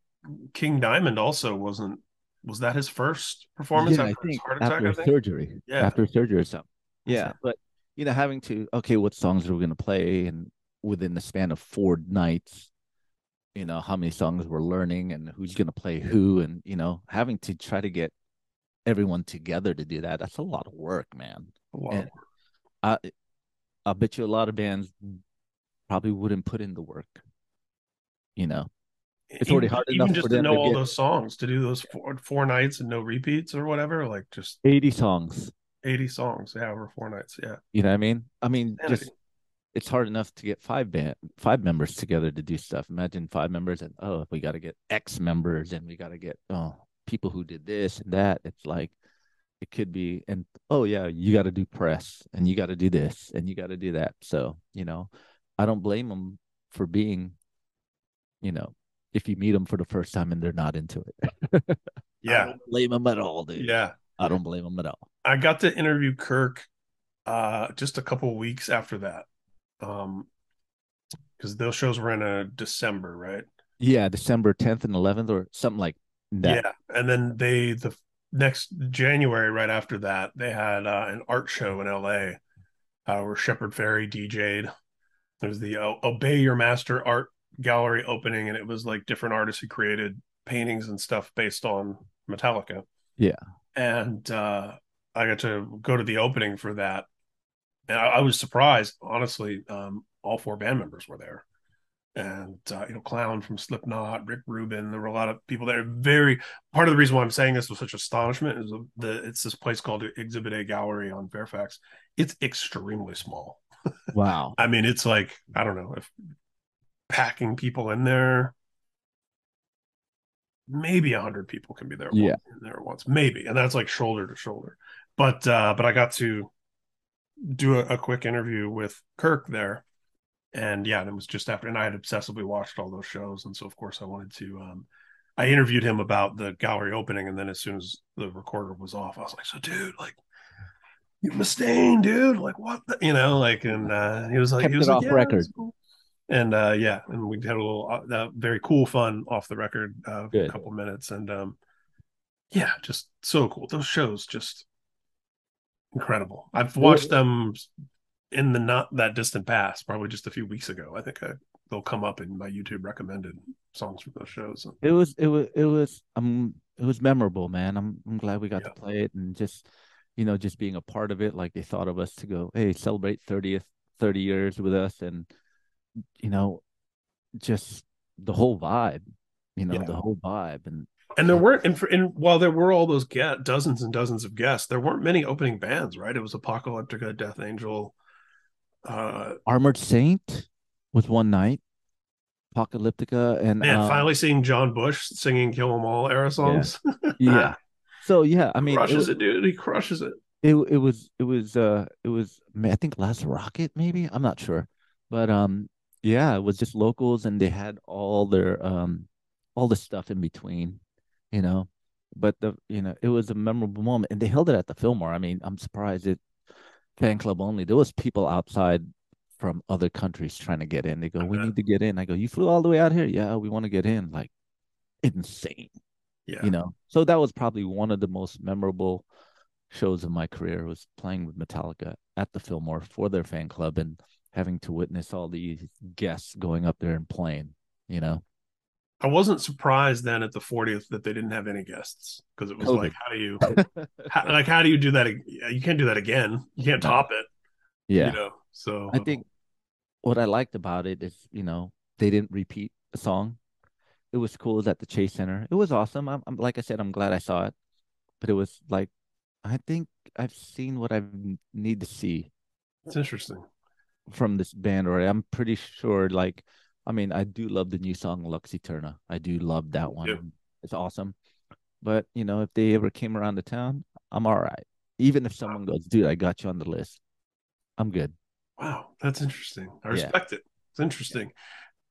King Diamond also wasn't. Was that his first performance yeah, I after his heart attack? after I think. surgery. Yeah. After surgery or something. Yeah, but you know, having to okay, what songs are we gonna play, and within the span of four nights, you know, how many songs we're learning, and who's gonna play who, and you know, having to try to get everyone together to do that. That's a lot of work, man. a lot And- of work. I I bet you a lot of bands probably wouldn't put in the work. You know, It's already hard even enough just to know to all get- those songs to do those four, four nights and no repeats or whatever like just 80 songs. 80 songs yeah over four nights yeah You know what I mean? I mean, Insanity. just it's hard enough to get five band five members together to do stuff. Imagine five members and oh, we got to get X members and we got to get oh people who did this and that. It's like it could be and oh yeah, you got to do press and you got to do this and you got to do that. So you know, I don't blame them for being, you know, if you meet them for the first time and they're not into it. I yeah don't blame them at all, dude. yeah I don't blame them at all. i got to interview kirk uh just a couple weeks after that um because those shows were in a december right Yeah, December 10th and 11th or something like that. yeah and then they the next january right after that they had uh, an art show in la uh, where Shepard Fairey DJ'd. There was the uh, Obey Your Master art gallery opening, and it was like different artists who created paintings and stuff based on Metallica. Yeah. And uh, I got to go to the opening for that. And I, I was surprised, honestly. Um, all four band members were there. And, uh, you know, Clown from Slipknot, Rick Rubin, there were a lot of people there. Very part of the reason why I'm saying this with such astonishment is the it's this place called Exhibit A Gallery on Fairfax. It's extremely small. Wow. I mean, it's like I don't know if packing people in there. Maybe a hundred people can be there. Yeah. one- in there at once, maybe, and that's like shoulder to shoulder. But uh, but I got to do a, a quick interview with Kirk there, and yeah, and it was just after, and I had obsessively watched all those shows, and so of course I wanted to. Um, I interviewed him about the gallery opening, and then as soon as the recorder was off, I was like, "So, dude, like." You Mustaine, dude, like what the, you know, like, and uh, he was like, Kept he was it like, off "Yeah, record." cool." And uh, yeah, and we had a little uh, uh, very cool fun off the record, uh, a couple minutes, and um, yeah, just so cool. Those shows just incredible. I've watched them in the not that distant past, probably just a few weeks ago. I think I, they'll come up in my YouTube recommended songs from those shows. It was it was it was um it was memorable, man. I'm I'm glad we got Yeah. to play it and just you know just being a part of it. Like they thought of us to go, hey, celebrate thirtieth thirty years with us, and you know, just the whole vibe. You know, Yeah. the whole vibe, and And there weren't, and, for, and while there were all those get dozens and dozens of guests, there weren't many opening bands, right? It was Apocalyptica, Death Angel, uh, Armored Saint was one night, Apocalyptica, and Man, um, finally seeing John Bush singing "Kill 'Em All" era songs. yeah. So yeah, I mean, it crushes was- it, dude. He crushes it. it it was it was uh it was I think Last Rocket maybe I'm not sure, but um yeah it was just locals and they had all their um all the stuff in between, you know, but the you know it was a memorable moment and they held it at the Fillmore. I mean I'm surprised it fan club only. There was people outside from other countries trying to get in. They go, we need to get in. I go, you flew all the way out here? Yeah, we want to get in. Like insane Yeah, you know so that was probably one of the most memorable shows of my career was playing with metallica at the fillmore for their fan club and having to witness all these guests going up there and playing you know I wasn't surprised then at the 40th that they didn't have any guests because it was COVID. like, how do you, how, like, how do you do that? You can't do that again. You can't top it. yeah You know. So i think what i liked about it is you know they didn't repeat a song it was cool at the chase center it was awesome I'm, I'm like i said i'm glad i saw it but it was like i think i've seen what i need to see it's interesting. From this band or I'm pretty sure like I mean I do love the new song Lux Eterna. I do love that one. Yeah. It's awesome. But you know, if they ever came around the town, I'm all right. Even if someone goes, dude, I got you on the list. I'm good. Wow, that's interesting. I Yeah. respect it. It's interesting.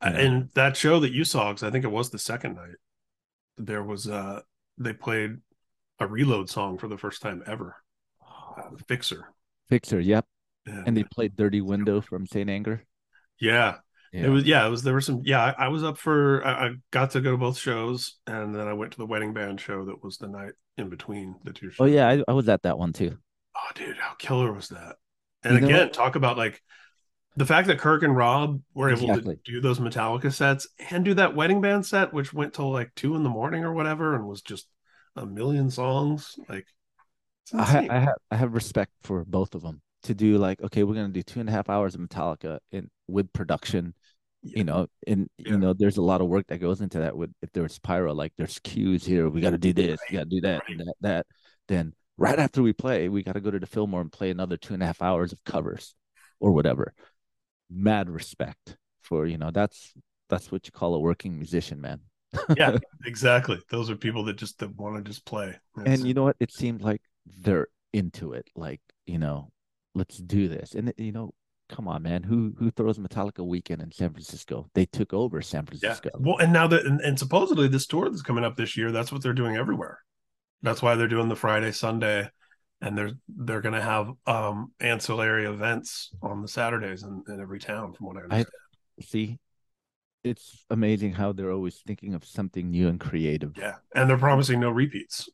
Yeah. And that show that you saw, because I think it was the second night, there was uh they played a reload song for the first time ever. Uh, Fixer. Fixer, yep. And, And they played Dirty Window from Saint Anger. yeah, Yeah. It was yeah, it was there were some yeah, I, I was up for I, I got to go to both shows and then I went to the wedding band show that was the night in between the two shows. oh yeah, I, I was at that one too. Oh, dude, how killer was that? And You again, talk about like the fact that Kirk and Rob were able Exactly. to do those Metallica sets and do that wedding band set, which went till like two in the morning or whatever, and was just a million songs. Like, I. I have I have respect for both of them to do like okay, we're gonna do two and a half hours of Metallica in with production. Yeah. You know, and Yeah. you know, there's a lot of work that goes into that. With if there's pyro, like there's cues here, we got to do this, we got to do that, right. that, that. Then right after we play, we got to go to the Fillmore and play another two and a half hours of covers or whatever. Mad respect for you know that's that's what you call a working musician, man. yeah, exactly. Those are people that just that want to just play. And you know what it seemed like they're into it like you know let's do this. And you know come on man. Who who throws metallica weekend in san francisco? They took over san yeah. francisco. Well, and now that and, and supposedly this tour that's coming up this year, that's what they're doing everywhere. That's why they're doing the Friday, Sunday, and they're they're going to have um ancillary events on the Saturdays in, in every town, from what I I- understand. see. It's amazing how they're always thinking of something new and creative. Yeah, and they're promising no repeats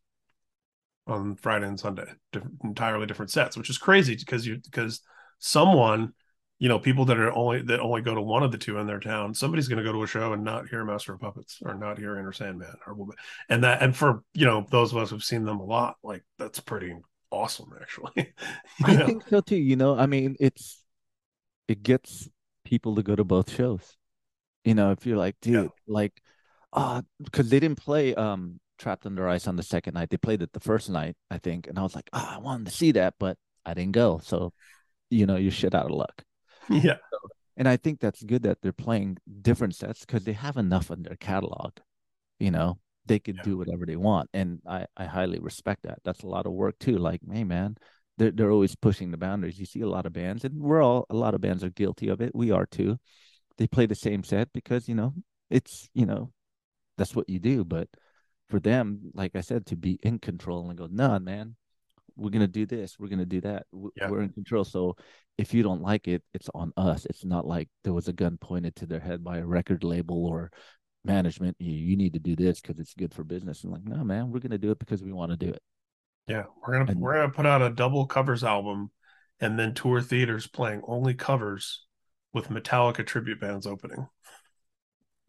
on Friday and Sunday, different, entirely different sets, which is crazy because you because someone, you know, people that are only that only go to one of the two in their town, somebody's going to go to a show and not hear Master of Puppets or not hear Enter Sandman or and that and for you know those of us who've seen them a lot, like that's pretty awesome actually. You i know? think so too you know i mean it's it gets people to go to both shows you know if you're like dude Yeah. like uh because they didn't play um trapped under ice on the second night. They played it the first night i think and i was like oh, i wanted to see that but i didn't go. So you know you're shit out of luck. Yeah, and i think that's good that they're playing different sets because they have enough in their catalog you know? They could Yeah. do whatever they want and i i highly respect that. That's a lot of work too like hey man they're, they're always pushing the boundaries. You see a lot of bands and we're all a lot of bands are guilty of it. We are too. They play the same set because you know it's you know that's what you do but for them like i said to be in control and go no man we're gonna do this we're gonna do that we're in control so if you don't like it it's on us it's not like there was a gun pointed to their head by a record label or management you, you need to do this because it's good for business and like no man we're gonna do it because we want to do it yeah. We're gonna And- we're gonna put out a double covers album, and then tour theaters playing only covers with Metallica tribute bands opening.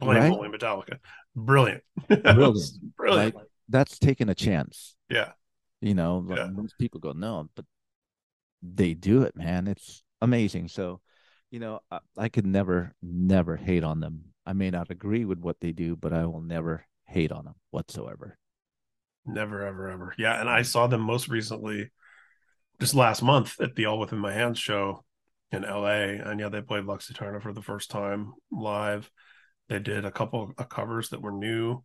Playing Right. only Metallica. Brilliant. Brilliant. Brilliant. Like, that's taking a chance yeah. you know like, Yeah. most people go no but they do it man it's amazing so you know I, I could never never hate on them i may not agree with what they do but i will never hate on them whatsoever Never, ever, ever. Yeah. And I saw them most recently just last month at the All Within My Hands show in LA. And yeah, they played Lux Eterna for the first time live. They did a couple of covers that were new.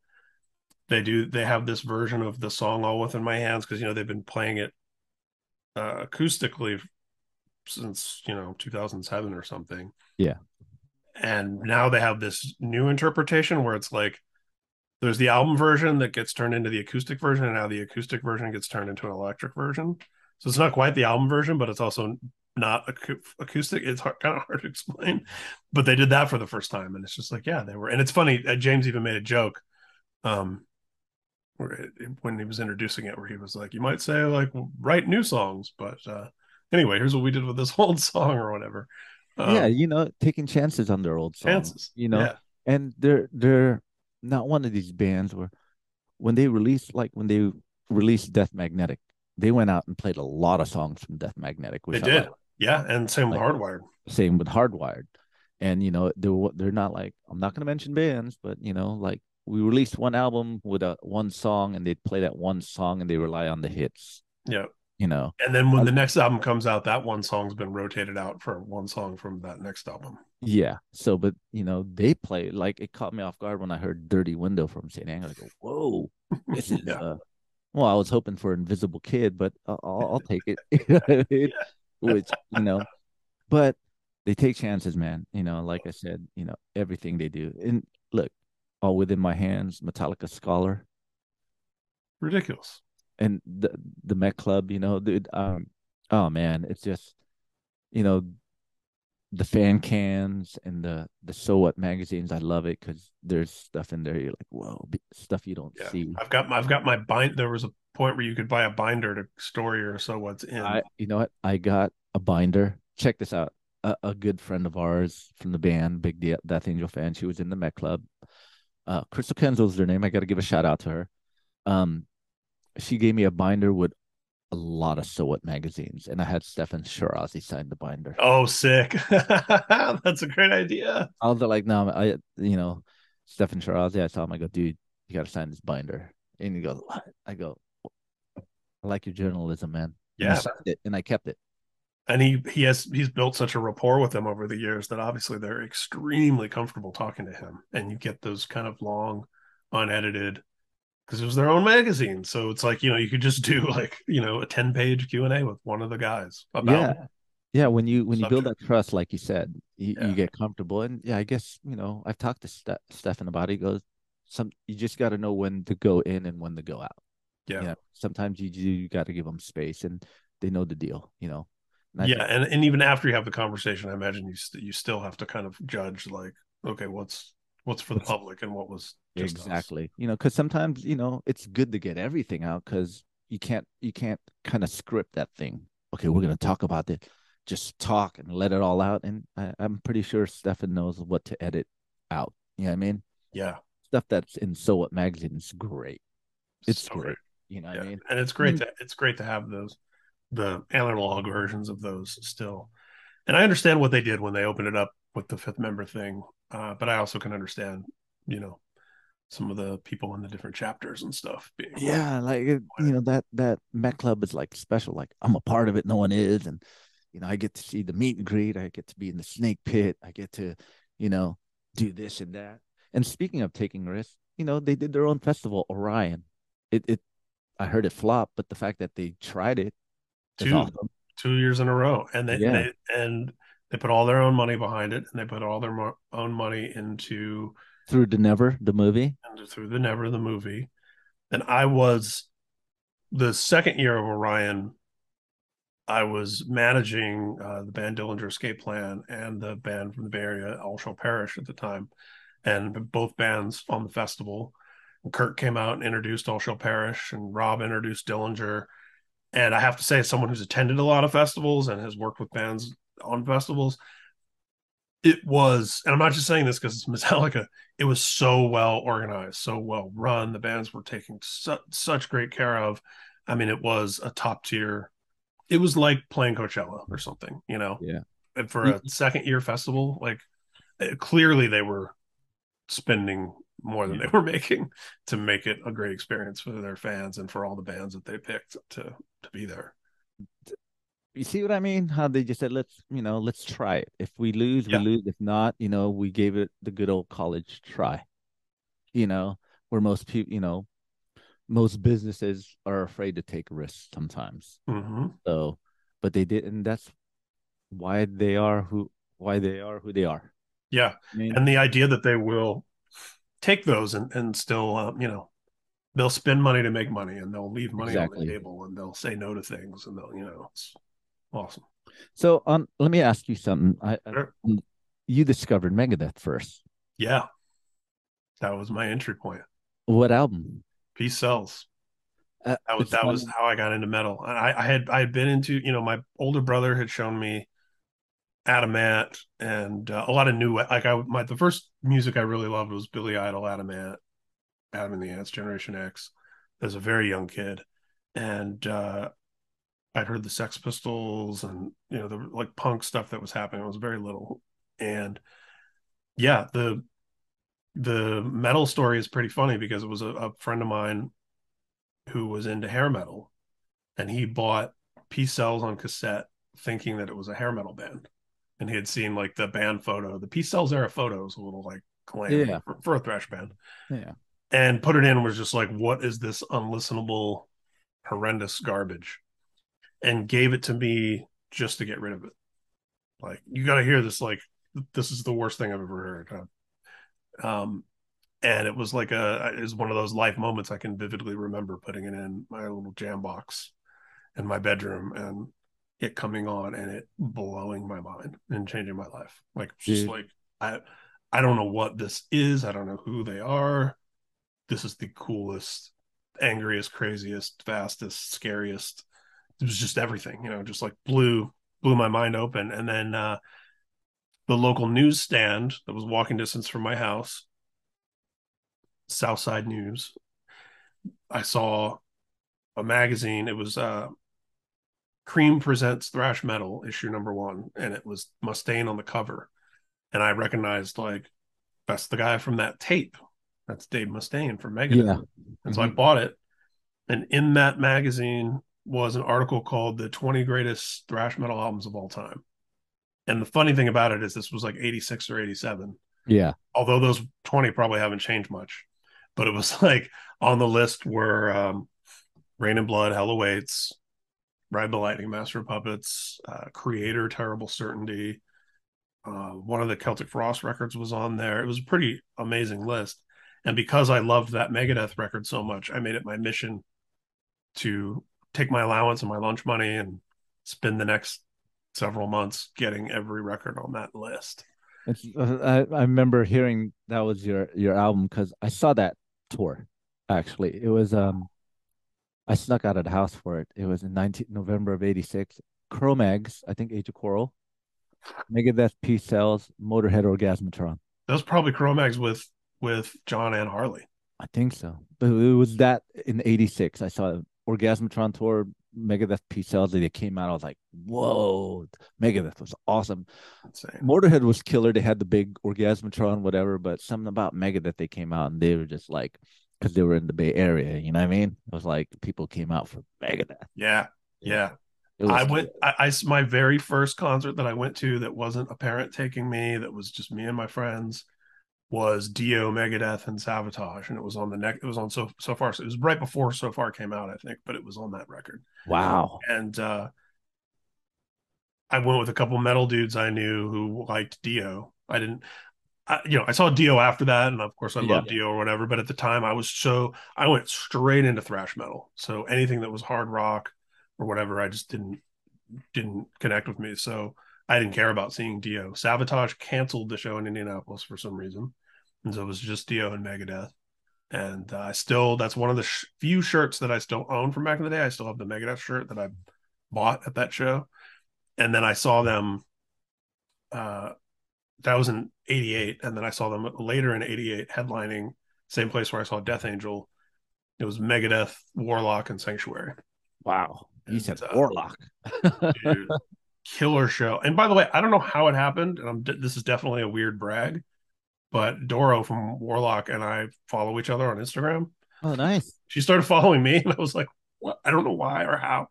They do, they have this version of the song All Within My Hands because, you know, they've been playing it uh, acoustically since, you know, 2007 or something. Yeah. And now they have this new interpretation where it's like, there's the album version that gets turned into the acoustic version, and now the acoustic version gets turned into an electric version. So it's not quite the album version, but it's also not acoustic. It's hard, kind of hard to explain, but they did that for the first time, and it's just like, yeah, they were. And it's funny. Uh, James even made a joke, um, where it, when he was introducing it, where he was like, "You might say like write new songs, but uh, anyway, here's what we did with this old song or whatever." Um, yeah you know taking chances on their old songs chances. you know Yeah. and they're they're not one of these bands where when they released like when they released death magnetic they went out and played a lot of songs from death magnetic They which I did. Yeah, and same with Hardwired. same with hardwired and you know they're they're not like i'm not going to mention bands but you know like we released one album with a one song and they'd play that one song and they rely on the hits Yeah. you know And then when I- the next album comes out, that one song's been rotated out for one song from that next album. yeah so but you know they play like it caught me off guard when i heard dirty window from st anger i go whoa this is Yeah. uh well i was hoping for invisible kid but i'll, I'll I'll take it, It- which you know but they take chances man you know like i said you know everything they do and look all within my hands metallica scholar Ridiculous. and the the Met Club, you know, dude. Um, oh man, it's just, you know, the fan cans and the the so what magazines i love it because there's stuff in there you're like whoa stuff you don't yeah. see i've got my i've got my bind there was a point where you could buy a binder to store your so what's in I, you know what i got a binder check this out a, a good friend of ours from the band big death angel fan she was in the met club uh crystal kenzo's their name i gotta give a shout out to her um she gave me a binder with a lot of So What magazines, and I had Steffan Chirazi sign the binder. Oh, sick! That's a great idea. I was like, no, I, you know, Steffan Chirazi. I saw him. I go, dude, you got to sign this binder. And he goes, what? I go, I like your journalism, man. Yeah, and I, it, and I kept it. And he he has he's built such a rapport with them over the years that obviously they're extremely comfortable talking to him, and you get those kind of long, unedited because it was their own magazine. So it's like, you know, you could just do like, you know, a 10 page Q and A with one of the guys about yeah. Yeah, when you when subject. you build that trust, like you said, you, Yeah. you get comfortable, and yeah, I guess you know I've talked to Ste- Steffan about it. He goes, some you just got to know when to go in and when to go out. Yeah. You know, sometimes you do you got to give them space, and they know the deal. You know. And yeah. think- And, and even after you have the conversation, I imagine you, st- you still have to kind of judge like, okay, what's, what's for the public and what was just us. exactly. You know, because sometimes you know it's good to get everything out because you can't you can't kind of script that thing. Okay, we're gonna talk about it. Just talk and let it all out, and I, I'm pretty sure Steffan knows what to edit out. You know what I mean? Yeah. stuff that's in So What magazine is great. It's So great. You know what Yeah. I mean? and it's great mean- to it's great to have those the analog versions of those still and i understand what they did when they opened it up with the fifth member thing uh, but i also can understand you know some of the people in the different chapters and stuff being Yeah, like it, you know that that Met Club is like special. Like I'm a part of it. No one is, and you know I get to see the meet and greet. I get to be in the snake pit. I get to, you know, do this and that. And speaking of taking risks, you know they did their own festival, Orion. It it, I heard it flop, but the fact that they tried it Two. awesome. two years in a row and they, Yeah. they and they put all their own money behind it and they put all their mo- own money into Through the Never, the movie. and through the never the movie and i was the second year of orion i was managing uh, the band dillinger escape plan and the band from the bay area all shall perish at the time and both bands on the festival and kurt came out and introduced all shall perish and rob introduced dillinger and i have to say as someone who's attended a lot of festivals and has worked with bands on festivals it was, and I'm not just saying this because it's Metallica. It was so well organized, so well run. The bands were taking su- such great care of. I mean, it was a top tier. It was like playing Coachella or something, you know. Yeah. And for a second year festival, like eh, clearly they were spending more than Yeah. they were making to make it a great experience for their fans and for all the bands that they picked to to be there. you see what I mean? How they just said, let's, you know, let's try it. If we lose, Yeah. we lose. If not, you know, we gave it the good old college try. You know, where most people, you know, most businesses are afraid to take risks sometimes. hmm So, but they did, and that's why they are who why they are who they are. Yeah, I mean, and the idea that they will take those and and still um, you know they'll spend money to make money and they'll leave money on the table and they'll say no to things and they'll you know it's awesome. So um, let me ask you something. I, I you discovered Megadeth first. yeah. That was my entry point. What album? peace sells. Uh, that was that was how i got into metal. And i i had i had been into you know my older brother had shown me Adam Ant and uh, a lot of new like i my the first music i really loved was billy idol Adam Ant adam and the ants generation x. As a very young kid. And uh i'd heard the sex pistols and you know the like punk stuff that was happening i was very little. And yeah the the metal story is pretty funny because it was a, a friend of mine who was into hair metal. And he bought peace sells on cassette thinking that it was a hair metal band and he had seen like the band photo. The peace sells era photo was a little like glam Yeah. for, for a thrash band. Yeah. and put it in and was just like what is this unlistenable horrendous garbage? And gave it to me just to get rid of it. Like you got to hear this like this is the worst thing i've ever heard um and it was like a it was one of those life moments i can vividly remember putting it in my little jam box in my bedroom. And it coming on and it blowing my mind and changing my life. Like just like I I don't know what this is. I don't know who they are. This is the coolest, angriest, craziest, fastest, scariest. It was just everything, you know, just like blew blew my mind open. And then uh the local newsstand that was walking distance from my house, Southside News, I saw a magazine. It was uh Creem presents thrash metal issue number one, and it was Mustaine on the cover, and I recognized like that's the guy from that tape. That's Dave Mustaine from Megadeth. Yeah. And so I bought it, and in that magazine was an article called "The 20 Greatest Thrash Metal Albums of All Time." And the funny thing about it is, this was like 86 or 87, Yeah. although those 20 probably haven't changed much. But it was like on the list were um, Reign in Blood, Hell Awaits, Ride the Lightning, Master Puppets, uh, Kreator, Terrible Certainty. Uh, one of the Celtic Frost records was on there. It was a pretty amazing list. And because I loved that Megadeth record so much, I made it my mission to take my allowance and my lunch money and spend the next several months getting every record on that list. Uh, I, I remember hearing that was your your album because I saw that tour. Actually, it was um, I snuck out of the house for it. It was in 19 November of '86. Cro-Mags, I think Age of Quarrel, Megadeth, Peace Sells, Motorhead, Orgasmatron. That was probably Cro-Mags with with John and Harley. I think so. But it was that in '86. I saw Orgasmatron tour, Megadeth, Peace Sells. They came out. I was like, whoa, Megadeth was awesome. Insane. Motorhead was killer. They had the big Orgasmatron, whatever, but something about Megadeth, they came out and they were just like, because they were in the Bay Area, you know what I mean? It was like people came out for Megadeth. Yeah, yeah. I went. I, I my very first concert that I went to that wasn't a parent taking me. That was just me and my friends. Was Dio, Megadeth, and Savatage, and it was on the neck. It was on so so far. So it was right before so far came out, I think, but it was on that record. wow. And uh, I went with a couple metal dudes I knew who liked Dio. I didn't. I, you know, I saw Dio after that, and of course, I Yeah. loved Dio or whatever. But at the time, I was so I went straight into thrash metal. So anything that was hard rock or whatever, I just didn't didn't connect with me. So I didn't care about seeing Dio. Savatage canceled the show in Indianapolis for some reason, and so it was just Dio and Megadeth. And uh, I still that's one of the sh- few shirts that I still own from back in the day. I still have the Megadeth shirt that I bought at that show, and then I saw them. Uh, that was in '88, and then I saw them later in '88 headlining same place where I saw Death Angel. It was Megadeth, Warlock, and Sanctuary. Wow. You said uh, Warlock. Dude, killer show. And by the way, I don't know how it happened, and I'm, this is definitely a weird brag, but Doro from Warlock and I follow each other on Instagram. oh, nice. She started following me, and I was like, "What? I don't know why or how."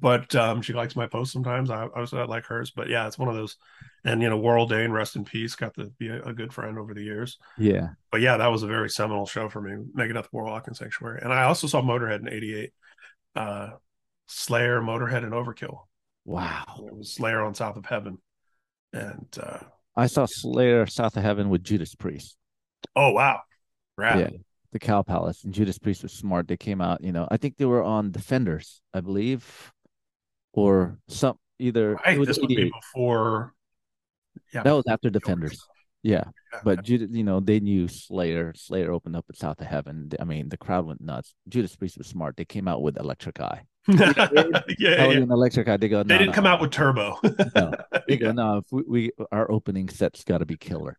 But um, she likes my posts sometimes. I, I like hers, but yeah, it's one of those. And you know, Warrel Dane, rest in peace, got to be a, a good friend over the years. Yeah. But yeah, that was a very seminal show for me. Megadeth, Warlock, and Sanctuary. And I also saw Motorhead in '88. Uh, Slayer, Motorhead, and Overkill. Wow. It was Slayer on South of Heaven. And uh, I saw Slayer South of Heaven with Judas Priest. oh wow, rad. Yeah. The Cow Palace. And Judas Priest was smart. They came out, you know, I think they were on Defenders, I believe, or some either. Right, this would be before. Yeah, That was after Defenders. Yeah. Yeah, But Judas, you know, they knew Slayer. Slayer opened up with South of Heaven. I mean, the crowd went nuts. Judas Priest was smart. They came out with Electric Eye. yeah, Tell yeah. an Electric Eye. They go, They didn't no, come out with Turbo. No. They go, no. If we, we our opening set's got to be killer.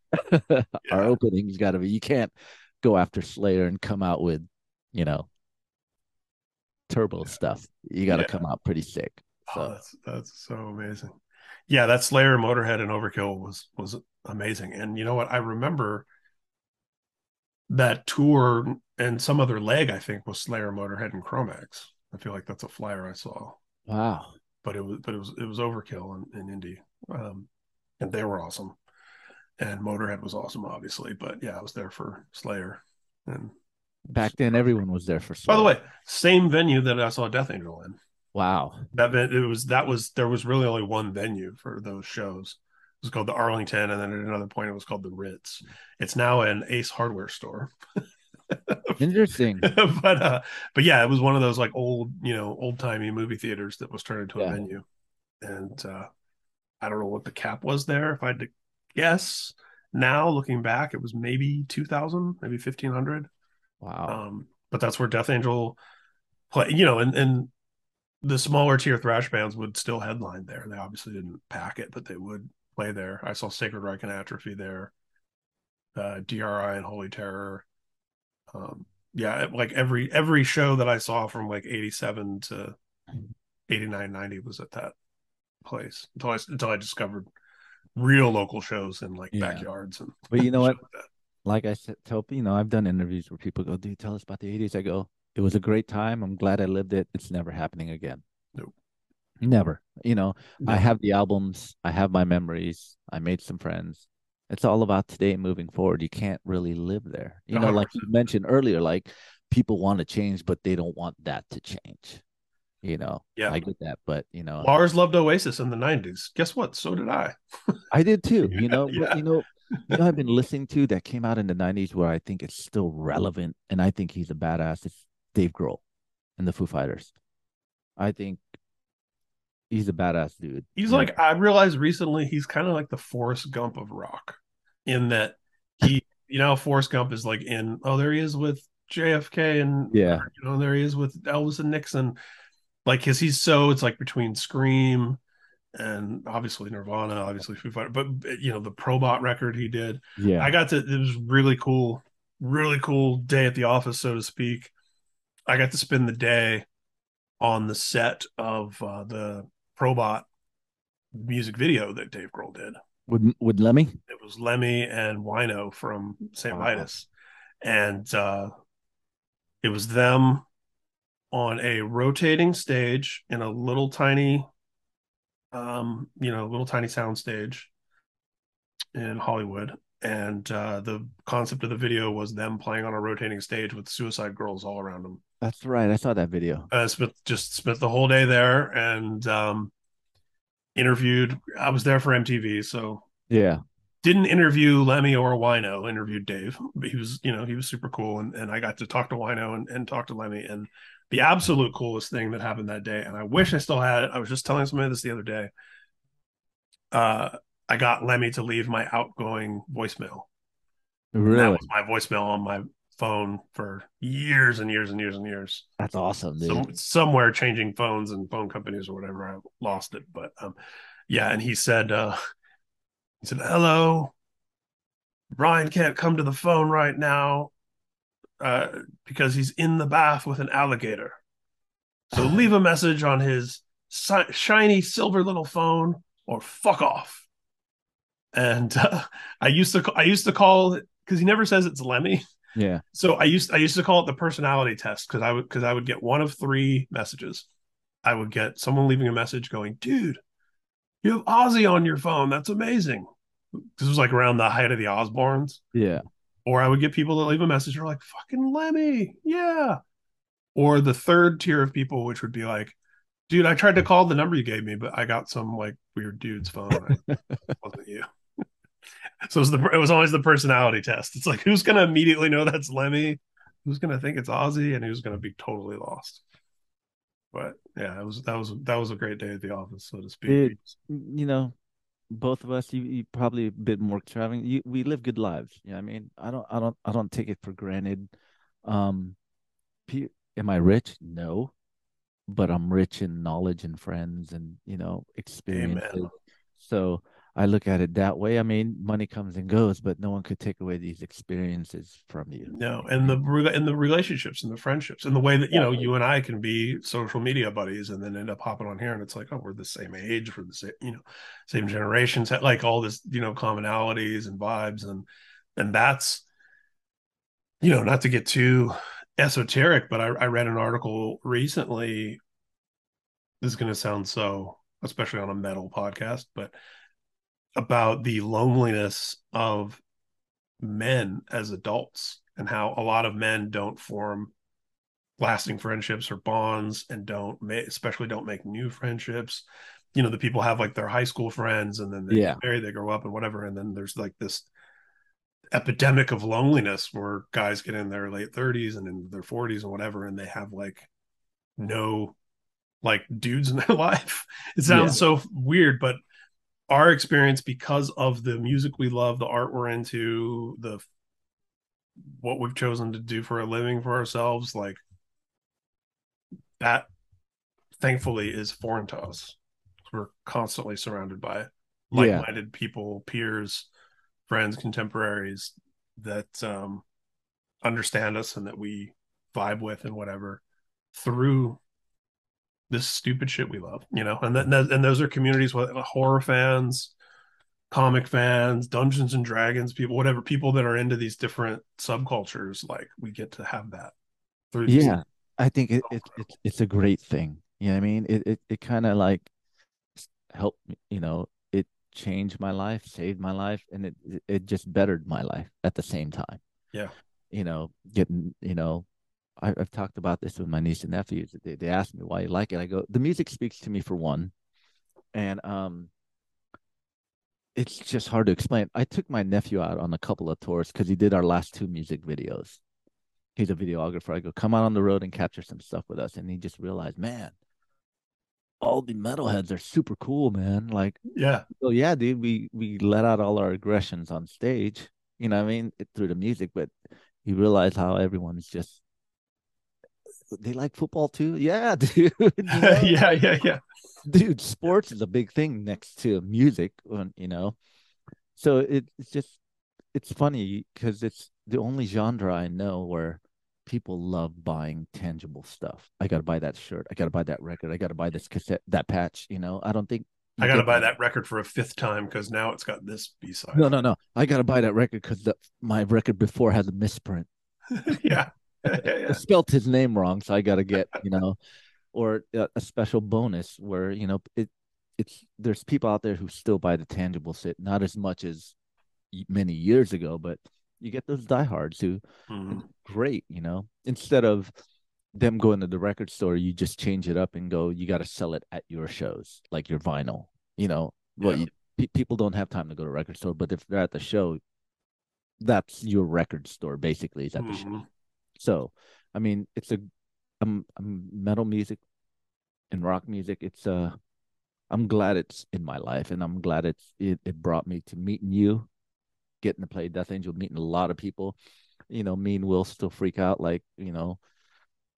Our opening's got to be. You can't go after Slayer and come out with, you know, turbo stuff. You got to Yeah. come out pretty sick. Oh, So that's that's so amazing. Yeah, that Slayer, Motorhead, and Overkill was was amazing. And you know what? I remember that tour and some other leg. I think was Slayer, Motorhead, and Cro-Mags. I feel like that's a flyer I saw. wow. but it was but it was it was overkill in, in Indy, um, and they were awesome, and Motorhead was awesome, obviously. But yeah, I was there for Slayer, and Back then, everyone was there for. Slayer. By the way, same venue that I saw Death Angel in. Wow. That it was that was there was really only one venue for those shows. It was called the Arlington, and then at another point it was called the Ritz. It's now an Ace Hardware store. Interesting. but uh but yeah, it was one of those like old, you know, old timey movie theaters that was turned into Yeah. a venue. and uh, I don't know what the cap was there. If I had to guess, now looking back, it was maybe two thousand, maybe fifteen hundred. Wow. Um, but that's where Death Angel play. You know, and and the smaller tier thrash bands would still headline there. They obviously didn't pack it, but they would play there. I saw Sacred Reich and Atrophy there, uh, DRI and Holy Terror. Um, yeah, like every every show that I saw from like eighty seven to 89, 90 was at that place until I until I discovered real local shows in like Yeah. backyards and. But you know what? like. Like I said, tell you know, I've done interviews where people go, "Dude, tell us about the '80s." I go, "It was a great time. I'm glad I lived it. It's never happening again." Nope. Never. You know, I have the albums. I have my memories. I made some friends. It's all about today moving forward. You can't really live there. You know, like you mentioned earlier, like people want to change, but they don't want that to change. You know, Yeah. I get that, but you know, Lars loved Oasis in the nineties. Guess what? So did I. I did too. You know, Yeah. but you know, you know, I've been listening to that came out in the '90s where I think it's still relevant, and I think he's a badass. It's Dave Grohl and the Foo Fighters. I think he's a badass dude. He's Yeah. like I realized recently he's kind of like the Forrest Gump of rock, in that he, you know, Forrest Gump is like in oh there he is with JFK and Yeah. you know there he is with Elvis and Nixon, like because he's so it's like between Scream and obviously Nirvana, obviously Foo Fighters, but you know the Probot record he did. yeah, I got to it was really cool, really cool day at the office, so to speak. I got to spend the day on the set of uh, the Probot music video that Dave Grohl did. with with Lemmy. It was Lemmy and Wino from St. Wow. Vitus, and uh, it was them on a rotating stage in a little tiny, um, you know, little tiny sound stage in Hollywood. And uh, the concept of the video was them playing on a rotating stage with Suicide Girls all around them. That's right. I saw that video. uh, spent just spent the whole day there and um, interviewed. I was there for MTV, so Yeah, didn't interview Lemmy or Wino. Interviewed Dave, but he was you know he was super cool, and, and I got to talk to Wino and, and talk to Lemmy. And the absolute coolest thing that happened that day, and I wish I still had it. I was just telling somebody this the other day. Uh, I got Lemmy to leave my outgoing voicemail. And that really. was my voicemail on my phone for years and years and years and years That's awesome, dude. some, somewhere changing phones and phone companies or whatever. I lost it, but um, yeah. And he said, uh, he said, "Hello, Brian can't come to the phone right now uh, because he's in the bath with an alligator. So leave a message on his si- shiny silver little phone or fuck off." And uh, I used to I used to call because he never says it's Lemmy. yeah, So I used I used to call it the personality test because I would because I would get one of three messages. I would get someone leaving a message going, "Dude, you have Ozzy on your phone. That's amazing." This was like around the height of the Osbournes. yeah. Or I would get people that leave a message who are like, "Fucking Lemmy, yeah." Or the third tier of people, which would be like, "Dude, I tried to call the number you gave me, but I got some like weird dude's phone. It wasn't you." So it was the it was always the personality test. It's like who's gonna immediately know that's Lemmy, who's gonna think it's Ozzy, and who's gonna be totally lost. But yeah, it was that was that was a great day at the office, so to speak. Dude. you know, both of us, you, you probably a bit more traveling. You, we live good lives. You know I mean? I don't, I don't, I don't take it for granted. Um, am I rich? No, but I'm rich in knowledge and friends and you know experiences. So I look at it that way. I mean, money comes and goes, but no one could take away these experiences from you. No, and the and the relationships and the friendships and the way that you know you and I can be social media buddies and then end up hopping on here and it's like oh we're the same age we're the same you know same generations like all this you know commonalities and vibes and and that's you know not to get too esoteric but I, I read an article recently this is going to sound so especially on a metal podcast but about the loneliness of men as adults and how a lot of men don't form lasting friendships or bonds and don't make especially don't make new friendships you know the people have like their high school friends and then they Yeah. married they grow up and whatever and then there's like this epidemic of loneliness where guys get in their late 30s and in their 40s and whatever and they have like no like dudes in their life. It sounds Yeah. so weird, but our experience because of the music we love, the art we're into, the what we've chosen to do for a living for ourselves, like that thankfully is foreign to us. We're constantly surrounded by like-minded people, peers, friends, contemporaries that um understand us and that we vibe with and whatever through this stupid shit we love, you know. And then and those are communities with horror fans, comic fans, Dungeons and Dragons people, whatever people that are into these different subcultures. Like we get to have that through. Yeah. I think it, it, it it's a great thing. You know what I mean? It it, it kind of like helped me, you know, it changed my life, saved my life, and it- it just bettered my life at the same time. Yeah. You know, getting, you know, I, I've talked about this with my niece and nephews. They they ask me why you like it. I go, the music speaks to me for one. And um it's just hard to explain. I took my nephew out on a couple of tours because he did our last two music videos he's a videographer. I go, come out on the road and capture some stuff with us. And he just realized, man, all the metalheads are super cool, man. Like, yeah, oh yeah, dude, we we let out all our aggressions on stage, you know what I mean, it, through the music. But he realized how everyone's just they like football too. Yeah, dude. you know? yeah, yeah, yeah. dude, sports is a big thing next to music, you know. So it, it's just it's funny because it's the only genre I know where people love buying tangible stuff. I gotta buy that shirt. I gotta buy that record. I gotta buy this cassette, that patch. You know, I don't think I got to buy that record for a fifth time because now it's got this B side. No, no, no. I gotta buy that record because my record before has a misprint. yeah. Yeah, I yeah. spelt his name wrong, so I got to get you know, or a, a special bonus where you know it. It's there's people out there who still buy the tangible shit, not as much as many years ago, but you get those diehards who Mhm. great, you know. Instead of them going to the record store, you just change it up and go. You got to sell it at your shows, like your vinyl. You know, well, Yeah. you, pe- people don't have time to go to record store, but if they're at the show, that's your record store basically. Is at the show. So, I mean, it's a, um, um, metal music and rock music. It's uh, I'm glad it's in my life, and I'm glad it's it, it brought me to meeting you, getting to play Death Angel, meeting a lot of people. You know, me and Will still freak out. Like, you know,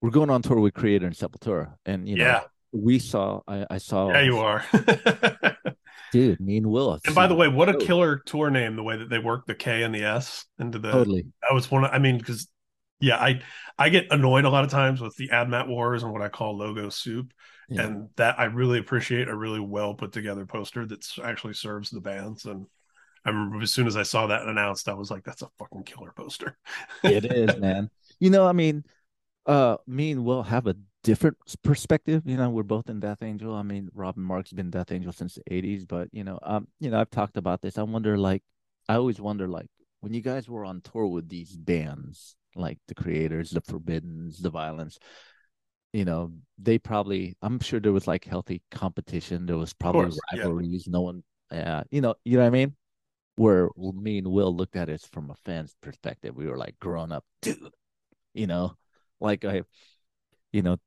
we're going on tour with Kreator and Sepultura, and you know, Yeah, we saw. I, I saw. yeah, you are. dude. Me and Will. and by the way, what a killer tour name! The way that they work the K and the S into the Totally. that was one. Of, I mean, because yeah, I I get annoyed a lot of times with the AdMat wars and what I call logo soup, Yeah. and that I really appreciate a really well put together poster that actually serves the bands. And I remember as soon as I saw that announced, I was like, "That's a fucking killer poster." it is, man. You know, I mean, uh, me and Will have a different perspective. You know, we're both in Death Angel. I mean, Robin Mark's been Death Angel since the '80s, but you know, um, you know, I've talked about this. I wonder, like, I always wonder, like, when you guys were on tour with these bands, like the Kreators, the Forbiddens, the Violence. You know, they probably. I'm sure there was like healthy competition. There was probably course, yeah. rivalries. No one, yeah, you know, you know what I mean. Where me and Will looked at it from a fan's perspective, we were like grown up, dude you know, like I, you know,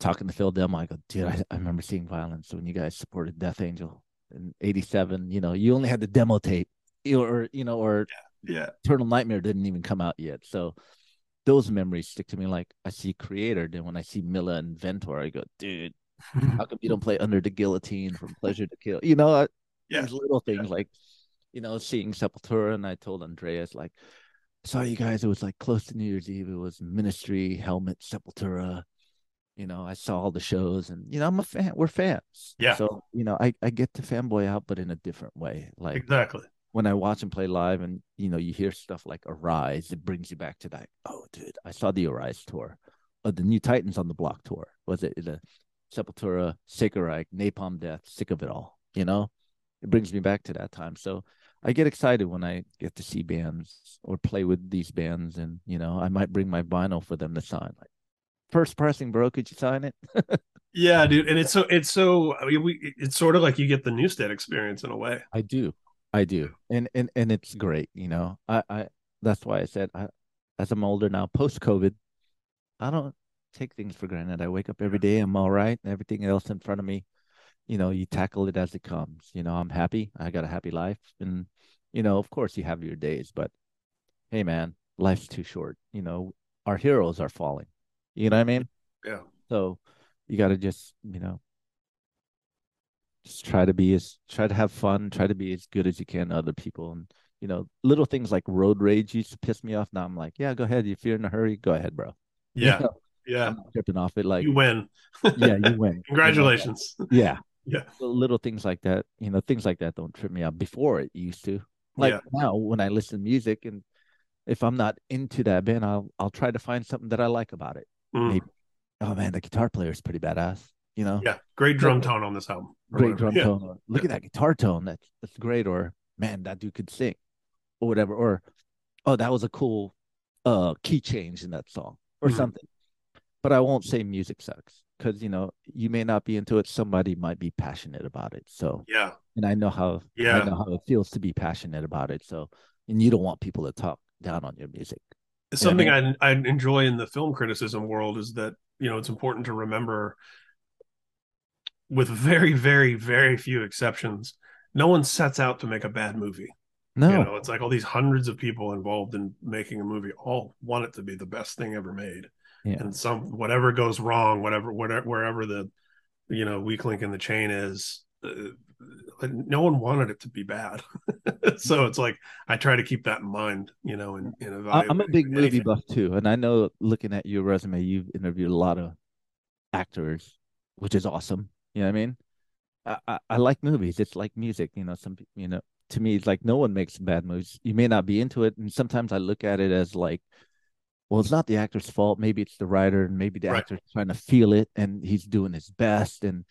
talking to Phil Demmel, I go, dude, I, I remember seeing violence when you guys supported Death Angel in '87. You know, you only had the demo tape, or you know, or yeah, Eternal Nightmare didn't even come out yet. So those memories stick to me. Like I see Kreator, then when I see Mille and Ventor, I go, dude, how come you don't play Under the Guillotine from Pleasure to Kill? You know, uh, I- Yeah. these little things like, you know, seeing Sepultura, and I told Andreas like, sorry you guys, it was like close to New Year's Eve. It was Ministry, Helmet, Sepultura. You know, I saw all the shows, and you know, I'm a fan. We're fans. Yeah. So you know, I I get to fanboy out, but in a different way. Like exactly. When I watch them play live, and you know, you hear stuff like Arise, it brings you back to that. Oh, dude, I saw the Arise tour, or the New Titans on the Block tour. Was it the Sepultura, Sacred Napalm Death, sick of it all? You know, it brings me back to that time. So I get excited when I get to see bands or play with these bands, and you know, I might bring my vinyl for them to sign. Like, first pressing, bro, could you sign it? Yeah, dude, and it's so it's so I mean, we it's sort of like you get the Newsted experience in a way. I do, I do, and and and it's great. You know, I I that's why I said I, as I'm older now, post COVID, I don't take things for granted. I wake up every day, I'm all right. Everything else in front of me, you know, you tackle it as it comes. You know, I'm happy. I got a happy life. And, you know, of course you have your days, but hey man, life's too short. You know, our heroes are falling. You know what I mean? Yeah. So you gotta just, you know, just try to be as try to have fun, try to be as good as you can to other people. And you know, little things like road rage used to piss me off. Now I'm like, yeah, go ahead. If you're in a hurry, go ahead, bro. Yeah. You know, Yeah. I'm tripping off it. Like, You win. yeah, you win. Congratulations. Yeah. Yeah. Little things like that, you know, things like that don't trip me out. Before it used to. Like Yeah. now, when I listen to music, and if I'm not into that band, I'll I'll try to find something that I like about it. Mm. Maybe, oh man, the guitar player is pretty badass. You know, Yeah. Great drum tone on this album. great whatever. drum Yeah. tone. Look at that guitar tone. That's that's great. Or man, that dude could sing, or whatever. Or oh, that was a cool uh key change in that song, or Mhm. something. But I won't say music sucks because you know you may not be into it. Somebody might be passionate about it. So Yeah. and I know how Yeah. I know how it feels to be passionate about it. So and you don't want people to talk down on your music. something I, I enjoy in the film criticism world is that you know it's important to remember with very very very few exceptions no one sets out to make a bad movie. No, you know it's like all these hundreds of people involved in making a movie all want it to be the best thing ever made. Yeah. and some whatever goes wrong whatever whatever wherever the you know weak link in the chain is uh, no one wanted it to be bad. So it's like i try to keep that in mind you know I- I'm a big movie buff too, and I know looking at your resume, you've interviewed a lot of actors, which is awesome. You know what I mean? I, I, I like movies. It's like music. You know, some you know to me, it's like no one makes bad movies. You may not be into it, and sometimes I look at it as like, well, it's not the actor's fault. Maybe it's the writer, and maybe the Right. actor's trying to feel it, and he's doing his best, and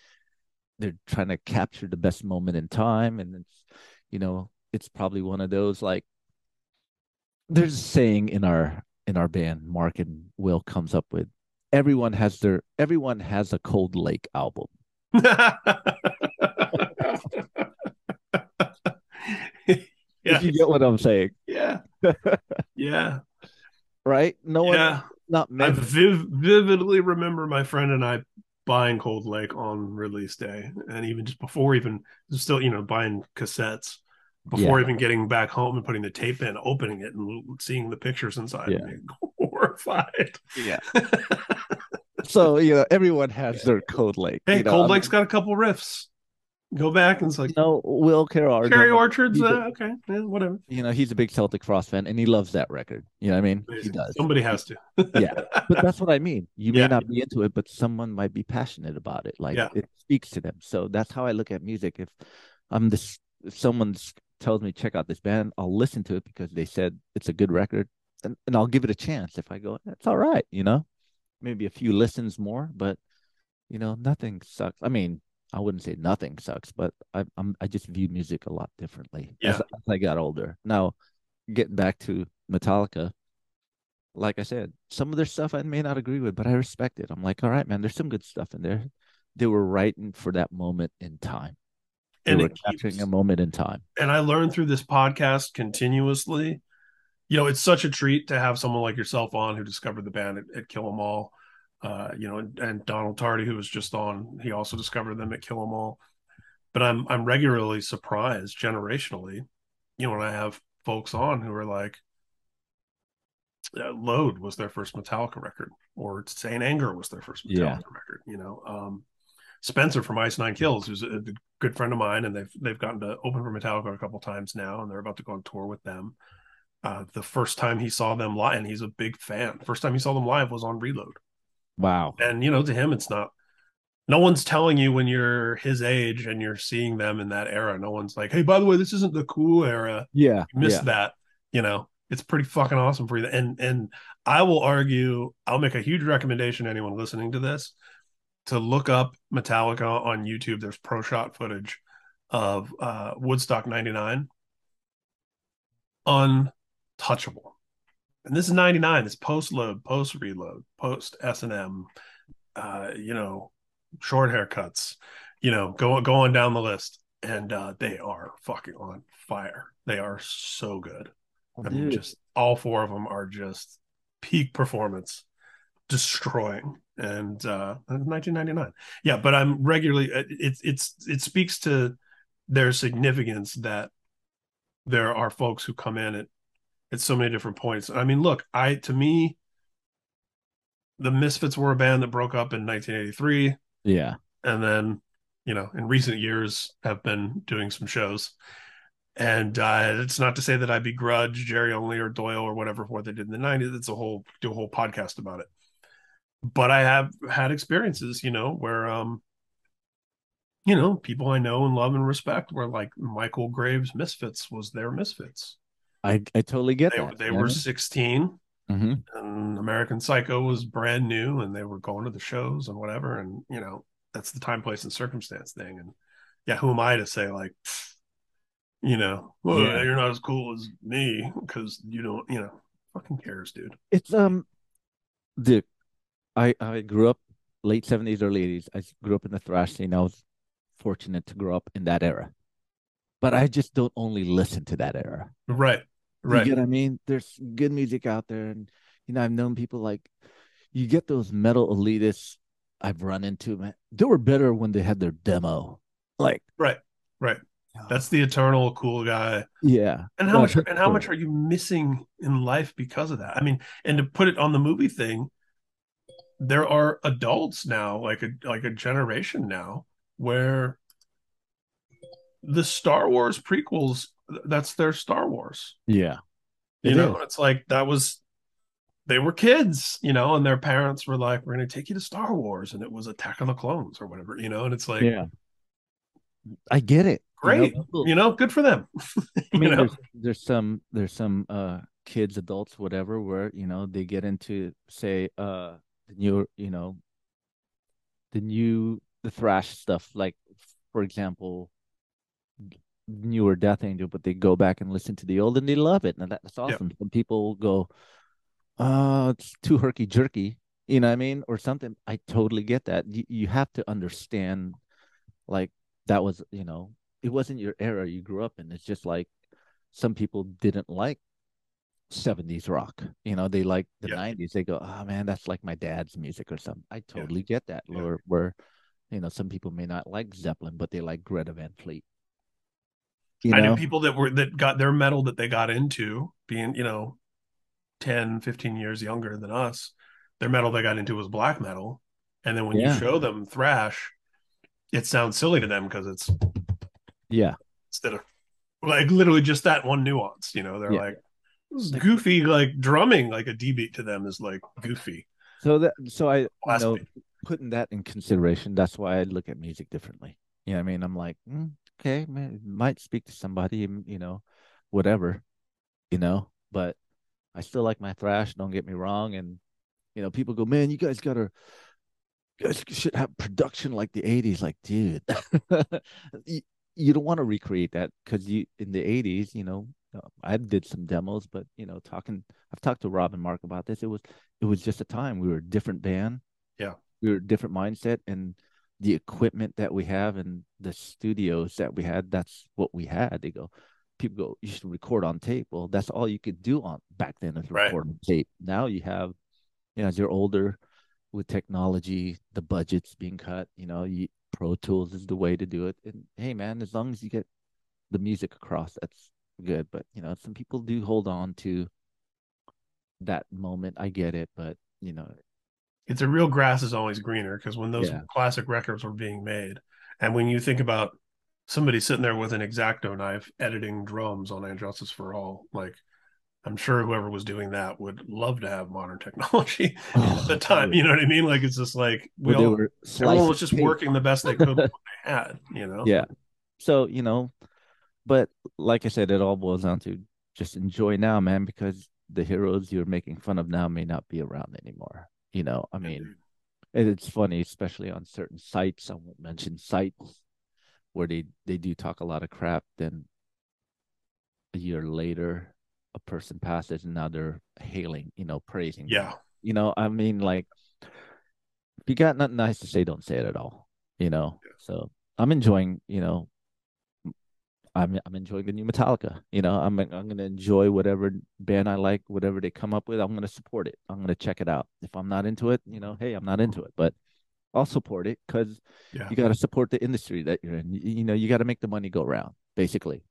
they're trying to capture the best moment in time, and it's you know it's probably one of those like there's a saying in our in our band mark and will comes up with everyone has their everyone has a cold lake album yeah. if you get what i'm saying Yeah. Yeah. right no one Yeah. not me. I viv- vividly remember my friend and I buying Cold Lake on release day. And even just before even still, you know, buying cassettes before even getting back home and putting the tape in, opening it and seeing the pictures inside Yeah. and being horrified. yeah so you know everyone has their Cold Lake Hey, you know, Cold I Lake's got a couple riffs. Go back and it's like know will carroll Cherry Orchards, he's a- uh, okay, yeah, whatever. you know he's a big celtic frost fan and he loves that record you know what i mean he does Somebody has to. Yeah. but that's what I mean. You may Yeah. not be into it, but someone might be passionate about it. Like Yeah. it speaks to them. So that's how I look at music. If I'm this, if someone tells me check out this band, I'll listen to it because they said it's a good record, and, and I'll give it a chance. If I go, that's all right, you know, maybe a few listens more, but you know, nothing sucks. I mean, I wouldn't say nothing sucks, but I, I'm I just view music a lot differently as, Yeah. as I got older. Now, getting back to Metallica, like I said, some of their stuff I may not agree with, but I respect it. I'm like, all right, man, there's some good stuff in there. They were writing for that moment in time. They And were capturing keeps- a moment in time. and I learned through this podcast continuously. You know, it's such a treat to have someone like yourself on who discovered the band at, at Kill 'Em All. Uh, you know, and, and Donald Tardy, who was just on, he also discovered them at Kill 'Em All. But I'm I'm regularly surprised generationally, you know, when I have folks on who are like, uh, Load was their first Metallica record, or St. Anger was their first Metallica Yeah. record. You know, um, Spencer from Ice Nine Kills, who's a, a good friend of mine, and they've they've gotten to open for Metallica a couple times now, and they're about to go on tour with them. Uh, the first time he saw them live, and he's a big fan. First time he saw them live was on Reload, Wow. and you know, to him, it's not. No one's telling you when you're his age and you're seeing them in that era. No one's like, "Hey, by the way, this isn't the cool era." Yeah. You missed yeah. that. You know, it's pretty fucking awesome for you. And and I will argue, I'll make a huge recommendation to anyone listening to this to look up Metallica on YouTube. There's pro shot footage of uh, Woodstock '99. Untouchable. And this is '99. It's post load, post reload, post S and M. Uh, you know, short haircuts. You know, go going down the list, and uh, they are fucking on fire. They are so good. I mean, just all four of them are just peak performance, destroying. and uh 1999 yeah but i'm regularly it's it's it speaks to their significance that there are folks who come in at at so many different points. I mean look i to me the misfits were a band that broke up in 1983 yeah. And then you know in recent years have been doing some shows. And uh, it's not to say that I begrudge Jerry Only or Doyle or whatever for what they did in the 90s. It's a whole do a whole podcast about it. But I have had experiences, you know, where um you know, people I know and love and respect were like Michael Graves Misfits was their Misfits. I I totally get they, that. They yeah. were 16 mm-hmm. and American Psycho was brand new and they were going to the shows and whatever. And, you know, that's the time, place, and circumstance thing. And yeah, who am I to say like, you know, well, yeah. you're not as cool as me because you don't, you know, fucking cares, dude. It's um the I I grew up late seventies, early eighties. I grew up in the thrash scene. I was fortunate to grow up in that era, but I just don't only listen to that era. Right, right. You get what I mean? There's good music out there, and you know I've known people like you get those metal elitists. I've run into man. They were better when they had their demo. Like right, right. That's the eternal cool guy. Yeah. And how much and how much are you missing in life because of that? I mean, and to put it on the movie thing, there are adults now, like a like a generation now, where the Star Wars prequels, that's their Star Wars. Yeah. You know, is. it's like that was they were kids, you know, and their parents were like, We're gonna take you to Star Wars, and it was Attack of the Clones or whatever, you know, and it's like Yeah. I get it. Great. You know, you know good for them. I mean, there's, there's some there's some uh kids, adults, whatever, where you know they get into say uh the new you know the new the thrash stuff like for example newer death angel but they go back and listen to the old and they love it and that's awesome yep. some people go oh it's too herky jerky you know what i mean or something i totally get that you, you have to understand like that was you know it wasn't your era you grew up in it's just like some people didn't like 70s rock. You know, they like the yeah. 90s. They go, oh man, that's like my dad's music or something. I totally get that. Where, where, you know, some people may not like Zeppelin, but they like Greta Van Fleet. You I know? knew people that were that got their metal that they got into being, you know, 10, 15 years younger than us. Their metal they got into was black metal. And then when you show them thrash, it sounds silly to them because it's yeah. Instead of like literally just that one nuance, you know, they're like, goofy like drumming like a D beat to them is like goofy. So that so I you know putting that in consideration, that's why I look at music differently. You know I mean? I'm like, mm, okay, man, might speak to somebody, you know, whatever, you know, but I still like my thrash, don't get me wrong. And you know, people go, Man, you guys gotta you guys should have production like the 80s. Like, dude, you, you don't want to recreate that because you in the 80s, you know, uh, I did some demos, but you know, talking, I've talked to Rob and Mark about this. It was, it was just a time we were a different band. Yeah, we were a different mindset, and the equipment that we have and the studios that we had, that's what we had. They go, people go, you should record on tape. Well, that's all you could do on back then is record right. on tape. Now you have, you know, as you're older, with technology, the budgets being cut, you know, you, Pro Tools is the way to do it. And hey, man, as long as you get the music across, that's good. But you know, some people do hold on to that moment. I get it, but you know, it's a real grass is always greener because when those yeah. classic records were being made, and when you think about somebody sitting there with an exacto knife editing drums on And Justice for All, like I'm sure whoever was doing that would love to have modern technology oh, at the time. You know what I mean? Like it's just like we all, everyone was just working the best they could they had. You know? Yeah. So you know, but like I said, it all boils down to just enjoy now, man, because the heroes you're making fun of now may not be around anymore. You know, I mean, it's funny, especially on certain sites. I won't mention sites where they they do talk a lot of crap. Then a year later, a person passes, and now they're hailing, you know, praising. Yeah, you know, I mean, like, if you got nothing nice to say, don't say it at all. You know, yeah. so I'm enjoying, you know, I'm I'm enjoying the new Metallica. You know, I'm I'm gonna enjoy whatever band I like, whatever they come up with. I'm gonna support it. I'm gonna check it out. If I'm not into it, you know, hey, I'm not into it, but I'll support it because Yeah. you got to support the industry that you're in. You, you know, you got to make the money go around. Basically,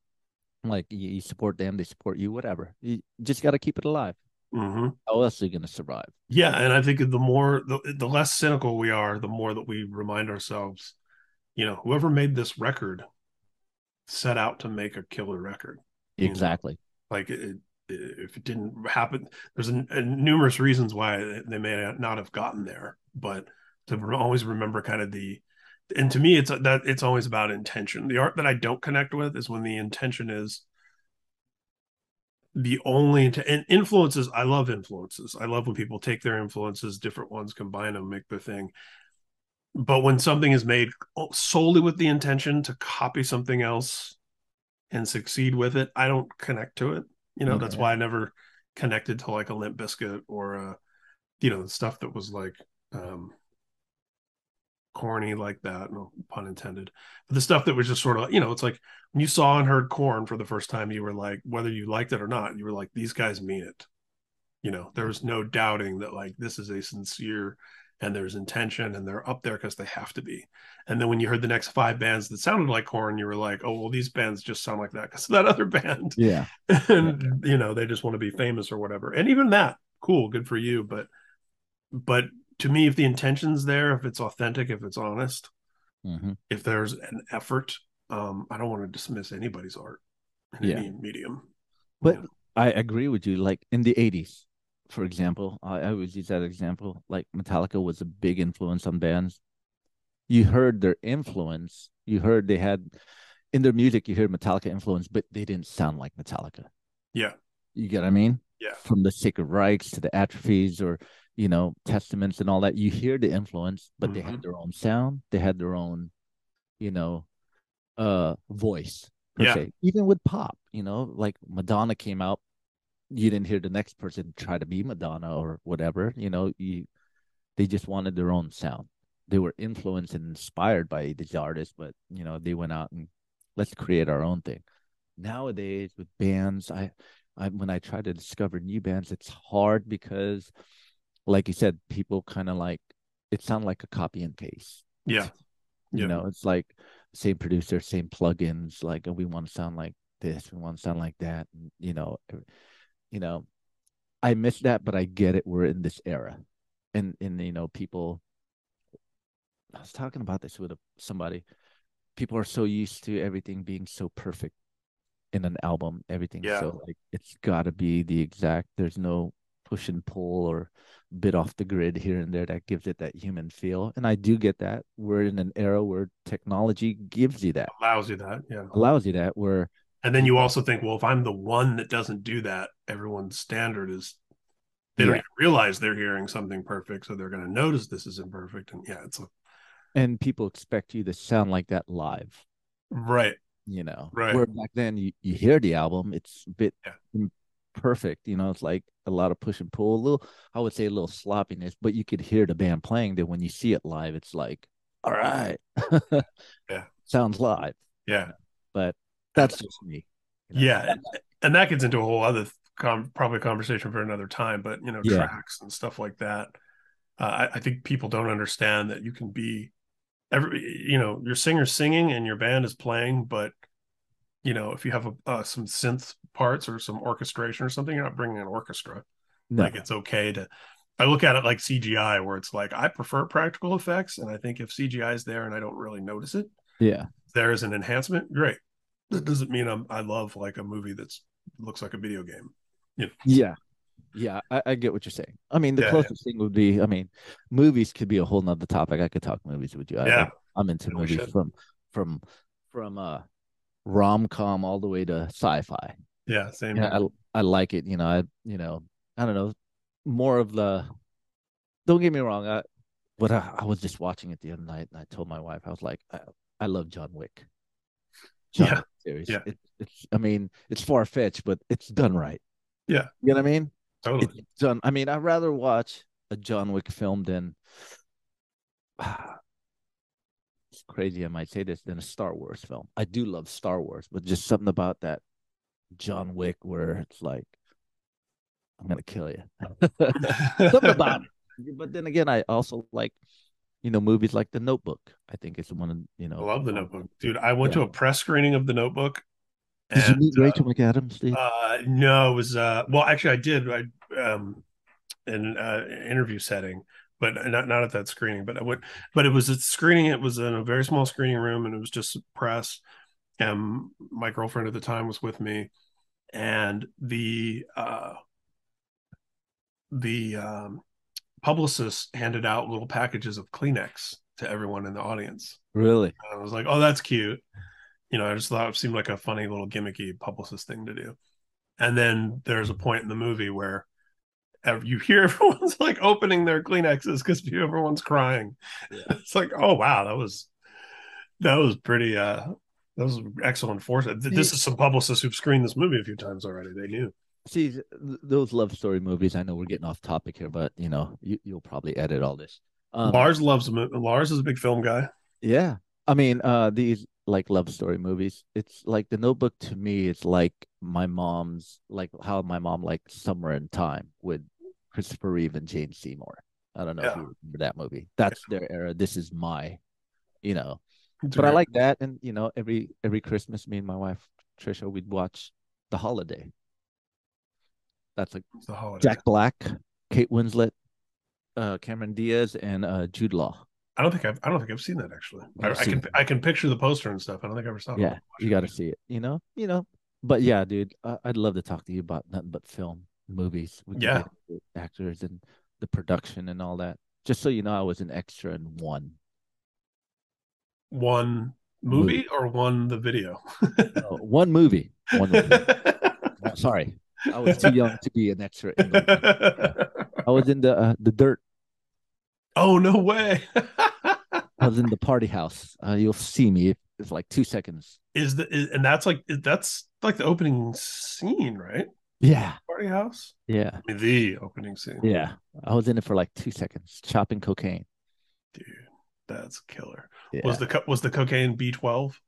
like you, you support them, they support you, whatever. You just got to keep it alive. hmm How else are you gonna survive? Yeah, and I think the more the, the less cynical we are, the more that we remind ourselves, you know, whoever made this record set out to make a killer record. You know, Exactly. Like it, it, if it didn't happen, there's a, a numerous reasons why they may not have gotten there, but to always remember kind of the and to me it's that it's always about intention. The art that I don't connect with is when the intention is the only and influences i love influences i love when people take their influences different ones combine them make their thing but when something is made solely with the intention to copy something else and succeed with it i don't connect to it. You know that's why i never connected to like a Limp Bizkit or uh you know the stuff that was like um corny like that no pun intended. But the stuff that was just sort of you know it's like when you saw and heard Korn for the first time you were like whether you liked it or not you were like these guys mean it. You know there was no doubting that like this is a sincere and there's intention and they're up there because they have to be and then when you heard the next five bands that sounded like Korn you were like oh well these bands just sound like that because that other band Yeah. and you know they just want to be famous or whatever and even that cool good for you but but to me if the intention's there if it's authentic if it's honest hmm if there's an effort um i don't want to dismiss anybody's art in Yeah. any medium But Yeah. I agree with you. Like in the 80s, for example, I, I always use that example. Like Metallica was a big influence on bands. You heard their influence. You heard they had in their music, you heard Metallica influence, but they didn't sound like Metallica. yeah You get what I mean? Yeah. From the Sacred Reichs to the Atrophies or, you know, Testaments and all that. You hear the influence, but they Mhm. had their own sound. They had their own, you know, uh voice per Yeah. se. Even with pop, you know, like Madonna came out, you didn't hear the next person try to be Madonna or whatever. You know, you they just wanted their own sound. They were influenced and inspired by these artists, but you know, they went out and let's create our own thing. Nowadays with bands, I I when I try to discover new bands, it's hard because like you said, people kind of like it sounds like a copy and paste. yeah You Yeah. know, it's like same producer, same plugins. Like oh, we want to sound like this, we want to sound like that. And, you know, you know, I miss that, but I get it. We're in this era, and and you know, people. I was talking about this with a, somebody. People are so used to everything being so perfect in an album. Everything Yeah. so like it's got to be the exact. There's no push and pull or bit off the grid here and there that gives it that human feel. And I do get that. We're in an era where technology gives you that, allows you that yeah allows you that. Where and then you mm-hmm. also think well if i'm the one that doesn't do that everyone's standard is they don't even realize they're hearing something perfect so they're going to notice this is imperfect and yeah it's a, and people expect you to sound like that live. right you know Right. where back then you, you hear the album it's a bit Yeah. perfect you know it's like a lot of push and pull a little i would say a little sloppiness but you could hear the band playing that when you see it live it's like all right Yeah. sounds live yeah but that's just me you know? Yeah, and, that gets into a whole other com- probably conversation for another time. But you know, Yeah. tracks and stuff like that. Uh, I, I think people don't understand that you can be every you know your singer's singing and your band is playing, but you know if you have a, uh, some synth parts or some orchestration or something, you're not bringing an orchestra. no Like it's okay to. I look at it like CGI, where it's like I prefer practical effects, and I think if CGI is there and I don't really notice it, yeah there is an enhancement. Great. That doesn't mean I'm, I love like a movie that's looks like a video game. yeah yeah I, I get what you're saying i mean the Yeah, yeah. closest thing would be i mean movies could be a whole nother topic i could talk movies with you I- Yeah. i'm into movies should. from from from uh rom-com all the way to sci-fi Yeah, same. yeah. I I like it. You know, I you know, I don't know, more of the. Don't get me wrong. I, but I, I was just watching it the other night, and I told my wife, I was like, I, I love John Wick. Yeah, series. yeah. It, it's. I mean, it's far fetched, but it's done right. Yeah. You know what I mean? totally. It's done. I mean, I'd rather watch a John Wick film than. It's crazy I might say this than a Star Wars film. I do love Star Wars, but just something about that John Wick where it's like, I'm gonna kill you. something about it. But then again, I also like, you know, movies like The Notebook. I think it's one of you know. I love The Notebook, dude. I went Yeah. to a press screening of The Notebook. Did you and, meet uh, Rachel McAdams, Steve? Uh, no, it was uh, well, actually, I did. I um, in uh, interview setting, but not not at that screening. But I went, but it was a screening. It was in a very small screening room, and it was just press. And my girlfriend at the time was with me, and the uh, the um, publicist handed out little packages of Kleenex to everyone in the audience. really? I was like, oh, that's cute. You know, I just thought it seemed like a funny little gimmicky publicist thing to do. And then there's a point in the movie where you hear everyone's like opening their Kleenexes because everyone's crying. It's like, oh wow, that was that was pretty uh that was excellent foresight. This is some publicists who've screened this movie a few times already. They knew. See those love story movies. I know we're getting off topic here, but you know, you, you'll probably edit all this. Um, Lars loves mo- Lars is a big film guy. Yeah. I mean, uh these like love story movies. It's like the notebook to me it's like my mom's like how my mom liked Somewhere in Time with Christopher Reeve and Jane Seymour. I don't know if you remember that movie. That's their era. This is my, you know. It's But I like that and you know, every every Christmas me and my wife Trisha we'd watch The Holiday. That's like the holiday. Jack Black, Kate Winslet, uh Cameron Diaz and uh Jude Law. I don't think I've I don't think I've seen that actually. I, I can it. I can picture the poster and stuff. I don't think I ever saw it. yeah you got to see it you know you know but yeah dude I- i'd love to talk to you about nothing but film movies we Yeah. actors and the production and all that just so you know i was an extra in one one movie or one the video. No, one movie one movie. Sorry i was too young to be an extra in the, i was in the uh, the dirt oh no way! i was in the party house uh, you'll see me it's like two seconds is the is, and that's like that's like the opening scene, right? yeah Party house. yeah I mean, the opening scene. yeah i was in it for like two seconds chopping cocaine dude, that's killer. yeah. Was the was the cocaine B twelve?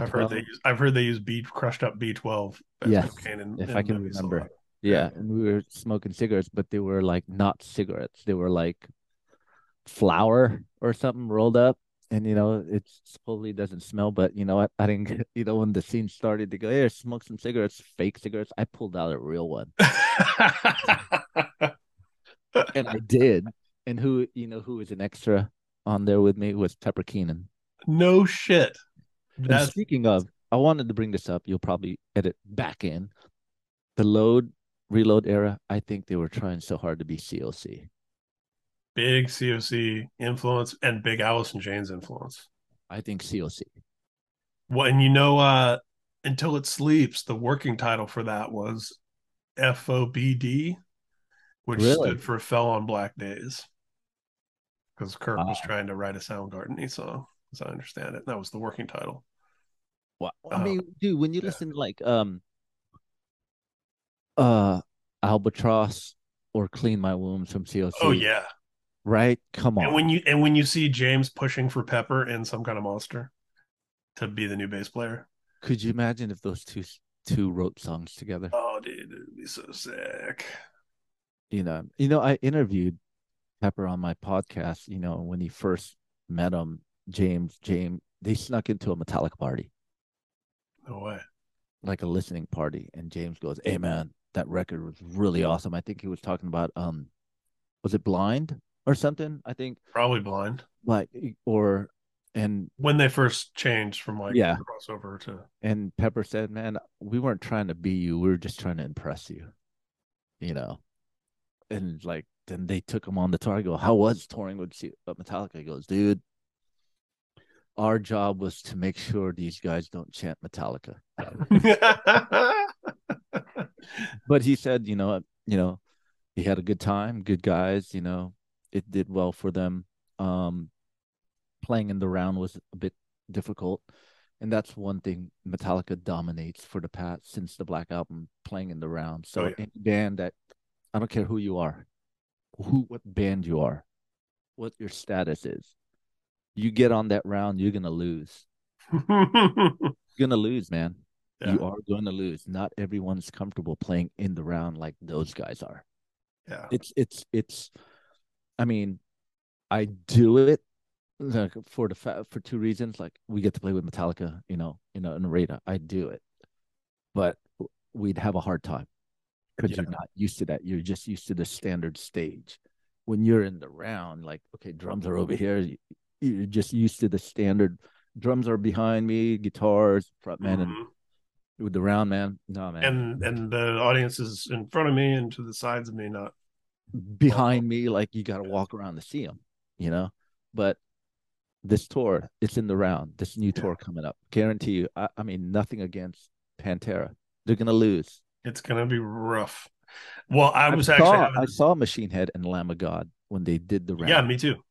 I've heard they use I've heard they use B crushed up B twelve. Yes, in, if in I can remember. Yeah, and we were smoking cigarettes, but they were like not cigarettes. They were like flour or something rolled up. And you know, it supposedly doesn't smell, but you know what? I didn't get, you know, when the scene started to go, here, smoke some cigarettes, fake cigarettes. I pulled out a real one. And I did. And who, you know, who was an extra on there with me was Pepper Keenan. no shit. And speaking of, I wanted to bring this up. You'll probably edit back in the load reload era. I think they were trying so hard to be COC. big COC influence and big Alice in Chains influence. I think COC. Well, and you know, uh, until it sleeps, the working title for that was FOBD, which Really? stood for Fell on Black Days. Because Kirk was trying to write a Soundgarden song, as I understand it. That was the working title. Well, I Uh, mean, dude, when you yeah. listen to like um uh Albatross or Clean My Wounds from COC. Oh yeah. Right? Come on. And when you and when you see James pushing for Pepper in some kind of monster to be the new bass player. Could you imagine if those two two wrote songs together? Oh dude, it'd be so sick. You know, you know, I interviewed Pepper on my podcast, you know, when he first met him, James, James, they snuck into a Metallica party. No way. like a listening party and James goes, "Hey man, that record was really awesome." I think he was talking about um was it Blind or something? I think Probably blind. like or and When they first changed from like Yeah. crossover to and Pepper said, "Man, we weren't trying to be you. We were just trying to impress you." You know. And like then they took him on the tour. I go, "How was touring with Metallica?" He goes, "Dude, our job was to make sure these guys don't chant Metallica." but he said, you know, you know, he had a good time, good guys, you know, it did well for them. Um, playing in the round was a bit difficult, and that's one thing Metallica dominates for the past since the Black Album, playing in the round. So Oh, yeah. any band that I don't care who you are, who what band you are, what your status is, You get on that round, you're gonna lose. You're gonna lose, man. You are going to lose. Not everyone's comfortable playing in the round like those guys are. Yeah. It's it's it's. I mean, I do it like for the fa- for two reasons. Like we get to play with Metallica, you know, you know, in Narita. I do it, but we'd have a hard time because Yeah. you're not used to that. You're just used to the standard stage. When you're in the round, like okay, drums are over here. You- You're just used to the standard. Drums are behind me, guitars, front man, and Mhm. with the round man. No man, And and the audience is in front of me and to the sides of me, not behind me, like you got to walk around to see them, you know. But this tour, it's in the round. This new Yeah. tour coming up, guarantee you. I, I mean, nothing against Pantera. They're gonna lose. it's gonna be rough. Well, I was actually having, I saw Machine Head and Lamb of God when they did the round. yeah, me too.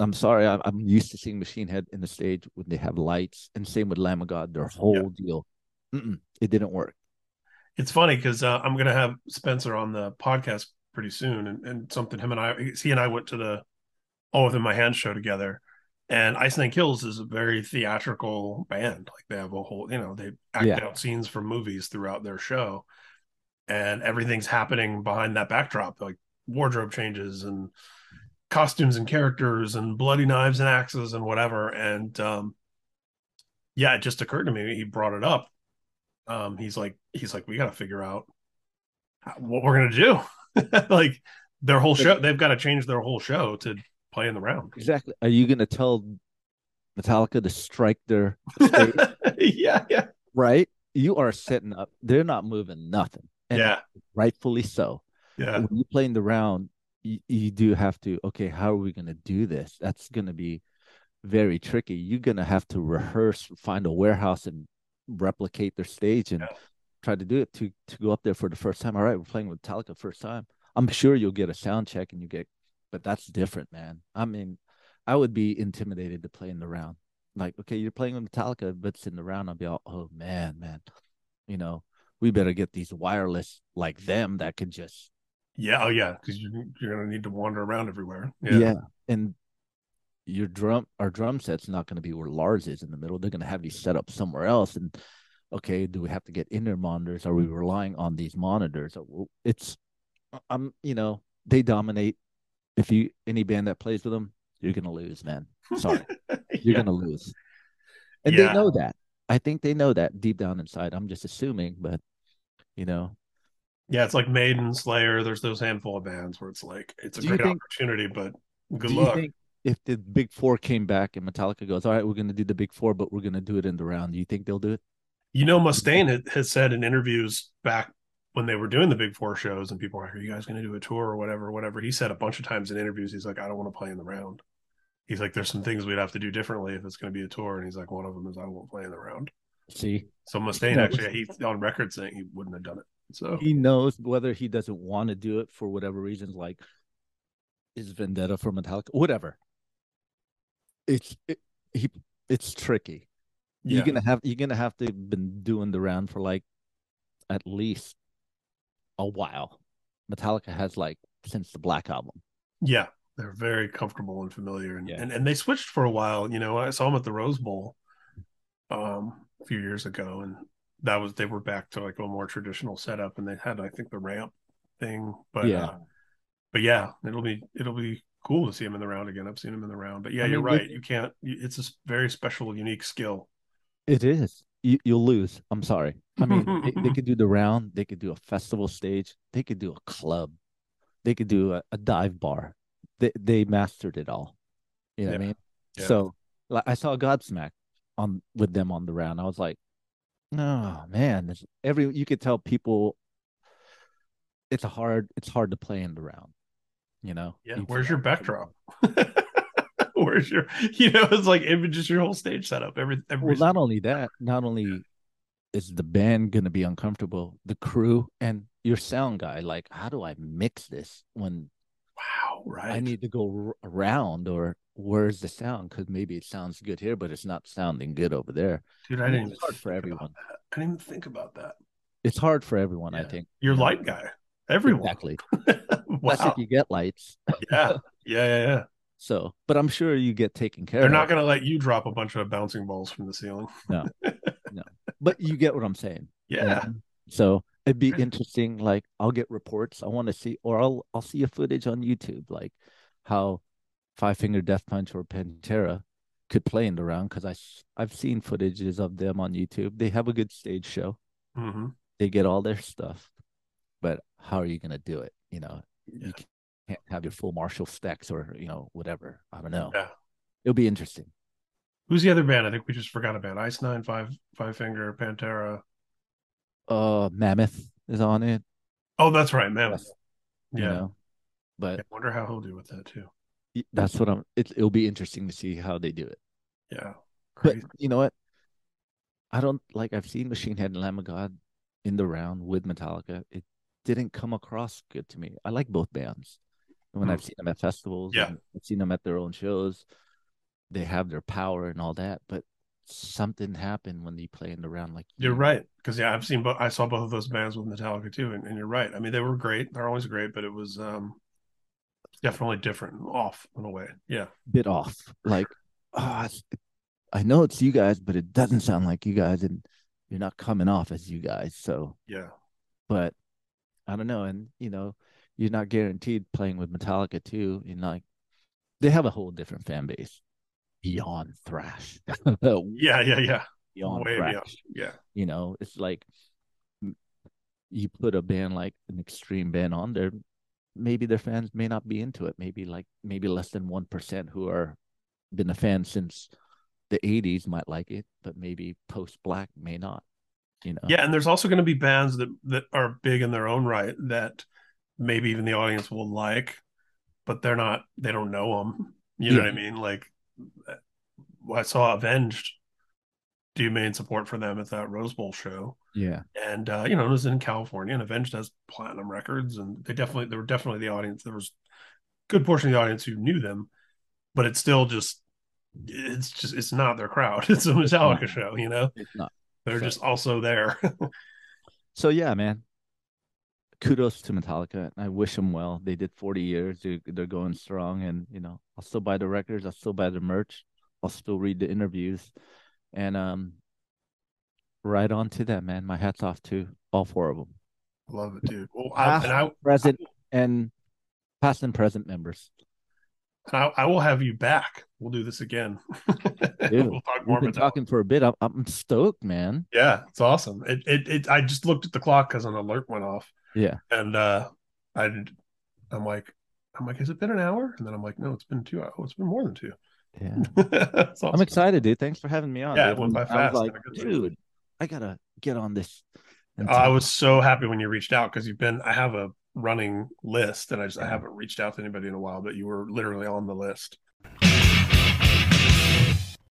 I'm sorry, I'm, I'm used to seeing Machine Head in the stage when they have lights, and same with Lamb of God. Their whole deal, Mm-mm, it didn't work. It's funny because uh, I'm gonna have Spencer on the podcast pretty soon, and, and something him and I, he and I went to the All Within My Hands show together, and Ice Nine Kills is a very theatrical band. Like they have a whole, you know, they act Yeah. out scenes from movies throughout their show, and everything's happening behind that backdrop, like wardrobe changes and costumes and characters and bloody knives and axes and whatever. And um, yeah, it just occurred to me. He brought it up. Um, he's like, he's like, we got to figure out how- what we're gonna do. like their whole show, they've got to change their whole show to play in the round. Exactly. Are you gonna tell Metallica to strike their yeah, yeah, right? You are setting up. They're not moving nothing, and yeah, rightfully so. yeah, When you play in the round, you, you do have to. Okay, how are we going to do this? That's going to be very tricky. You're going to have to rehearse, find a warehouse, and replicate their stage and Yeah. try to do it to to go up there for the first time. All right, we're playing with Metallica first time. I'm sure you'll get a sound check and you get, but that's different, man. I mean, I would be intimidated to play in the round. Like, okay, you're playing with Metallica, but it's in the round. I'll be all, oh man, man, you know, we better get these wireless like them that could just, yeah. Oh, yeah, because you're you're gonna need to wander around everywhere. yeah. Yeah, And your drum, our drum set's not going to be where Lars is in the middle. They're going to have you set up somewhere else. And okay, do we have to get in-ear monitors? Are we relying on these monitors? Oh, it's, I'm, you know, they dominate. If you any band that plays with them, you're gonna lose, man. Sorry, you're yeah. gonna lose. And Yeah. they know that. I think they know that deep down inside. I'm just assuming, but you know, Yeah, it's like Maiden, Slayer. There's those handful of bands where it's like it's a Do great think- opportunity, but good do luck. you think if the big four came back and Metallica goes, all right, we're gonna do the big four, but we're gonna do it in the round, do you think they'll do it? You know, Mustaine had, has said in interviews back when they were doing the big four shows, and people are like, Are you guys going to do a tour or whatever? Whatever. He said a bunch of times in interviews, he's like, I don't want to play in the round. He's like, There's some things we'd have to do differently if it's going to be a tour. And he's like, One of them is I won't play in the round. See, So Mustaine actually, he's on record saying he wouldn't have done it. So, he knows whether he doesn't want to do it for whatever reasons, like is Vendetta for Metallica, whatever. It's it, he. It's tricky. yeah. You're gonna have you're gonna have to been doing the round for like at least a while. Metallica has like since the Black album. Yeah, they're very comfortable and familiar, and, Yeah. and and they switched for a while. You know, I saw them at the Rose Bowl um, a few years ago, and that was they were back to like a more traditional setup, and they had I think the ramp thing, but Yeah. uh, but yeah, it'll be it'll be cool to see him in the round again. I've seen him in the round, but yeah, I you're mean, they- right. You can't. It's a very special, unique skill. It is. You, you'll lose. I'm sorry. I mean, they, they could do the round. They could do a festival stage. They could do a club. They could do a, a dive bar. They they mastered it all. You know what I mean? Yeah. So like, I saw Godsmack on with them on the round. I was like, oh man, this, every you could tell people. It's a hard. It's hard to play in the round. You know. Yeah, You where's your backdrop? where's your? You know, it's like even just your whole stage setup. Every every Well, not only that, not only is the band going to be uncomfortable, the crew and your sound guy, like, how do I mix this when wow, right? I need to go around or where's the sound? Because maybe it sounds good here, but it's not sounding good over there. Dude, I didn't it's hard for think everyone. about that. I didn't even think about that. It's hard for everyone, I think. You're light guy. Everyone. Exactly. wow. Plus, if you get lights. yeah. Yeah. Yeah. Yeah. So, but I'm sure you get taken care of. They're not going to let you drop a bunch of bouncing balls from the ceiling. No, no. But you get what I'm saying. Yeah. So it'd be interesting. Like I'll get reports. I want to see, or I'll I'll see a footage on YouTube, like how Five Finger Death Punch or Pantera could play in the round. Because i i've seen footages of them on YouTube. They have a good stage show. hmm They get all their stuff, but how are you gonna do it? You know, Yeah. you can't have your full Marshall stacks or you know whatever. I don't know. Yeah. It'll be interesting. Who's the other band? I think we just forgot about Ice Nine, Five, Five Finger, Pantera. Uh, Mammoth is on it. Oh, that's right, Mammoth. Yeah. know, but I wonder how he'll do with that too. that's what I'm. It, it'll be interesting to see how they do it. Yeah. But you know what? I don't like. I've seen Machine Head and Lamb of God in the round with Metallica. It didn't come across good to me. I like both bands. When Hmm. I've seen them at festivals, Yeah. I've seen them at their own shows. They have their power and all that, but something happened when they play in the round. Like You're right. Because yeah, I've seen both I saw both of those bands with Metallica too, and, and you're right. I mean, they were great. They're always great, but it was um definitely different off in a way. Yeah. bit off. Like, ah, I know it's you guys, but it doesn't sound like you guys, and you're not coming off as you guys. So, Yeah. but I don't know. And you know, you're not guaranteed playing with Metallica too. You know, like they have a whole different fan base beyond thrash. Yeah, yeah, yeah. beyond Way thrash. beyond. Yeah. You know, it's like you put a band like an extreme band on there, maybe their fans may not be into it. Maybe like maybe less than one percent who are been a fan since the '80s might like it, but maybe post Black may not. You know, Yeah, and there's also going to be bands that that are big in their own right that maybe even the audience will like, but they're not. They don't know them. You know what I mean? Like, I saw Avenged do main support for them at that Rose Bowl show, yeah, and uh, you know it was in California, and Avenged has platinum records, and they definitely they were definitely the audience. There was a good portion of the audience who knew them, but it's still just. It's just it's not their crowd. It's a Metallica not. show, you know. it's not. They're So- just also there. So yeah, man. Kudos to Metallica. I wish them well. They did 40 years. They're, they're going strong, and you know, I'll still buy the records. I'll still buy the merch. I'll still read the interviews, and um, right on to them, man. My hats off to all four of them, Love it, dude. Well, I, Past, and I, present, and past and present members. and I, I will have you back. We'll do this again. Dude, we'll talk more We've been about talking for a bit. I'm, I'm stoked, man. Yeah, it's awesome. It, it, it. I just looked at the clock because an alert went off, Yeah, and uh, I, I'm like, I'm like, has it been an hour? And then I'm like, no, it's been two hours. Oh, it's been more than two. yeah. Awesome. I'm excited, dude. Thanks for having me on. Yeah, dude. it went by I was fast in like, dude, I gotta get on this. and I was so happy when you reached out because you've been. I have a running list, and I just I haven't reached out to anybody in a while, but you were literally on the list.